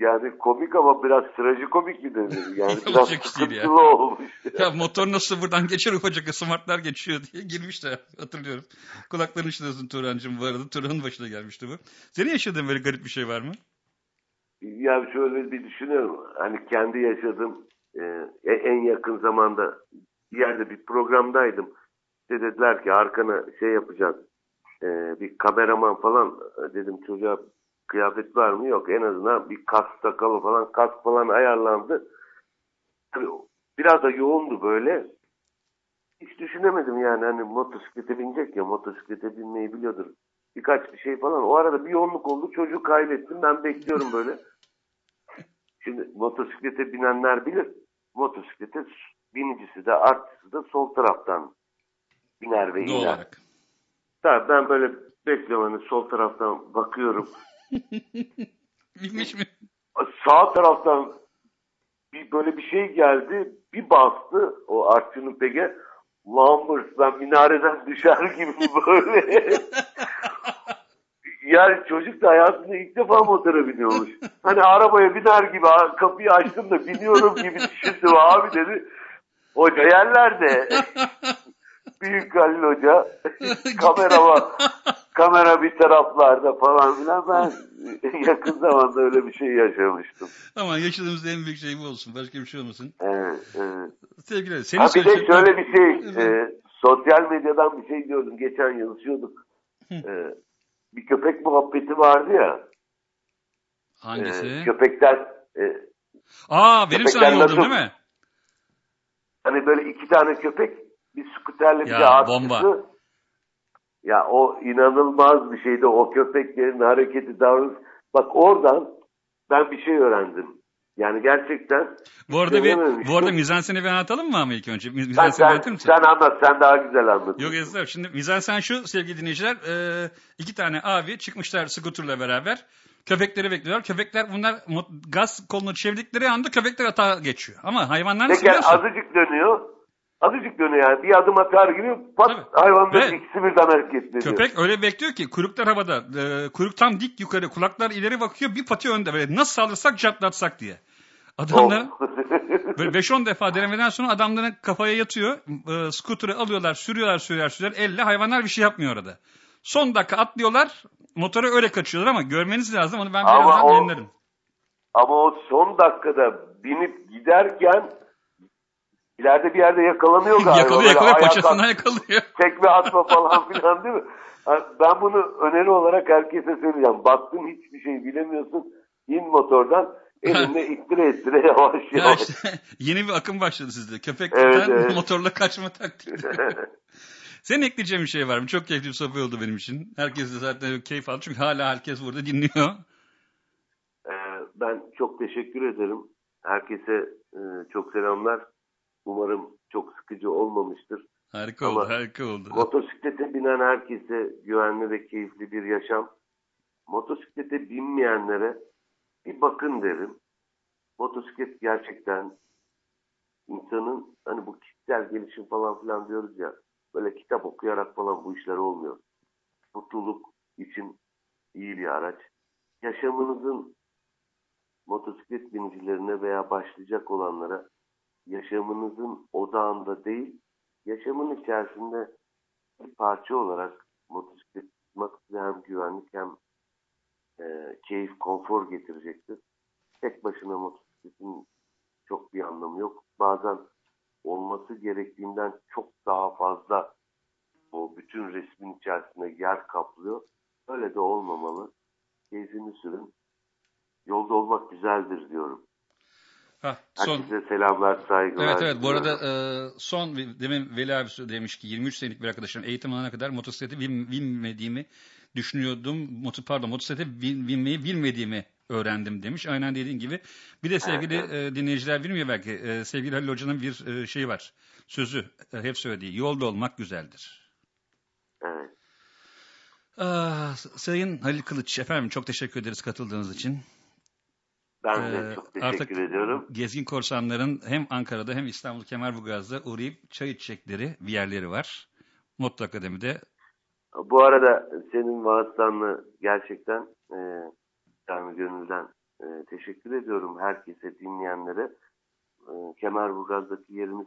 yani komik ama biraz trajikomik bir denir. Yani biraz değil ya. sıkıntılı olmuş. ya motor nasıl buradan geçer ufacık smartlar geçiyor diye girmişler hatırlıyorum. Kulakların içindesin Turancığım bu arada. Turan'ın başına gelmişti bu. Senin yaşadığın böyle garip bir şey var mı? Ya şöyle bir düşünüyorum. Hani kendi yaşadığım e, en yakın zamanda bir yerde bir programdaydım. İşte dediler ki arkana şey yapacaksın. e, bir kameraman falan E, dedim çocuğa kıyafet var mı? Yok. En azından bir kask takalı falan kask falan ayarlandı. Tabii biraz da yoğundu böyle. Hiç düşünemedim yani hani motosiklete binecek ya motosiklete binmeyi biliyordur. Birkaç bir şey falan. O arada bir yoğunluk oldu. Çocuğu kaybettim. Ben bekliyorum böyle. Şimdi motosiklete binenler bilir. Motosiklete binicisi de artçısı da sol taraftan biner ve Doğal iner. olarak. Tabii ben böyle bekliyorum hani sol taraftan bakıyorum. Bilmiş mi? Sağ taraftan bir böyle bir şey geldi. Bir bastı o artçının pege. Lambert ben minareden düşer gibi böyle. yani çocuk da hayatında ilk defa motora biniyormuş. Hani arabaya biner gibi kapıyı açtım da biniyorum gibi düşündüm abi dedi. Hoca yerlerde. Büyük Halil Hoca. kamera var. Kamera bir taraflarda falan filan. Ben yakın zamanda öyle bir şey yaşamıştım. Ama yaşadığımız en büyük şey bu olsun. Başka bir şey olmasın. Evet, evet. Sevgili senin Ha bir de şöyle bir şey, Evet. e, sosyal medyadan bir şey gördüm. Geçen yazıyorduk. E, bir köpek muhabbeti vardı ya. Hangisi? E, köpekler, e, Aa benim sana yolladım değil mi? hani böyle iki tane köpek, bir skuterle bir Ya, de bomba. Ya o inanılmaz bir şeydi. O köpeklerin hareketi, davranış. Bak oradan ben bir şey öğrendim. Yani gerçekten Bu arada bir, bu arada mizanseni bir anlatalım mı ama ilk önce? sen, Mizanseni sen, anlatır mısın? sen anlat, sen daha güzel anlat. Yok estağfurullah. Şimdi mizansen şu sevgili dinleyiciler. e, iki tane abi çıkmışlar skuterla beraber. Köpekleri bekliyorlar. Köpekler bunlar gaz kolunu çevirdikleri anda köpekler atağa geçiyor. Ama hayvanlar nasıl biliyorsun? azıcık dönüyor. Azıcık dönüyor yani. Bir adım atar gibi pat hayvanların ikisi birden hareket ediyor. Köpek öyle bekliyor ki kuyruklar havada. E, kuyruk tam dik yukarı. Kulaklar ileri bakıyor. Bir pati önde. Böyle nasıl saldırsak çatlatsak diye. Adamlar Oh. Böyle 5-10 defa denemeden sonra adamların kafaya yatıyor. E, scooter'ı alıyorlar, sürüyorlar, sürüyorlar, sürüyorlar. Elle hayvanlar bir şey yapmıyor orada. Son dakika atlıyorlar. Motora öyle kaçıyorlar ama görmeniz lazım. Onu ben birazdan yayınlarım. Ama o son dakikada binip giderken ileride bir yerde yakalanıyor galiba. yakalıyor yakalıyor paçasından yakalıyor. Tekme atma falan filan değil mi? Ha, Ben bunu öneri olarak herkese söyleyeceğim. Baktın hiçbir şey bilemiyorsun. İn motordan elinle ittire ittire yavaş Ya yavaş. işte yeni bir akım başladı sizde. Köpekten Evet, evet. motorla kaçma taktiği. Senin ekleyeceğin bir şey var mı? Çok keyifli bir sohbet oldu benim için. Herkes de zaten keyif aldı. Çünkü hala herkes burada dinliyor. Ee, ben çok teşekkür ederim. Herkese e, çok selamlar. Umarım çok sıkıcı olmamıştır. Harika Ama- oldu, harika oldu. Motosiklete binen herkese güvenli ve keyifli bir yaşam. Motosiklete binmeyenlere bir bakın derim. Motosiklet gerçekten insanın hani bu kişisel gelişim falan filan diyoruz ya böyle kitap okuyarak falan bu işler olmuyor. Mutluluk için iyi bir araç. Yaşamınızın motosiklet binicilerine veya başlayacak olanlara yaşamınızın odağında değil, yaşamın içerisinde bir parça olarak motosiklet tutmak size hem güvenlik hem e, keyif, konfor getirecektir. Tek başına motosikletin çok bir anlamı yok. Bazen olması gerektiğinden çok daha fazla o bütün resmin içerisinde yer kaplıyor. Öyle de olmamalı. Keyfini sürün. Yolda olmak güzeldir diyorum. Son, Herkese selamlar, saygılar. Evet evet bu arada e, son demin Veli abi demiş ki 23 senelik bir arkadaşım eğitim alana kadar motosiklete bin, binmediğimi düşünüyordum. Moto, pardon motosiklete bin, binmeyi bilmediğimi öğrendim demiş. Aynen dediğin gibi. Bir de sevgili e, dinleyiciler bilmiyor belki. E, sevgili Halil Hoca'nın bir e, şeyi var. Sözü e, hep söylediği. Yolda olmak güzeldir. Evet. Ah, Sayın Halil Kılıç efendim çok teşekkür ederiz katıldığınız için. Ben Ee, de çok teşekkür artık ediyorum. Gezgin Korsanların hem Ankara'da hem İstanbul Kemerburgaz'da uğrayıp çay içecekleri bir yerleri var. Motto Akademi'de. Bu arada senin vasıtanla gerçekten e, yani gönülden e, teşekkür ediyorum herkese, dinleyenlere. E, Kemerburgaz'daki yerimiz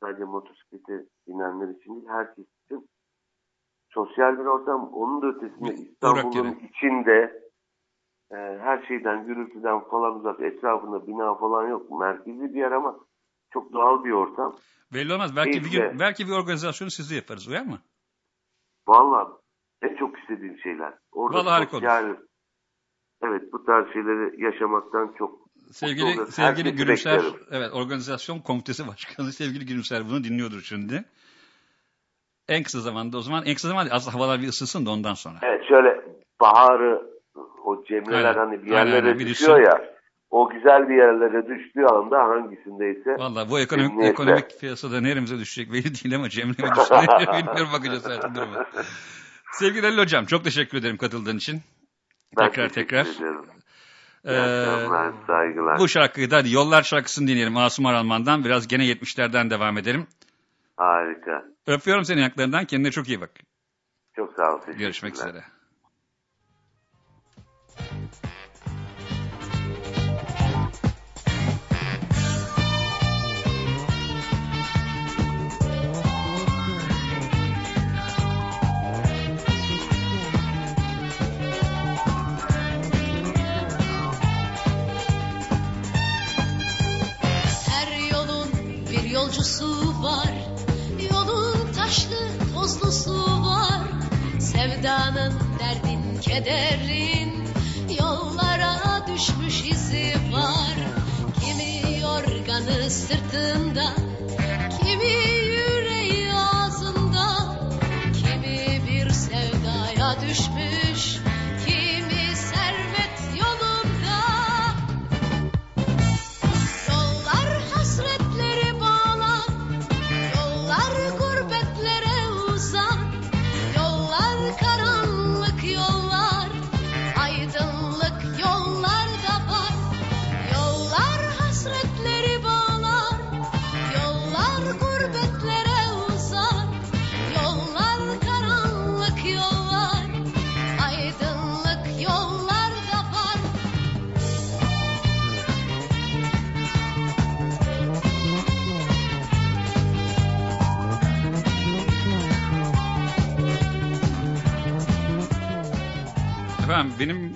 sadece motosiklete binenler için değil, herkes için. Sosyal bir ortam, onun da ötesinde İstanbul'un içinde e, her şeyden, gürültüden falan uzak, etrafında bina falan yok. Merkezi bir yer ama çok doğal bir ortam. Belli olmaz. Belki bir Keyifle. gün belki bir organizasyonu siz de yaparız. Uyar mı? Vallahi en çok istediğim şeyler. Orada Vallahi harika olur. evet bu tarz şeyleri yaşamaktan çok Sevgili sevgili Gülümser, beklerim. evet organizasyon komitesi başkanı sevgili Gülümser bunu dinliyordur şimdi. En kısa zamanda o zaman en kısa zamanda az havalar bir ısınsın da ondan sonra. Evet şöyle baharı o cemreler Aynen. hani bir yerlere aynen. Düşüyor düşsün. ya o güzel bir yerlere düştüğü anda hangisindeyse Vallahi bu ekonomik Emniyetle. ekonomik piyasada neremize düşecek belli değil ama Cemre mi düşecek bilmiyorum bakacağız artık duruma. Sevgili Halil Hocam çok teşekkür ederim katıldığın için. ben tekrar tekrar. İyi Ee, saygılar. bu şarkıyı da hadi Yollar şarkısını dinleyelim Asım Aralman'dan. Biraz gene 70'lerden devam edelim. Harika. Öpüyorum seni yanaklarından. Kendine çok iyi bak. Çok sağ ol. Görüşmek üzere yolcusu var Yolun taşlı tozlusu var. Sevdanın derdin kederin Yollara düşmüş izi var. Kimi yorganı sırtında Kimi yüreği ağzında Kimi bir sevdaya düşmüş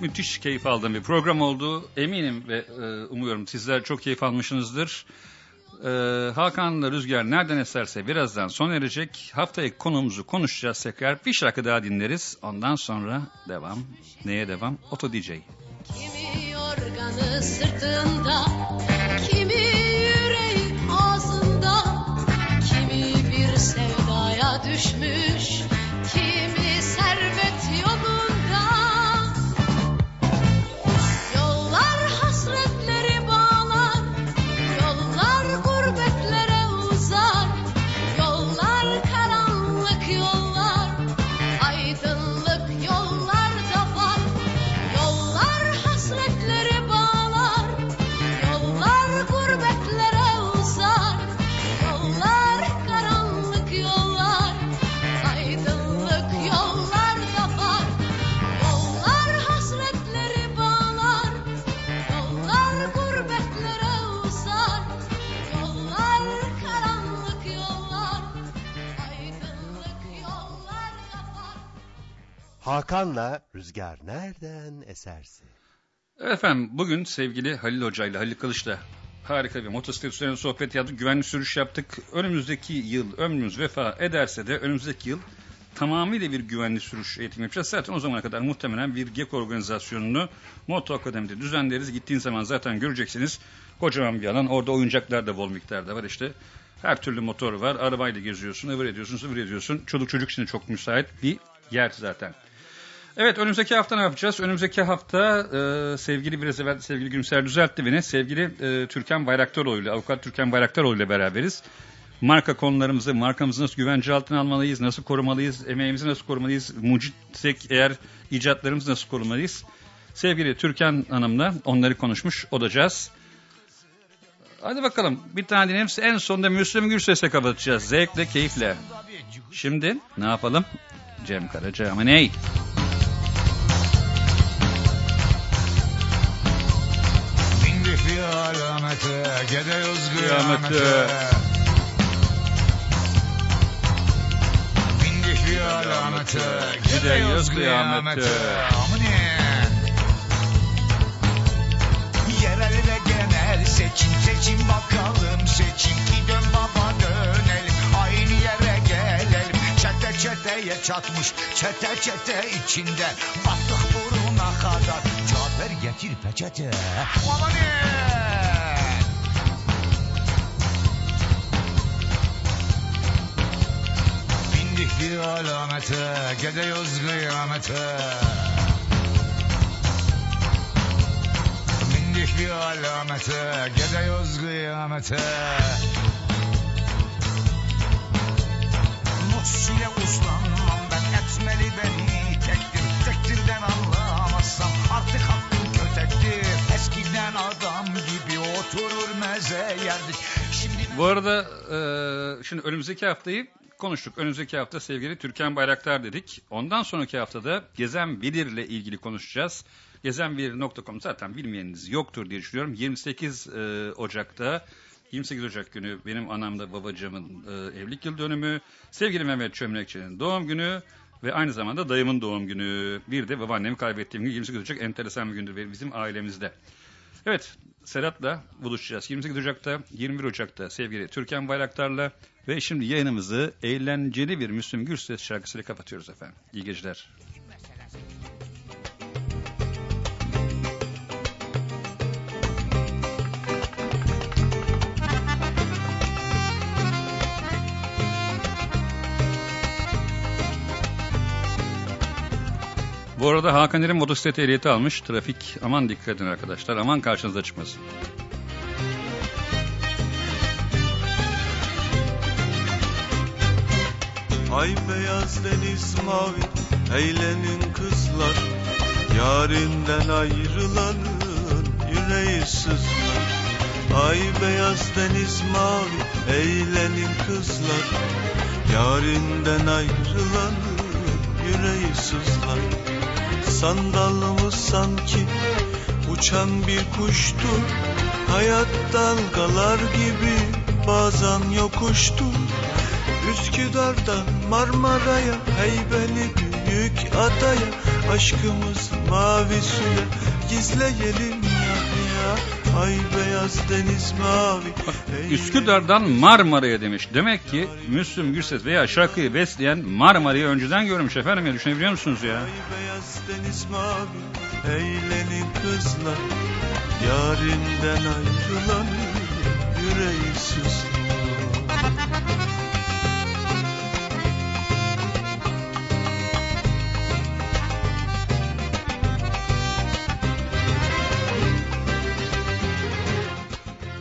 müthiş keyif aldığım bir program oldu. Eminim ve e, umuyorum sizler çok keyif almışsınızdır. E, Hakan'la Rüzgar nereden eserse birazdan son erecek. Haftaya konumuzu konuşacağız tekrar. Bir şarkı daha dinleriz. Ondan sonra devam. Neye devam? Oto DJ. Kimi yorganı sırtında, kimi yüreği ağzında, kimi bir sevdaya düşmüş, kimi Hakan'la Rüzgar nereden eserse. Efendim bugün sevgili Halil Hoca ile Halil Kılıç'la harika bir motosiklet üzerine sohbet yaptık. Güvenli sürüş yaptık. Önümüzdeki yıl ömrümüz vefa ederse de önümüzdeki yıl tamamıyla bir güvenli sürüş eğitimi yapacağız. Zaten o zamana kadar muhtemelen bir GEK organizasyonunu Moto Akademi'de düzenleriz. Gittiğin zaman zaten göreceksiniz. Kocaman bir alan. Orada oyuncaklar da bol miktarda var işte. Her türlü motor var. Arabayla geziyorsun, ıvır ediyorsun, sıvır ediyorsun. Çoluk çocuk için çok müsait bir yer zaten. Evet önümüzdeki hafta ne yapacağız? Önümüzdeki hafta e, sevgili biraz evvel sevgili Gülümser düzeltti beni. Sevgili e, Türkan Bayraktaroğlu ile avukat Türkan Bayraktaroğlu ile beraberiz. Marka konularımızı, markamızı nasıl güvence altına almalıyız, nasıl korumalıyız, emeğimizi nasıl korumalıyız, mucitsek eğer icatlarımızı nasıl korumalıyız? Sevgili Türkan Hanım'la onları konuşmuş olacağız. Hadi bakalım bir tane dinleyelim. En sonunda Müslüm Gürses'e kapatacağız. Zevkle, keyifle. Şimdi ne yapalım? Cem Karaca ama ney? Alamete, gidiyoruz Kıyamete. Bindik bir alamete, gidiyoruz kıyamete. Amine. Yerel ve genel seçim seçim bakalım seçim ki dön baba dönelim aynı yere gelelim çete çeteye çatmış çete çete içinde battık buruna kadar Cafer getir peçete. Amanin Bindik bir alamete gidiyoruz kıyamete. Bindik bir alamete gidiyoruz kıyamete adam gibi oturur meze yerdik Şimdi Bu arada e, şimdi önümüzdeki haftayı konuştuk. Önümüzdeki hafta sevgili Türkan Bayraktar dedik. Ondan sonraki haftada Gezen Bilir'le ilgili konuşacağız. Gezenbilir.com zaten bilmeyeniniz yoktur diye düşünüyorum. 28 e, Ocak'ta 28 Ocak günü benim anamda babacığımın e, evlilik yıl dönümü. Sevgili Mehmet Çömlekçi'nin doğum günü ve aynı zamanda dayımın doğum günü. Bir de babaannemi kaybettiğim gün 28 Ocak enteresan bir gündür bizim ailemizde. Evet Serhat'la buluşacağız. 28 Ocak'ta, 21 Ocak'ta sevgili Türkan Bayraktar'la ve şimdi yayınımızı eğlenceli bir Müslüm Gürses şarkısıyla kapatıyoruz efendim. İyi geceler. Bu arada Hakan İrem motosiklet ehliyeti almış. Trafik aman dikkat edin arkadaşlar. Aman karşınıza çıkmasın. Ay beyaz deniz mavi eğlenin kızlar Yarinden ayrılanın yüreği sızlar Ay beyaz deniz mavi eğlenin kızlar Yarinden ayrılanın yüreği sızlar Sandalımız sanki uçan bir kuştur Hayat dalgalar gibi bazen yokuştur Üsküdar'dan Marmara'ya Heybeli büyük adaya Aşkımız mavi suya Gizleyelim ya ya Ay beyaz deniz mavi Üsküdar'dan Marmara'ya demiş. Demek ki Müslüm Gürses veya şarkıyı besleyen Marmara'yı önceden görmüş efendim ya düşünebiliyor musunuz ya? Ay beyaz deniz mavi Eğlenin kızlar Yarinden ayrılan Yüreği sızlar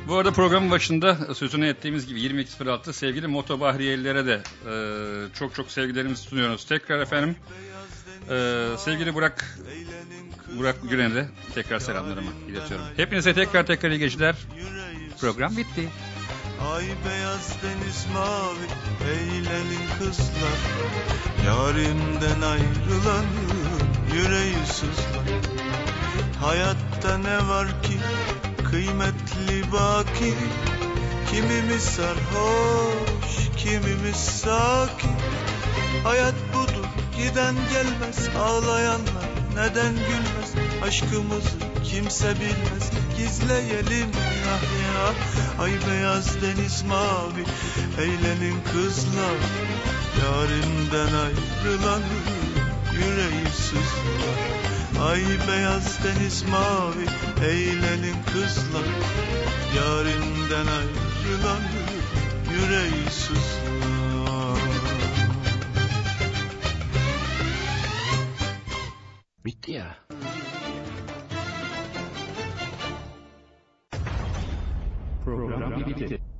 Bu arada programın başında sözünü ettiğimiz gibi 22.06 sevgili motobahriyelilere de e, çok çok sevgilerimizi sunuyoruz. Tekrar efendim e, sevgili Burak Burak Gülen'e de tekrar selamlarımı iletiyorum. Hepinize tekrar tekrar iyi geceler. Program bitti. Ay beyaz deniz mavi eğlenin kızlar Yarimden ayrılan yüreği sızlar Hayatta ne var ki kıymetli baki. Kimimiz sarhoş kimimiz sakin Hayat budur giden gelmez. Ağlayanlar neden gülmez? Aşkımızı kimse bilmez. Gizleyelim ya ya. Ay beyaz deniz mavi. Eğlenin kızlar Yarimden ayrılan yüreği sızlar Ay beyaz deniz mavi eğlenin kızlar Yarimden ayrılan yüreği sızlar Bitti ya. Program bitti.